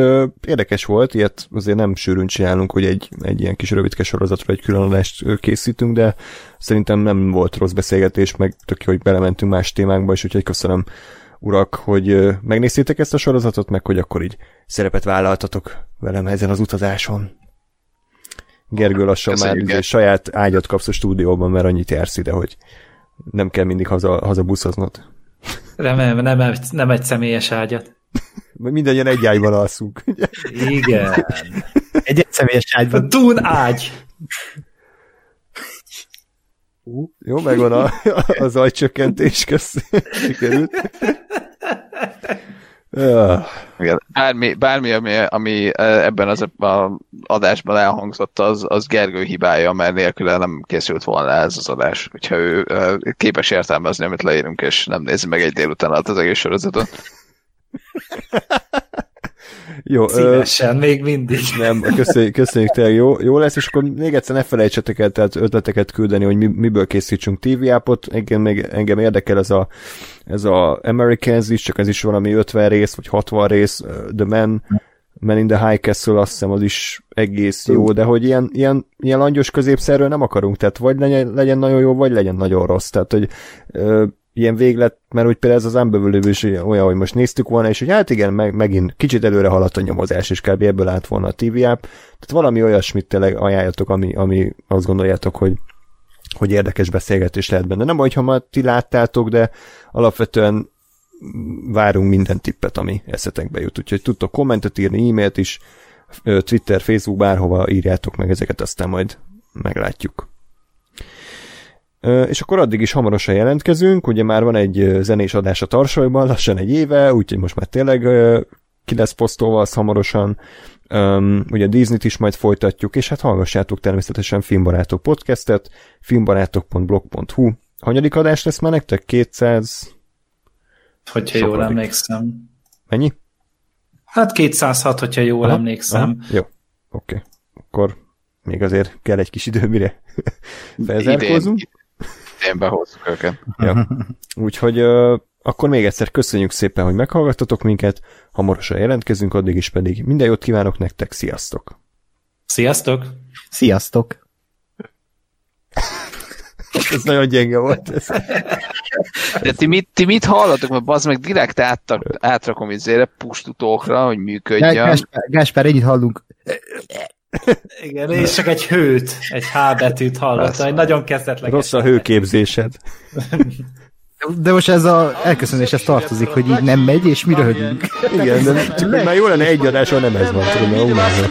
Érdekes volt, ilyet azért nem sűrűn csinálunk, hogy egy, egy ilyen kis rövidke sorozatra egy külön adást készítünk, de szerintem nem volt rossz beszélgetés, meg tök jó, hogy belementünk más témákba, és úgyhogy köszönöm urak, hogy megnéztétek ezt a sorozatot, meg hogy akkor így szerepet vállaltatok velem ezen az utazáson. Gergő lassan már Köszönjük, izé Ger. saját ágyat kapsz a stúdióban, mert annyit jársz ide, hogy nem kell mindig haza, haza buszoznod. Remélem, nem, egy- nem egy személyes ágyat. Mindannyian egy ágyban alszunk. ugye? Igen. Egy egyszemélyes A ágyban. Dún ágy. Jó, megvan a, a zajcsökkentés, kösz. Sikerült. Igen. Bármi, bármi ami, ami eh, ebben az a adásban elhangzott, az, az Gergő hibája, mert nélküle nem készült volna ez az adás. Hogyha ő eh, képes értelmezni, amit leírunk, és nem nézi meg egy délután alatt az egész sorozatot. [laughs] jó, ö, Szívesen, még mindig. nem, köszönjük, köszönjük tényleg jó, jó lesz, és akkor még egyszer ne felejtsetek el tehát ötleteket küldeni, hogy mi, miből készítsünk TV appot. Engem, még, engem érdekel ez a, ez a Americans is, csak ez is valami 50 rész, vagy 60 rész, ö, The Man, Man in the High Castle, azt hiszem az is egész jó, de hogy ilyen, ilyen, ilyen langyos középszerről nem akarunk, tehát vagy legyen, legyen nagyon jó, vagy legyen nagyon rossz, tehát hogy ö, ilyen véglet, mert úgy például ez az Unbelievable is olyan, hogy most néztük volna, és hogy hát igen, meg, megint kicsit előre haladt a nyomozás, és kb. ebből állt volna a TV app, tehát valami olyasmit tényleg ajánljatok, ami, ami azt gondoljátok, hogy, hogy érdekes beszélgetés lehet benne. Nem baj, ha már ti láttátok, de alapvetően várunk minden tippet, ami eszetekbe jut. Úgyhogy tudtok kommentet írni, e-mailt is, Twitter, Facebook, bárhova írjátok meg ezeket, aztán majd meglátjuk. És akkor addig is hamarosan jelentkezünk, ugye már van egy zenés adás a Tarsolyban, lassan egy éve, úgyhogy most már tényleg ki lesz posztolva az hamarosan. Um, ugye Disney-t is majd folytatjuk, és hát hallgassátok természetesen Filmbarátok podcastet, filmbarátok.blog.hu. Hanyadik adás lesz már nektek? 200... Hogyha Sokadik. jól emlékszem. Mennyi? Hát 206, hogyha jól Aha, emlékszem. Aha, jó, oké. Akkor még azért kell egy kis idő, mire [laughs] felzárkózunk. Idén behozzuk őket. Ja. [laughs] Úgyhogy akkor még egyszer köszönjük szépen, hogy meghallgattatok minket, hamarosan jelentkezünk, addig is pedig minden jót kívánok nektek, sziasztok! Sziasztok! Sziasztok! [laughs] Ez nagyon gyenge volt. Ez. De ti mit, ti mit hallatok? Mert bazd meg direkt áttak, átrakom izére pustutókra, hogy működjön. Gáspár, Gáspár, ennyit hallunk. Igen, és csak egy hőt, egy H betűt hallottam, egy nagyon kezdetleges. Rossz a hőképzésed. De most ez a elköszönéshez tartozik, hogy így nem megy, és mi röhögünk. Igen, de csak már jó lenne egy adásra, nem ez van, tudom, mert